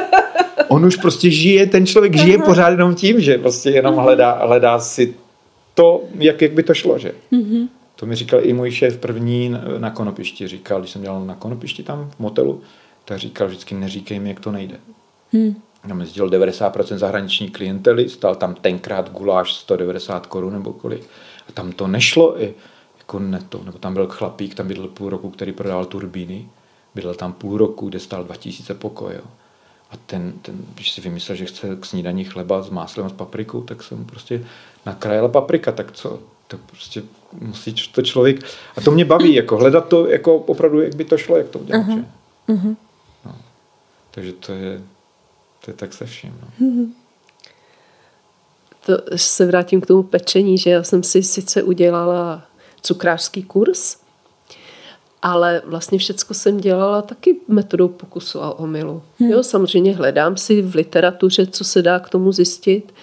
Speaker 3: <laughs> On už prostě žije, ten člověk žije pořád jenom tím, že prostě jenom hledá, hledá si to, jak, jak by to šlo, že? Mm-hmm. To mi říkal i můj šéf první na konopišti. Říkal, když jsem dělal na konopišti tam v motelu, tak říkal vždycky neříkej mi, jak to nejde. Hmm. Já mi sdělal 90% zahraniční klientely, stál tam tenkrát guláš 190 korun nebo kolik. A tam to nešlo i jako neto, nebo tam byl chlapík, tam bydlel půl roku, který prodával turbíny, bydlel tam půl roku, kde stál 2000 pokoj. Jo. A ten, ten, když si vymyslel, že chce k snídaní chleba s máslem a s paprikou, tak jsem prostě nakrájela paprika, tak co? To prostě musí to člověk... A to mě baví, jako hledat to, jako opravdu, jak by to šlo, jak to udělat. Uh-huh. Uh-huh. No. Takže to je, to je tak se vším. No. Uh-huh.
Speaker 2: To se vrátím k tomu pečení, že já jsem si sice udělala cukrářský kurz, ale vlastně všecko jsem dělala taky metodou pokusu a omylu. Hmm. Jo, samozřejmě hledám si v literatuře, co se dá k tomu zjistit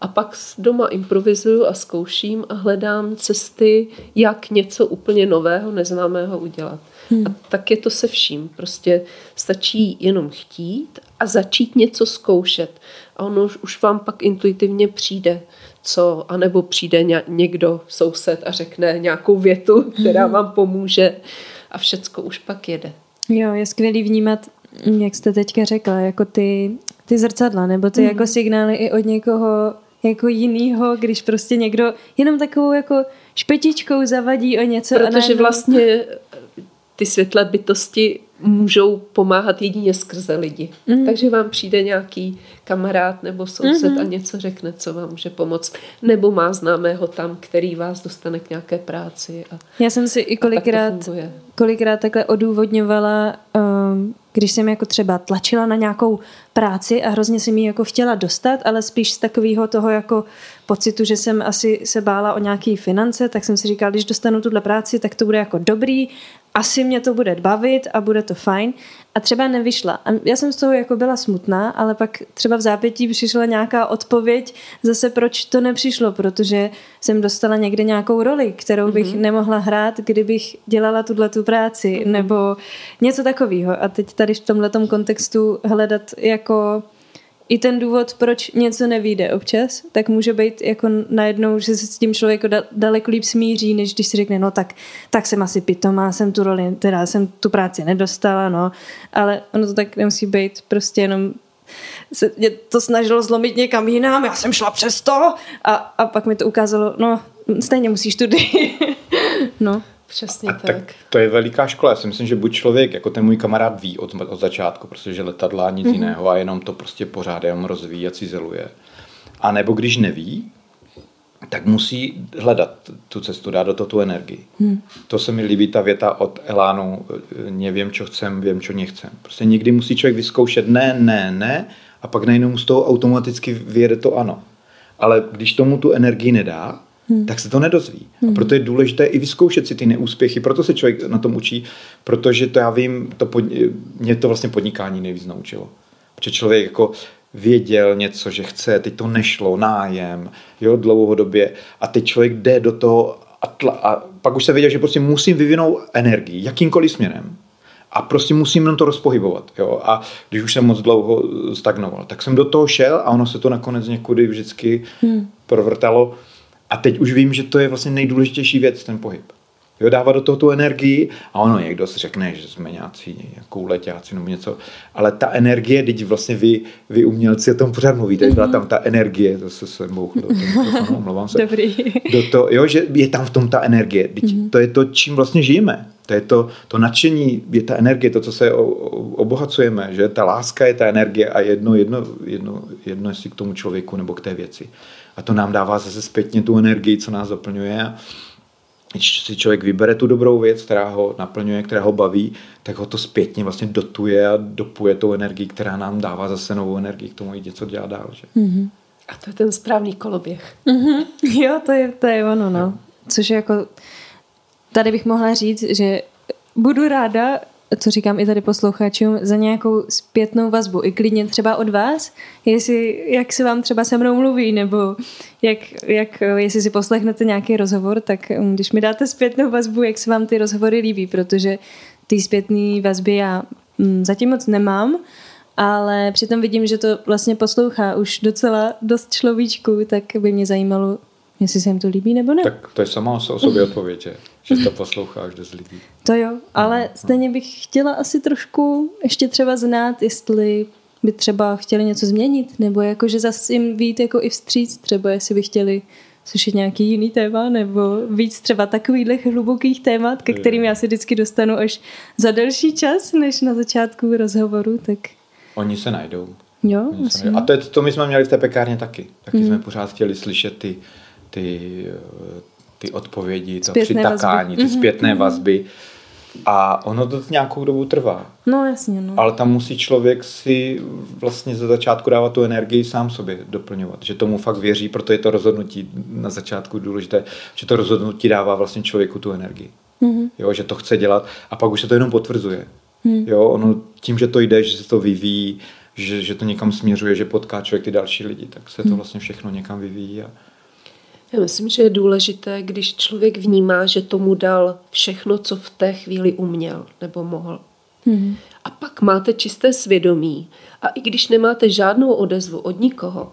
Speaker 2: a pak doma improvizuju a zkouším a hledám cesty, jak něco úplně nového, neznámého udělat. Hmm. A tak je to se vším. Prostě stačí jenom chtít a začít něco zkoušet. A ono už, už vám pak intuitivně přijde, co, anebo přijde někdo, soused a řekne nějakou větu, která hmm. vám pomůže a všecko už pak jede.
Speaker 4: Jo, je skvělý vnímat, jak jste teďka řekla, jako ty, ty zrcadla, nebo ty mm. jako signály i od někoho jako jinýho, když prostě někdo jenom takovou jako špetičkou zavadí o něco.
Speaker 2: Protože a vlastně ty světlé bytosti můžou pomáhat jedině skrze lidi. Mm. Takže vám přijde nějaký kamarád nebo soused mm-hmm. a něco řekne, co vám může pomoct. Nebo má známého tam, který vás dostane k nějaké práci. A,
Speaker 4: Já jsem si i kolikrát, tak kolikrát takhle odůvodňovala, um, když jsem jako třeba tlačila na nějakou práci a hrozně jsem ji jako chtěla dostat, ale spíš z takového toho jako pocitu, že jsem asi se bála o nějaké finance, tak jsem si říkala, když dostanu tuhle práci, tak to bude jako dobrý asi mě to bude bavit a bude to fajn. A třeba nevyšla. A já jsem z toho jako byla smutná, ale pak třeba v zápětí přišla nějaká odpověď zase, proč to nepřišlo, protože jsem dostala někde nějakou roli, kterou bych mm-hmm. nemohla hrát, kdybych dělala tuhle tu práci, mm-hmm. nebo něco takového. A teď tady v tomhle kontextu hledat jako i ten důvod, proč něco nevíde občas, tak může být jako najednou, že se s tím člověk daleko líp smíří, než když si řekne, no tak, tak jsem asi pitomá, jsem tu roli, teda jsem tu práci nedostala, no, ale ono to tak nemusí být, prostě jenom se mě to snažilo zlomit někam jinam, já jsem šla přes to a, a pak mi to ukázalo, no, stejně musíš tudy. <laughs> no.
Speaker 2: Přesně tak.
Speaker 3: tak. To je veliká škola. Já si myslím, že buď člověk, jako ten můj kamarád, ví od, od začátku, protože letadla nic mm-hmm. jiného a jenom to prostě pořád jenom rozvíjí a cizeluje. A nebo když neví, tak musí hledat tu cestu, dát do toho tu energii. Hmm. To se mi líbí ta věta od Elánu, nevím, co chcem, vím, co nechcem. Prostě někdy musí člověk vyzkoušet ne, ne, ne a pak najednou z toho automaticky vyjede to ano. Ale když tomu tu energii nedá, hmm. tak se to nedozví. Hmm. A proto je důležité i vyzkoušet si ty neúspěchy, proto se člověk na tom učí, protože to já vím, to pod, mě to vlastně podnikání nejvíc naučilo. Protože člověk jako věděl něco, že chce, teď to nešlo, nájem, jo, dlouhodobě a teď člověk jde do toho a, tla, a pak už se věděl, že prostě musím vyvinout energii, jakýmkoliv směrem a prostě musím jenom to rozpohybovat. Jo? A když už jsem moc dlouho stagnoval, tak jsem do toho šel a ono se to nakonec někudy vždycky hmm. provrtalo a teď už vím, že to je vlastně nejdůležitější věc, ten pohyb. Jo, dává do toho tu energii a ono někdo si řekne, že jsme nějací jako letáci nebo něco, ale ta energie, teď vlastně vy, vy umělci o tom pořád mluvíte, byla tam ta energie, to se se bouchlo do toho, <laughs> omlouvám se.
Speaker 4: Dobrý.
Speaker 3: Do to, jo, že je tam v tom ta energie, teď mm-hmm. to je to, čím vlastně žijeme. To je to, to nadšení, je ta energie, to, co se obohacujeme, že ta láska je ta energie a jedno, jedno, jedno, jedno jestli k tomu člověku nebo k té věci. A to nám dává zase zpětně tu energii, co nás zaplňuje. A když si člověk vybere tu dobrou věc, která ho naplňuje, která ho baví, tak ho to zpětně vlastně dotuje a dopuje tou energii, která nám dává zase novou energii k tomu jít něco dělat dál. Že? Mm-hmm.
Speaker 2: A to je ten správný koloběh.
Speaker 4: Mm-hmm. <laughs> Jo, to je, to je ono, no. Což je jako, tady bych mohla říct, že budu ráda, co říkám i tady posluchačům, za nějakou zpětnou vazbu. I klidně třeba od vás, jestli, jak se vám třeba se mnou mluví, nebo jak, jak, jestli si poslechnete nějaký rozhovor, tak um, když mi dáte zpětnou vazbu, jak se vám ty rozhovory líbí, protože ty zpětné vazby já mm, zatím moc nemám, ale přitom vidím, že to vlastně poslouchá už docela dost človíčků, tak by mě zajímalo, jestli se jim to líbí nebo ne.
Speaker 3: Tak to je sama o sobě odpověď, že to posloucháš dost lidí.
Speaker 4: To jo, ale no, stejně bych chtěla asi trošku ještě třeba znát, jestli by třeba chtěli něco změnit, nebo jako, že zase jim vít jako i vstříc, třeba jestli by chtěli je nějaký jiný téma, nebo víc třeba takovýchhle hlubokých témat, ke kterým já se vždycky dostanu až za delší čas, než na začátku rozhovoru, tak...
Speaker 3: Oni se najdou.
Speaker 4: Jo,
Speaker 3: Oni se najdou. A to, je, to my jsme měli v té pekárně taky. Taky hmm. jsme pořád chtěli slyšet ty, ty, ty odpovědi, to
Speaker 4: Zpětné
Speaker 3: přitakání,
Speaker 4: vazby.
Speaker 3: ty zpětné
Speaker 4: Mhm.
Speaker 3: vazby. A ono to nějakou dobu trvá.
Speaker 4: No jasně, no.
Speaker 3: Ale tam musí člověk si vlastně ze začátku dávat tu energii sám sobě doplňovat. Že tomu fakt věří, proto je to rozhodnutí na začátku důležité, že to rozhodnutí dává vlastně člověku tu energii.
Speaker 4: Mhm.
Speaker 3: Jo, že to chce dělat a pak už se to jenom potvrzuje.
Speaker 4: Hmm.
Speaker 3: Jo, ono tím, že to jde, že se to vyvíjí, že, že to někam směřuje, že potká člověk ty další lidi, tak se to
Speaker 4: Hmm.
Speaker 3: vlastně všechno někam vyvíjí. A...
Speaker 2: Já myslím, že je důležité, když člověk vnímá, že tomu dal všechno, co v té chvíli uměl nebo mohl.
Speaker 4: Mhm.
Speaker 2: A pak máte čisté svědomí. A i když nemáte žádnou odezvu od nikoho,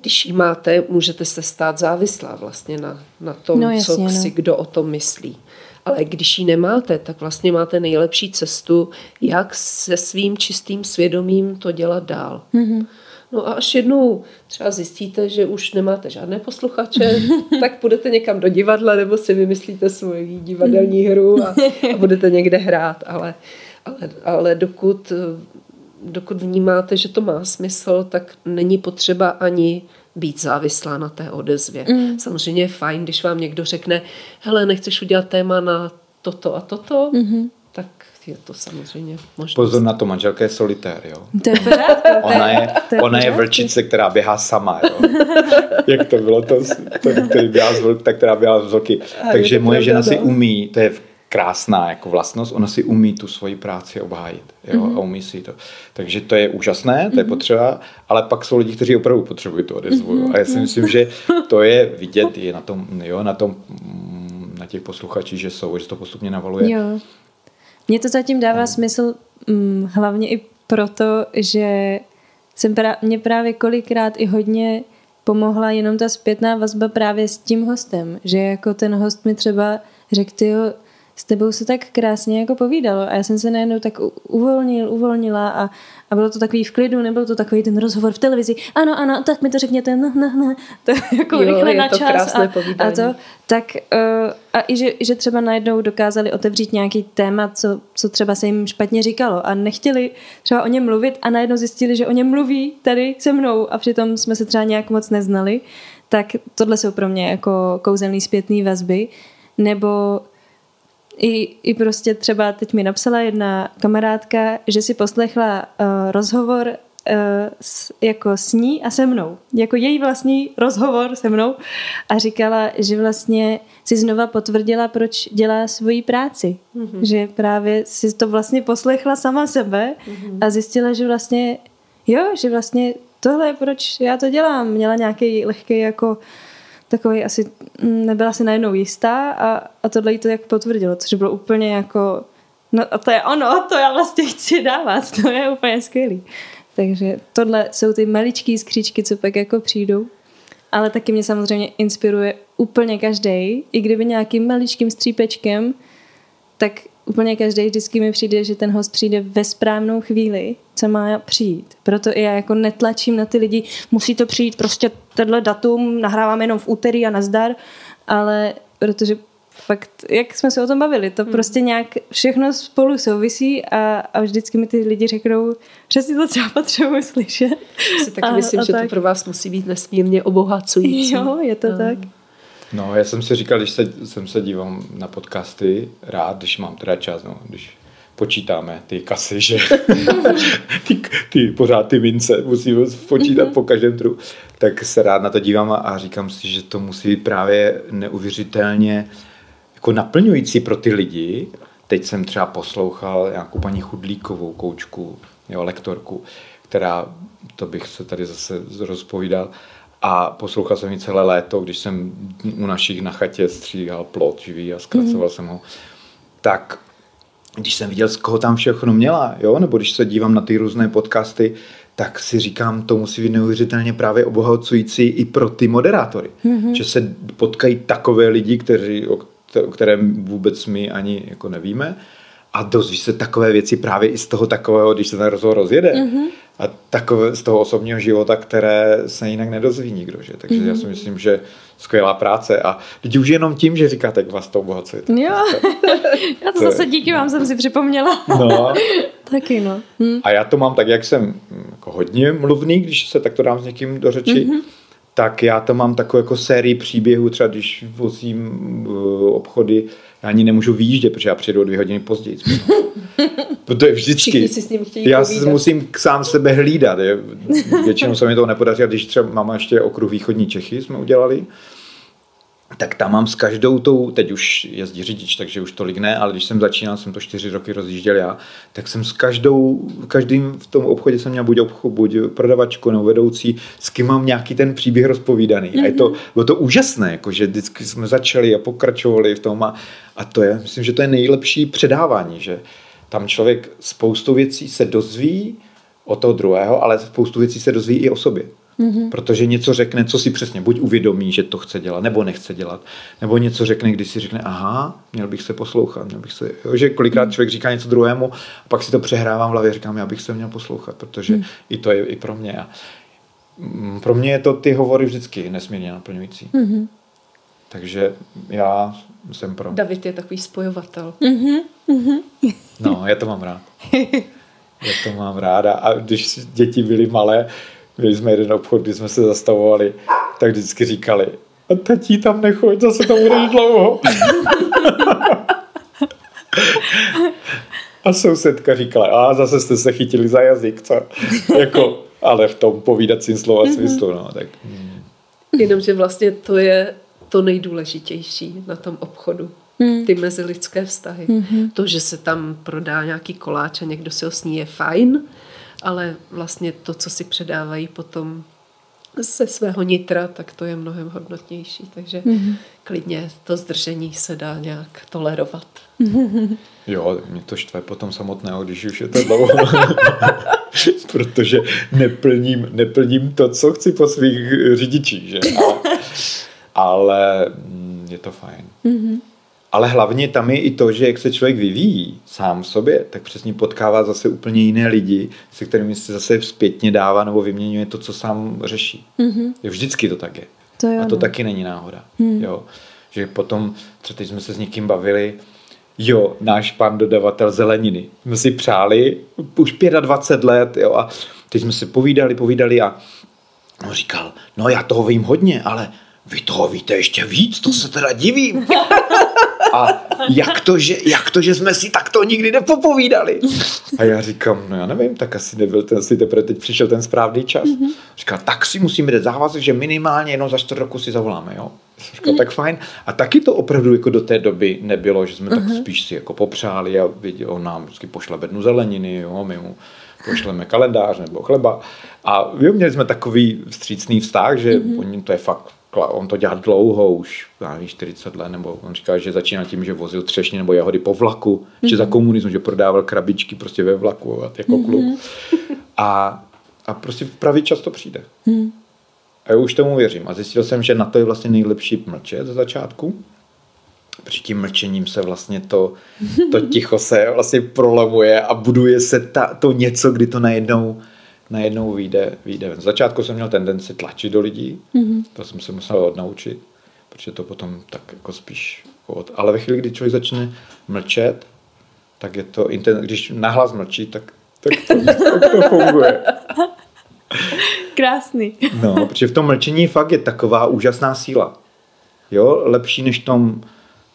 Speaker 2: když ji máte, můžete se stát závislá vlastně na, na tom,
Speaker 4: No jasně,
Speaker 2: co
Speaker 4: no.
Speaker 2: si kdo o tom myslí. Ale když ji nemáte, tak vlastně máte nejlepší cestu, jak se svým čistým svědomím to dělat dál.
Speaker 4: Mhm.
Speaker 2: No a až jednou třeba zjistíte, že už nemáte žádné posluchače, <laughs> tak půjdete někam do divadla nebo si vymyslíte svoji divadelní hru a, a budete někde hrát. Ale, ale, ale dokud, dokud vnímáte, že to má smysl, tak není potřeba ani být závislá na té odezvě. Mm. Samozřejmě je fajn, když vám někdo řekne, hele, nechceš udělat téma na toto a toto, mm-hmm. Tak je to samozřejmě možnost.
Speaker 3: Pozor na to, manželka je solitér, jo.
Speaker 4: To je pořádku.
Speaker 3: Ona je,
Speaker 4: to je
Speaker 3: ona je vlčice, která běhá sama, jo. <laughs> Jak to bylo to, to který běhá z vlk, ta, která běhá z vlky.
Speaker 2: A
Speaker 3: Takže moje
Speaker 2: pravda,
Speaker 3: žena si
Speaker 2: no.
Speaker 3: umí, to je krásná jako vlastnost, ona si umí tu svoji práci obhájit, jo,
Speaker 2: Mhm.
Speaker 3: a umí si to. Takže to je úžasné, to je potřeba, ale pak jsou lidi, kteří opravdu potřebují tu odezvu,
Speaker 2: Mhm.
Speaker 3: jo. A já si myslím, že to je vidět i na tom, jo, na tom, mm, na těch posluchačích, že jsou, že to postupně navaluje.
Speaker 4: Jo. Mně to zatím dává smysl hm, hlavně i proto, že jsem pra- mě právě kolikrát i hodně pomohla jenom ta zpětná vazba právě s tím hostem, že jako ten host mi třeba řekl, s tebou se tak krásně jako povídalo a já jsem se najednou tak uvolnil, uvolnila a, a bylo to takový v klidu, nebyl to takový ten rozhovor v televizi, ano, ano, tak mi to řekněte, no, no, no, to jako
Speaker 2: Jo,
Speaker 4: rychle
Speaker 2: je
Speaker 4: na
Speaker 2: to
Speaker 4: čas a,
Speaker 2: povídání.
Speaker 4: a to, tak uh, a i že, že třeba najednou dokázali otevřít nějaký téma, co, co třeba se jim špatně říkalo a nechtěli třeba o něm mluvit a najednou zjistili, že o něm mluví tady se mnou a přitom jsme se třeba nějak moc neznali, tak tohle jsou pro mě jako kouzelný zpětný vazby, nebo i, i prostě třeba teď mi napsala jedna kamarádka, že si poslechla uh, rozhovor uh, s, jako s ní a se mnou. Jako její vlastní rozhovor se mnou a říkala, že vlastně si znova potvrdila, proč dělá svoji práci. Mm-hmm. Že právě si to vlastně poslechla sama sebe mm-hmm. a zjistila, že vlastně jo, že vlastně tohle je proč já to dělám. Měla nějaký lehký jako takový asi mm, nebyla si najednou jistá a, a tohle jí to jak potvrdilo, což bylo úplně jako no a to je ono, to já vlastně chci dávat, to je úplně skvělý. Takže tohle jsou ty maličký skříčky, co pak jako přijdou. Ale taky mě samozřejmě inspiruje úplně každý, i kdyby nějakým maličkým střípečkem, tak úplně každý vždycky mi přijde, že ten host přijde ve správnou chvíli, co má přijít. Proto i já jako netlačím na ty lidi, musí to přijít prostě tenhle datum, nahrávám jenom v úterý a nazdar, ale protože fakt, jak jsme se o tom bavili, to hmm. prostě nějak všechno spolu souvisí a, a vždycky mi ty lidi řeknou, přesně to, co potřebuji slyšet.
Speaker 2: Si taky
Speaker 4: A-
Speaker 2: myslím,
Speaker 4: a
Speaker 2: že
Speaker 4: tak.
Speaker 2: to pro vás musí být nesmírně obohacující.
Speaker 4: Jo, je to
Speaker 2: No.
Speaker 4: tak.
Speaker 3: No, já jsem si říkal, když se, jsem se dívám na podcasty, rád, když mám teda čas, no, když počítáme ty kasy, že? <laughs> Ty, ty, pořád ty mince musíme počítat po každém trhu, tak se rád na to dívám a, a říkám si, že to musí být právě neuvěřitelně jako naplňující pro ty lidi. Teď jsem třeba poslouchal nějakou paní Chudlíkovou koučku, jo, lektorku, která, to bych se tady zase rozpovídal, a poslouchal jsem ji celé léto, když jsem u našich na chatě stříhal plot živý a zkracoval mm. jsem ho. Tak když jsem viděl, z koho tam všechno měla, jo, nebo když se dívám na ty různé podcasty, tak si říkám, to musí být neuvěřitelně právě obohacující i pro ty moderátory. Mm-hmm. Že se potkají takové lidi, kteří, o kte- o kterém vůbec my ani jako nevíme a dozví se takové věci právě i z toho takového, když se ten rozhovor rozjede. Mm-hmm. A takové z toho osobního života, které se jinak nedozví nikdo. Že? Takže mm-hmm. já si myslím, že skvělá práce a lidi už jenom tím, že říkáte, jak vás to obohacuje. <laughs>
Speaker 4: Jo, já to, to zase díky vám jsem si připomněla.
Speaker 3: No. <laughs>
Speaker 4: Taky no.
Speaker 3: Hm. A já to mám tak, jak jsem jako hodně mluvný, když se takto dám s někým do řeči, mm-hmm tak já to mám takovou jako sérii příběhů, třeba když vozím uh, obchody, já ani nemůžu výjíždět, protože já přijedu o dvě hodiny později. <laughs> Protože vždycky,
Speaker 2: si s ním
Speaker 3: já povídat. musím sám sebe hlídat. Je. Většinou se mi to nepodaří, když třeba mám ještě okruh východní Čechy, jsme udělali, tak tam mám s každou tou, teď už jezdí řidič, takže už tolik ne, ale když jsem začínal, jsem to čtyři roky rozjížděl já, tak jsem s každou, každým v tom obchodě jsem měl buď obchod, buď prodavačku nebo vedoucí, s kým mám nějaký ten příběh rozpovídaný. Mm-hmm. A je to, mhm. bylo to úžasné, jako, že vždycky jsme začali a pokračovali v tom a, a to je, myslím, že to je nejlepší předávání, že tam člověk spoustu věcí se dozví o toho druhého, ale spoustu věcí se dozví i o sobě. Mm-hmm. Protože něco řekne, co si přesně buď uvědomí, že to chce dělat, nebo nechce dělat, nebo něco řekne, když si řekne, aha, měl bych se poslouchat, měl bych se, jo, že kolikrát mm. člověk říká něco druhému, a pak si to přehrávám v hlavě, říkám, já bych se měl poslouchat, protože mm. i to je i pro mě. A mm, pro mě je to ty hovory vždycky nesmírně naplňující. Mm-hmm. Takže já jsem pro.
Speaker 2: David je takový spojovatel.
Speaker 3: Mm-hmm. No, já to mám rád. Já to mám ráda. A když děti byly malé, Měli jsme jeden obchod, kdy jsme se zastavovali, tak vždycky říkali, a tatí tam nechoď, zase tam budeš dlouho. <laughs> a sousedka říkala, a zase jste se chytili za jazyk, co? jako, ale v tom povídacím slova mhm. smyslu, no, tak.
Speaker 2: Hmm. Jenomže vlastně to je to nejdůležitější na tom obchodu. Hmm. Ty mezilidské vztahy. Hmm. To, že se tam prodá nějaký koláč a někdo si ho sní, je fajn, ale vlastně to, co si předávají potom ze svého nitra, tak to je mnohem hodnotnější. Takže mm-hmm. klidně to zdržení se dá nějak tolerovat.
Speaker 3: Mm-hmm. <laughs> Jo, mě to štve potom samotného, když už je to dlouho. <laughs> Protože neplním, neplním to, co chci po svých řidičích. Že? Ale, ale mm, je to fajn. Mm-hmm. Ale hlavně tam je i to, že jak se člověk vyvíjí sám v sobě, tak přesně potkává zase úplně jiné lidi, se kterými se zase zpětně dává nebo vyměňuje to, co sám řeší. Mm-hmm. Je vždycky to tak je.
Speaker 4: To je
Speaker 3: A to taky není náhoda. Mm. Jo. Že potom, třeba teď jsme se s někým bavili, jo, náš pan dodavatel zeleniny. My si přáli už 25 let, jo, a teď jsme si povídali, povídali a on říkal, no já toho vím hodně, ale vy toho víte ještě víc, to se teda divím. <laughs> A jak to, že, jak to, že jsme si takto nikdy nepopovídali? A já říkám, no já nevím, tak asi nebyl ten, asi teprve teď přišel ten správný čas. Mm-hmm. Říká, tak si musíme dát závazek, že minimálně jednou za čtvrt roku si zavoláme, jo? Říkal, mm-hmm. tak fajn. A taky to opravdu jako do té doby nebylo, že jsme mm-hmm. tak mhm. spíš si jako popřáli a viděl, on nám vždycky pošle bednu zeleniny, jo, my mu pošleme kalendář nebo chleba. A jo, měli jsme takový vstřícný vztah, že mm-hmm. to je fakt on to dělá dlouho, už já nevím, 40 let, nebo on říká, že začíná tím, že vozil třešně nebo jahody po vlaku, mm-hmm. že za mhm. komunismu, že prodával krabičky prostě ve vlaku jako mm-hmm. klub. A, a prostě v pravý čas to přijde. Mm. A já už tomu věřím. A zjistil jsem, že na to je vlastně nejlepší mlčet ze začátku. Při tím mlčením se vlastně to, to <laughs> ticho se vlastně prolamuje a buduje se ta, to něco, kdy to najednou najednou vyjde, vyjde ven. začátku jsem měl tendenci tlačit do lidí, mm-hmm. to jsem se musel odnaučit, protože to potom tak jako spíš od... Ale ve chvíli, kdy člověk začne mlčet, tak je to, když nahlas mlčí, tak, tak, to, <laughs> tak to funguje.
Speaker 4: Krásný.
Speaker 3: No, protože v tom mlčení fakt je taková úžasná síla. Jo, lepší než tom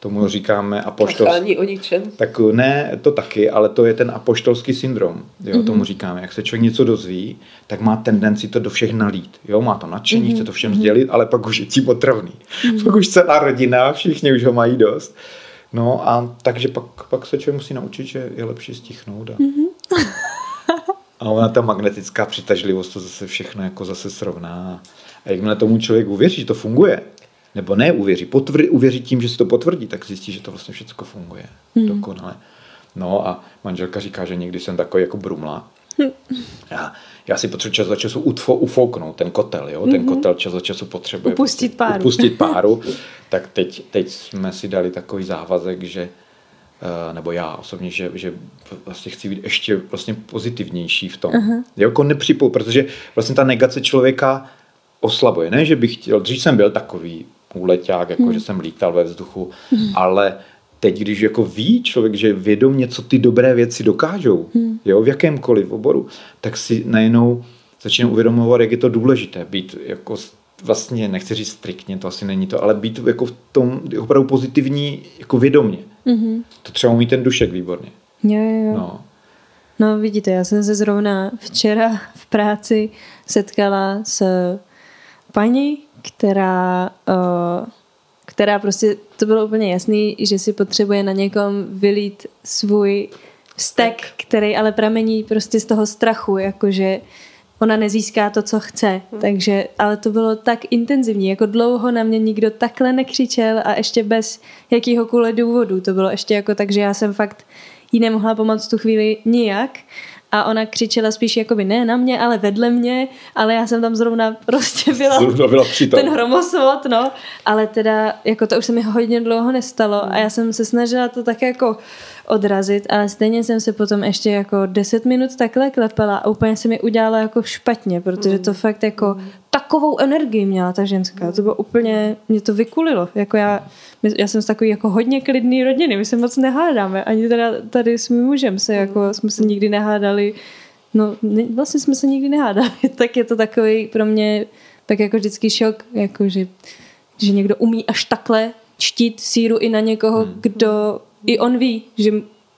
Speaker 3: tomu říkáme apoštolský.
Speaker 2: o ničem.
Speaker 3: Tak ne, to taky, ale to je ten apoštolský syndrom. Jo, mm-hmm. tomu říkáme. Jak se člověk něco dozví, tak má tendenci to do všech nalít. Jo, má to nadšení, mm-hmm. chce to všem mm-hmm. sdělit, ale pak už je tím otravný. Mm-hmm. Pak už celá rodina, všichni už ho mají dost. No a takže pak, pak se člověk musí naučit, že je lepší stichnout. A, mm-hmm. a ona ta magnetická přitažlivost to zase všechno jako zase srovná. A jakmile tomu člověk uvěří, že to funguje, nebo ne uvěří, potvr, uvěří tím, že si to potvrdí, tak zjistí, že to vlastně všechno funguje hmm. dokonale. No a manželka říká, že někdy jsem takový jako brumla. Já, já si potřebuji čas za času utfo, ufouknout ten kotel, jo? ten mm-hmm. kotel čas za času potřebuje
Speaker 4: upustit páru.
Speaker 3: Upustit páru. <laughs> tak teď, teď jsme si dali takový závazek, že eh, nebo já osobně, že, že vlastně chci být ještě vlastně pozitivnější v tom. Uh-huh. Jako nepřipou, protože vlastně ta negace člověka oslabuje. Ne, že bych chtěl, dřív jsem byl takový úleťák, jako hmm. že jsem lítal ve vzduchu, hmm. ale teď, když jako ví člověk, že vědomě, co ty dobré věci dokážou, hmm. jo, v jakémkoliv oboru, tak si najednou začíná uvědomovat, jak je to důležité být jako vlastně, nechci říct striktně, to asi není to, ale být jako v tom opravdu pozitivní, jako vědomě. Mm-hmm. To třeba umí ten dušek výborně.
Speaker 4: Jo, jo, jo. No. no vidíte, já jsem se zrovna včera v práci setkala s paní, která, uh, která prostě, to bylo úplně jasný, že si potřebuje na někom vylít svůj stek, který ale pramení prostě z toho strachu, jakože ona nezíská to, co chce. Hmm. Takže, ale to bylo tak intenzivní, jako dlouho na mě nikdo takhle nekřičel a ještě bez jakýhokoliv důvodu. To bylo ještě jako tak, že já jsem fakt jí nemohla pomoct tu chvíli nijak a ona křičela spíš jakoby ne na mě, ale vedle mě, ale já jsem tam zrovna prostě byla,
Speaker 3: zrovna byla
Speaker 4: ten hromosvod, no, ale teda jako to už se mi hodně dlouho nestalo a já jsem se snažila to tak jako odrazit, ale stejně jsem se potom ještě jako 10 minut takhle klepala a úplně se mi udělala jako špatně, protože to fakt jako takovou energii měla ta ženská, to bylo úplně, mě to vykulilo, jako já, já jsem z takový jako hodně klidný rodiny, my se moc nehádáme, ani teda tady s mým mužem se jako, jsme se nikdy nehádali, no vlastně jsme se nikdy nehádali, <laughs> tak je to takový pro mě tak jako vždycky šok, jako že, že někdo umí až takhle čtít síru i na někoho, kdo i on ví, že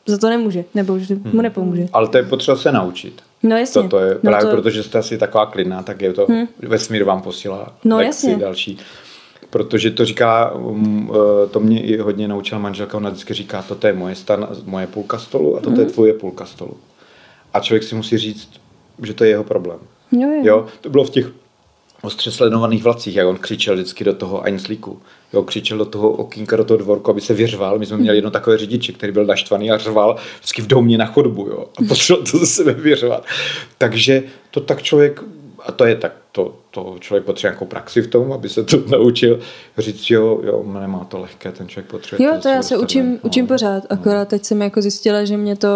Speaker 4: za to nemůže, nebo že mu hmm. nepomůže.
Speaker 3: Ale to je potřeba se naučit.
Speaker 4: No jasně.
Speaker 3: To, to je no právě to... protože jste asi taková klidná, tak je to, hmm. vesmír vám posílá
Speaker 4: no, jasně.
Speaker 3: další. Protože to říká, um, eh, to mě i hodně naučila manželka, ona vždycky říká, toto je moje, stan, moje půlka stolu a toto hmm. je tvoje půlka stolu. A člověk si musí říct, že to je jeho problém.
Speaker 4: Jo, jo.
Speaker 3: jo to bylo v těch ostře sledovaných vlacích, jak on křičel vždycky do toho Einslíku. Jo, křičel do toho okýnka, do toho dvorku, aby se vyřval. My jsme měli jedno takové řidiče, který byl naštvaný a řval vždycky v domě na chodbu. Jo, a potřeboval to zase vyřvat. Takže to tak člověk, a to je tak, to, to člověk potřebuje nějakou praxi v tom, aby se to <laughs> naučil říct, jo, jo, nemá to lehké, ten člověk potřebuje.
Speaker 4: Jo, to, to já se učím, no, učím pořád, akorát no. teď jsem jako zjistila, že mě to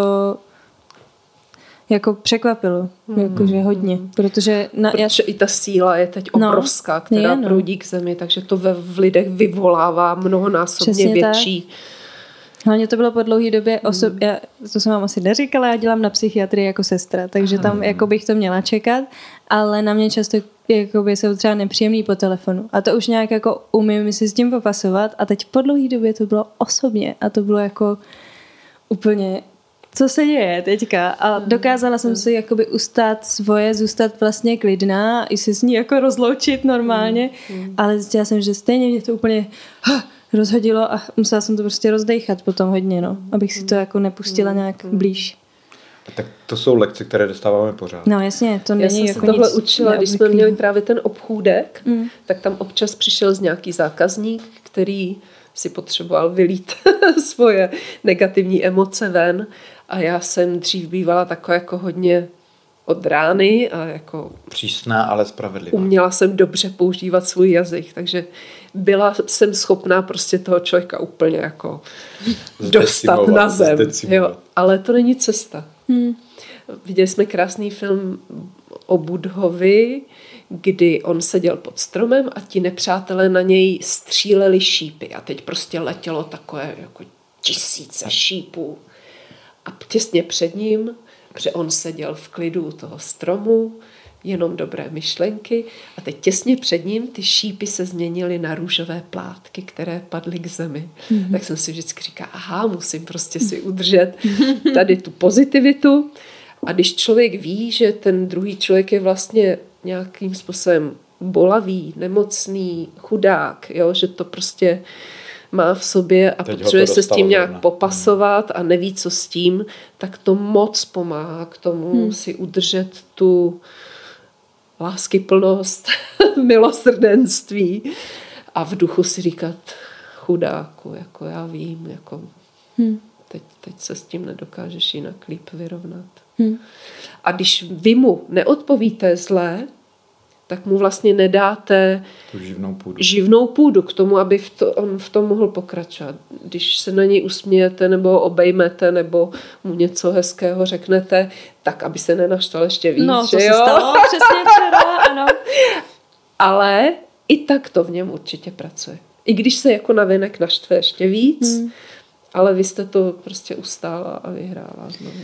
Speaker 4: jako překvapilo, mm. jakože hodně, protože...
Speaker 2: Na, protože já... i ta síla je teď no, obrovská, která je, no. proudí k zemi, takže to ve, v lidech vyvolává mnohonásobně Přesně větší... Tak.
Speaker 4: Hlavně to bylo po dlouhé době, osob, já, to jsem vám asi neříkala, já dělám na psychiatrii jako sestra, takže tam jako bych to měla čekat, ale na mě často jakoby jsou třeba nepříjemný po telefonu a to už nějak jako umím si s tím popasovat a teď po dlouhé době to bylo osobně a to bylo jako úplně co se děje teďka. A mhm. dokázala jsem mhm. si jakoby ustát svoje, zůstat vlastně klidná i se s ní jako rozloučit normálně, mm. ale zjistila jsem, že stejně mě to úplně rozhodilo a musela jsem to prostě rozdejchat potom hodně, no, abych si to jako nepustila nějak blíž.
Speaker 3: Tak to jsou lekce, které dostáváme pořád.
Speaker 4: No jasně, to není Já
Speaker 2: jsem
Speaker 4: jako
Speaker 2: se tohle nic učila, když jsme měli právě ten obchůdek, mm. tak tam občas přišel z nějaký zákazník, který si potřeboval vylít <laughs> svoje negativní emoce ven a já jsem dřív bývala taková jako hodně od rány a jako...
Speaker 3: Přísná, ale spravedlivá.
Speaker 2: Uměla jsem dobře používat svůj jazyk, takže byla jsem schopná prostě toho člověka úplně jako dostat na zem. Jo, ale to není cesta. Hmm. Viděli jsme krásný film o Budhovi, kdy on seděl pod stromem a ti nepřátelé na něj stříleli šípy a teď prostě letělo takové jako tisíce šípů a těsně před ním, protože on seděl v klidu u toho stromu, jenom dobré myšlenky a teď těsně před ním ty šípy se změnily na růžové plátky, které padly k zemi. Mm-hmm. Tak jsem si vždycky říká, aha, musím prostě si udržet tady tu pozitivitu a když člověk ví, že ten druhý člověk je vlastně nějakým způsobem bolavý, nemocný, chudák, jo, že to prostě má v sobě a Teď potřebuje se s tím nějak popasovat a neví, co s tím, tak to moc pomáhá k tomu hmm. si udržet tu láskyplnost, <laughs> milosrdenství a v duchu si říkat chudáku, jako já vím, jako hmm. teď, teď se s tím nedokážeš jinak líp vyrovnat. Hmm. A když vy mu neodpovíte zlé, tak mu vlastně nedáte
Speaker 3: Tu živnou půdu.
Speaker 2: živnou půdu k tomu, aby v to, on v tom mohl pokračovat. Když se na něj usmějete nebo obejmete nebo mu něco hezkého řeknete, tak aby se nenaštval ještě víc,
Speaker 4: No, to
Speaker 2: že
Speaker 4: se
Speaker 2: jo?
Speaker 4: stalo přesně včera, ano. <laughs>
Speaker 2: Ale i tak to v něm určitě pracuje. I když se jako navenek naštve ještě víc, hmm. ale vy jste to prostě ustála a vyhrála znovu.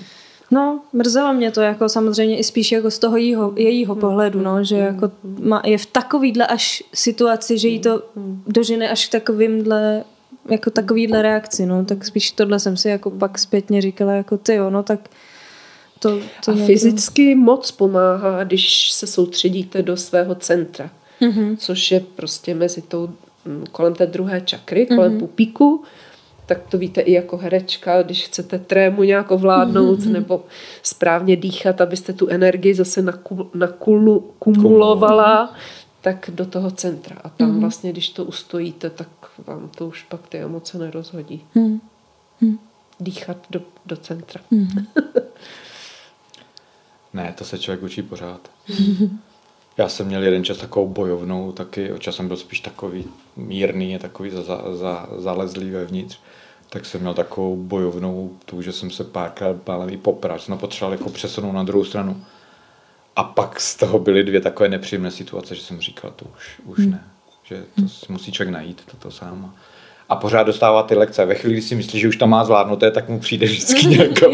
Speaker 4: No, mrzelo mě to jako samozřejmě i spíš jako z toho jejího, jejího pohledu, no, že jako má, je v takovýhle až situaci, že jí to dožene až k takovýmhle jako takovýhle reakci, no, tak spíš tohle jsem si jako pak zpětně říkala, jako ty jo, no tak to, to
Speaker 2: A
Speaker 4: nějak-
Speaker 2: fyzicky moc pomáhá, když se soustředíte do svého centra, mm-hmm. což je prostě mezi tou, mm, kolem té druhé čakry, kolem mm-hmm. pupíku, tak to víte i jako herečka, když chcete trému nějak ovládnout mm-hmm. nebo správně dýchat, abyste tu energii zase nakul, nakulu, kumulovala, tak do toho centra. A tam mm-hmm. vlastně, když to ustojíte, tak vám to už pak ty emoce nerozhodí.
Speaker 4: Hm.
Speaker 2: Dýchat do, do centra. <laughs>
Speaker 3: Ne, to se člověk učí pořád. <laughs> Já jsem měl jeden čas takovou bojovnou, taky časem byl spíš takový mírný, takový za, za, za, zalezlý vevnitř. Tak jsem měl takovou bojovnou tu, že jsem se párkrát bál i poprat. Jsem potřeboval jako přesunout na druhou stranu. A pak z toho byly dvě takové nepříjemné situace, že jsem říkal, to už, už ne. Že to si musí člověk najít, toto sám. A pořád dostává ty lekce. Ve chvíli, kdy si myslí, že už to má zvládnuté, tak mu přijde vždycky <laughs> nějaká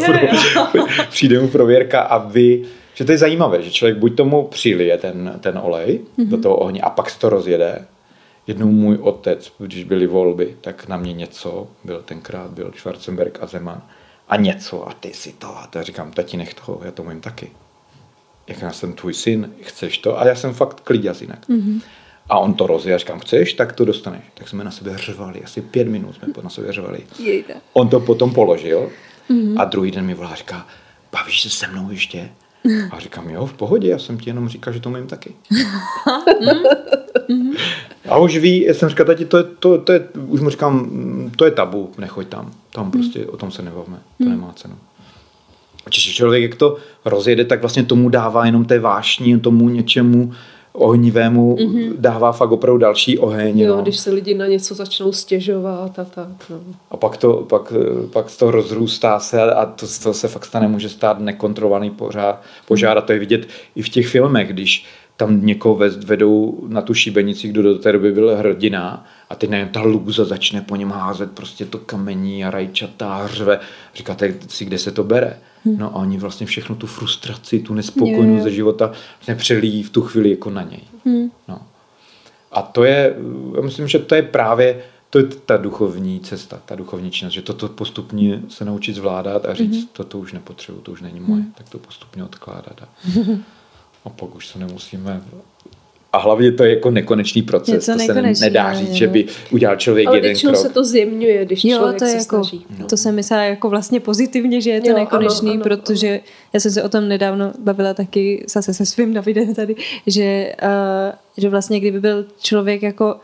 Speaker 4: jo.
Speaker 3: přijde mu prověrka a vy, že to je zajímavé, že člověk buď tomu přilije ten, ten olej mm-hmm. do toho ohně a pak se to rozjede. Jednou můj otec, když byly volby, tak na mě něco, byl tenkrát, byl Schwarzenberg a Zeman, a něco, a ty si to, a to říkám, tati, nech toho, já to umím taky. Jak já jsem tvůj syn, chceš to? A já jsem fakt kliděz jinak. Mm-hmm. A on to rozjel, říkám, chceš, tak to dostaneš. Tak jsme na sebe řvali, asi pět minut jsme na sebe řvali.
Speaker 4: Jejda.
Speaker 3: On to potom položil mm-hmm. a druhý den mi volá, říká, bavíš se se mnou ještě? A říkám, jo, v pohodě, já jsem ti jenom říkal, že to umím taky. a už ví, já jsem říkal, tati, to je, to, to je, už mu říkám, "Mm, to je tabu, nechoď tam. Tam prostě o tom se nebavíme, to nemá cenu. Čiže člověk, jak to rozjede, tak vlastně tomu dává jenom té vášni, tomu něčemu ohnivému, mm-hmm. dává fakt opravdu další oheň.
Speaker 2: Jo,
Speaker 3: no.
Speaker 2: když se lidi na něco začnou stěžovat a tak. No.
Speaker 3: A pak to, pak, pak to rozrůstá se a to, to se fakt stane, může stát nekontrolovaný požár, požár a to je vidět i v těch filmech, když tam někoho vedou na tu šibenici, kdo do té doby byl hrdina a teď nevím, ta lůza začne po něm házet prostě to kamení a rajčata a řve. Říkáte si, kde se to bere? No a oni vlastně všechno tu frustraci, tu nespokojenost
Speaker 4: Jo, jo.
Speaker 3: ze života vlastně přelíjí v tu chvíli jako na něj. No. A to je, já myslím, že to je právě to je ta duchovní cesta, ta duchovní činnost, že toto postupně se naučit zvládat a říct, mm-hmm. toto už nepotřebuji, to už není moje, tak to postupně odkládat. A, <laughs> a pak už se nemusíme... A hlavně to je jako nekonečný proces,
Speaker 4: Něco
Speaker 3: to se nedá říct, že by udělal člověk
Speaker 2: Ale
Speaker 3: jeden
Speaker 2: většinou
Speaker 3: krok.
Speaker 2: se to zjemňuje, když
Speaker 4: Jo,
Speaker 2: člověk
Speaker 4: to je
Speaker 2: se
Speaker 4: jako,
Speaker 2: snaží. No.
Speaker 4: to jsem myslela jako vlastně pozitivně, že je to
Speaker 2: Jo,
Speaker 4: nekonečný,
Speaker 2: ano, ano,
Speaker 4: protože já jsem se o tom nedávno bavila taky zase se svým Davidem tady, že, uh, že vlastně kdyby byl člověk jako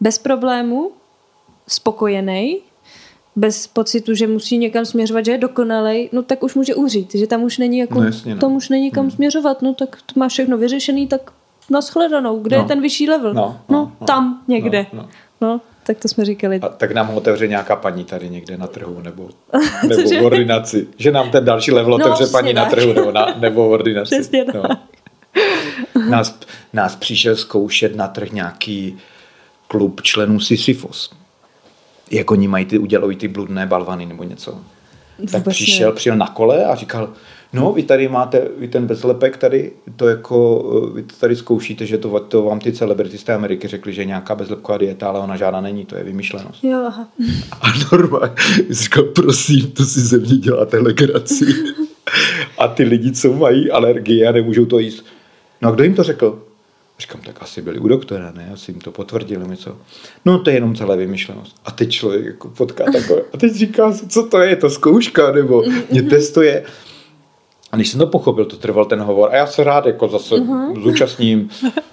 Speaker 4: bez problémů, spokojený, bez pocitu, že musí někam směřovat, že je dokonalej, no tak už může uřít, že tam už není jako,
Speaker 3: No jasně, no.
Speaker 4: tam už není kam směřovat, no tak to máš všechno vyřešený, tak nashledanou, kde
Speaker 3: No.
Speaker 4: je ten vyšší level?
Speaker 3: No,
Speaker 4: no,
Speaker 3: no, no.
Speaker 4: tam někde.
Speaker 3: No, no.
Speaker 4: no, tak to jsme říkali.
Speaker 3: A tak nám ho otevře nějaká paní tady někde na trhu nebo, <laughs> nebo v ordinaci. Že nám ten další level
Speaker 4: No,
Speaker 3: otevře paní na
Speaker 4: tak.
Speaker 3: trhu nebo, na, nebo v ordinaci.
Speaker 4: Přesně tak.
Speaker 3: No. Nás, nás přišel zkoušet na trh nějaký klub členů Sisyfos. Jak oni mají ty, udělují ty bludné balvany nebo něco. Tak
Speaker 4: Vůbec
Speaker 3: přišel,
Speaker 4: ne.
Speaker 3: přijel na kole a říkal, no vy tady máte, vy ten bezlepek tady, to jako, eh, vy to tady zkoušíte, že to, to vám ty celebrity z té Ameriky řekli, že nějaká bezlepková dieta, ale ona žádná není, to je vymyšlenost.
Speaker 4: Jo, aha.
Speaker 3: A normálně říkal, prosím, to si ze mě děláte legraci. A ty lidi, co mají alergie a nemůžou to jíst. No a kdo jim to řekl? Říkám, tak asi byli u doktora, ne? Asi jim to potvrdili něco. No to je jenom celé vymyšlenost. A teď člověk jako potká takové. A teď říká si, co to je, je to zkouška, nebo mě testuje. A když jsem to pochopil, to trval ten hovor. A já se rád jako zase uh-huh. zúčastním.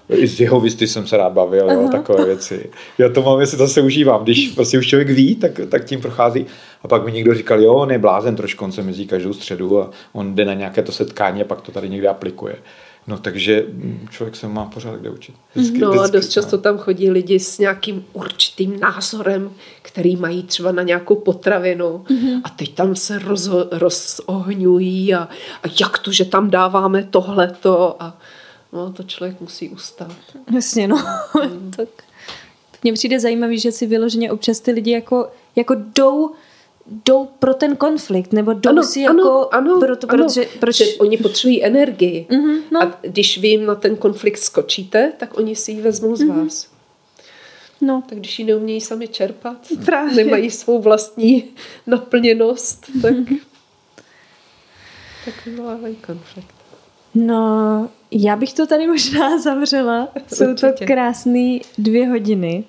Speaker 3: I z jeho visty jsem se rád bavil, uh-huh. takové věci. Já to mám, jestli zase užívám. Když prostě už člověk ví, tak, tak tím prochází. A pak mi někdo říkal, jo, on je blázen trošku, on se mezi každou středu a on jde na nějaké to setkání a pak to tady někde aplikuje. No takže člověk se má pořád kde učit. Vždycky,
Speaker 2: no
Speaker 3: vždycky,
Speaker 2: a dost často tam chodí lidi s nějakým určitým názorem, který mají třeba na nějakou potravinu mm-hmm. a teď tam se rozo, rozohňují a, a jak to, že tam dáváme tohleto a no to člověk musí ustát.
Speaker 4: Jasně, no. Mm. <laughs> tak mně přijde zajímavý, že si vyloženě občas ty lidi jako, jako jdou jdou pro ten konflikt, nebo jdou ano, si jako...
Speaker 2: Ano, pro to, ano, protože, proč... oni potřebují energii. Mm-hmm, no. A když vy jim na ten konflikt skočíte, tak oni si ji vezmou z mm-hmm. vás. No. Tak když ji neumějí sami čerpat, Právě. nemají svou vlastní naplněnost, <laughs> tak, mm-hmm. tak vyvolávají konflikt.
Speaker 4: No, já bych to tady možná <laughs> zavřela. Jsou to krásné dvě hodiny.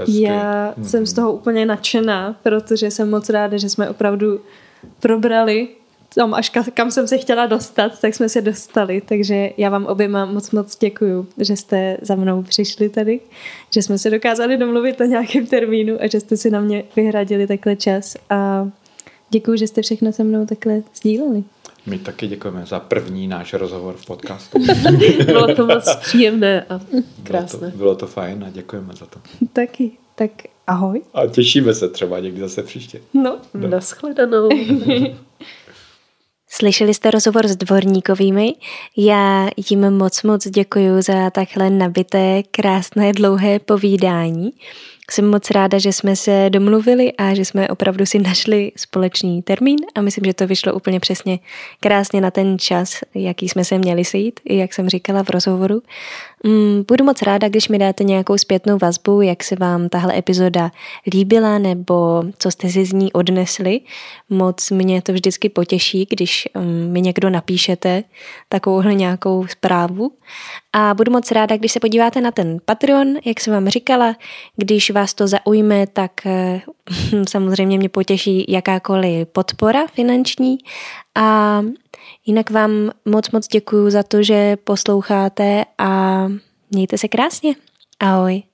Speaker 4: Hezky. Já mm-hmm. jsem z toho úplně nadšená, protože jsem moc ráda, že jsme opravdu probrali tam až kam jsem se chtěla dostat, tak jsme se dostali, takže já vám oběma moc moc děkuju, že jste za mnou přišli tady, že jsme se dokázali domluvit o nějakém termínu a že jste si na mě vyhradili takhle čas a děkuju, že jste všechno se mnou takhle sdíleli.
Speaker 3: My taky děkujeme za první náš rozhovor v podcastu. <laughs>
Speaker 2: bylo to moc příjemné a krásné.
Speaker 3: Bylo to, bylo to fajn a děkujeme za to.
Speaker 4: Taky. Tak ahoj.
Speaker 3: A těšíme se třeba někdy zase příště.
Speaker 2: No, no. nashledanou. <laughs>
Speaker 4: Slyšeli jste rozhovor s Dvorníkovými? Já jim moc moc děkuji za takhle nabité, krásné, dlouhé povídání. Jsem moc ráda, že jsme se domluvili a že jsme opravdu si našli společný termín a myslím, že to vyšlo úplně přesně krásně na ten čas, jaký jsme se měli sejít, jak jsem říkala v rozhovoru. Mm, budu moc ráda, když mi dáte nějakou zpětnou vazbu, jak se vám tahle epizoda líbila nebo co jste si z ní odnesli. Moc mě to vždycky potěší, když mm, mi někdo napíšete takovouhle nějakou zprávu. A budu moc ráda, když se podíváte na ten Patreon, jak jsem vám říkala. Když vás to zaujme, tak eh, <laughs> samozřejmě mě potěší jakákoliv podpora finanční. A jinak vám moc moc děkuji za to, že posloucháte a mějte se krásně. Ahoj.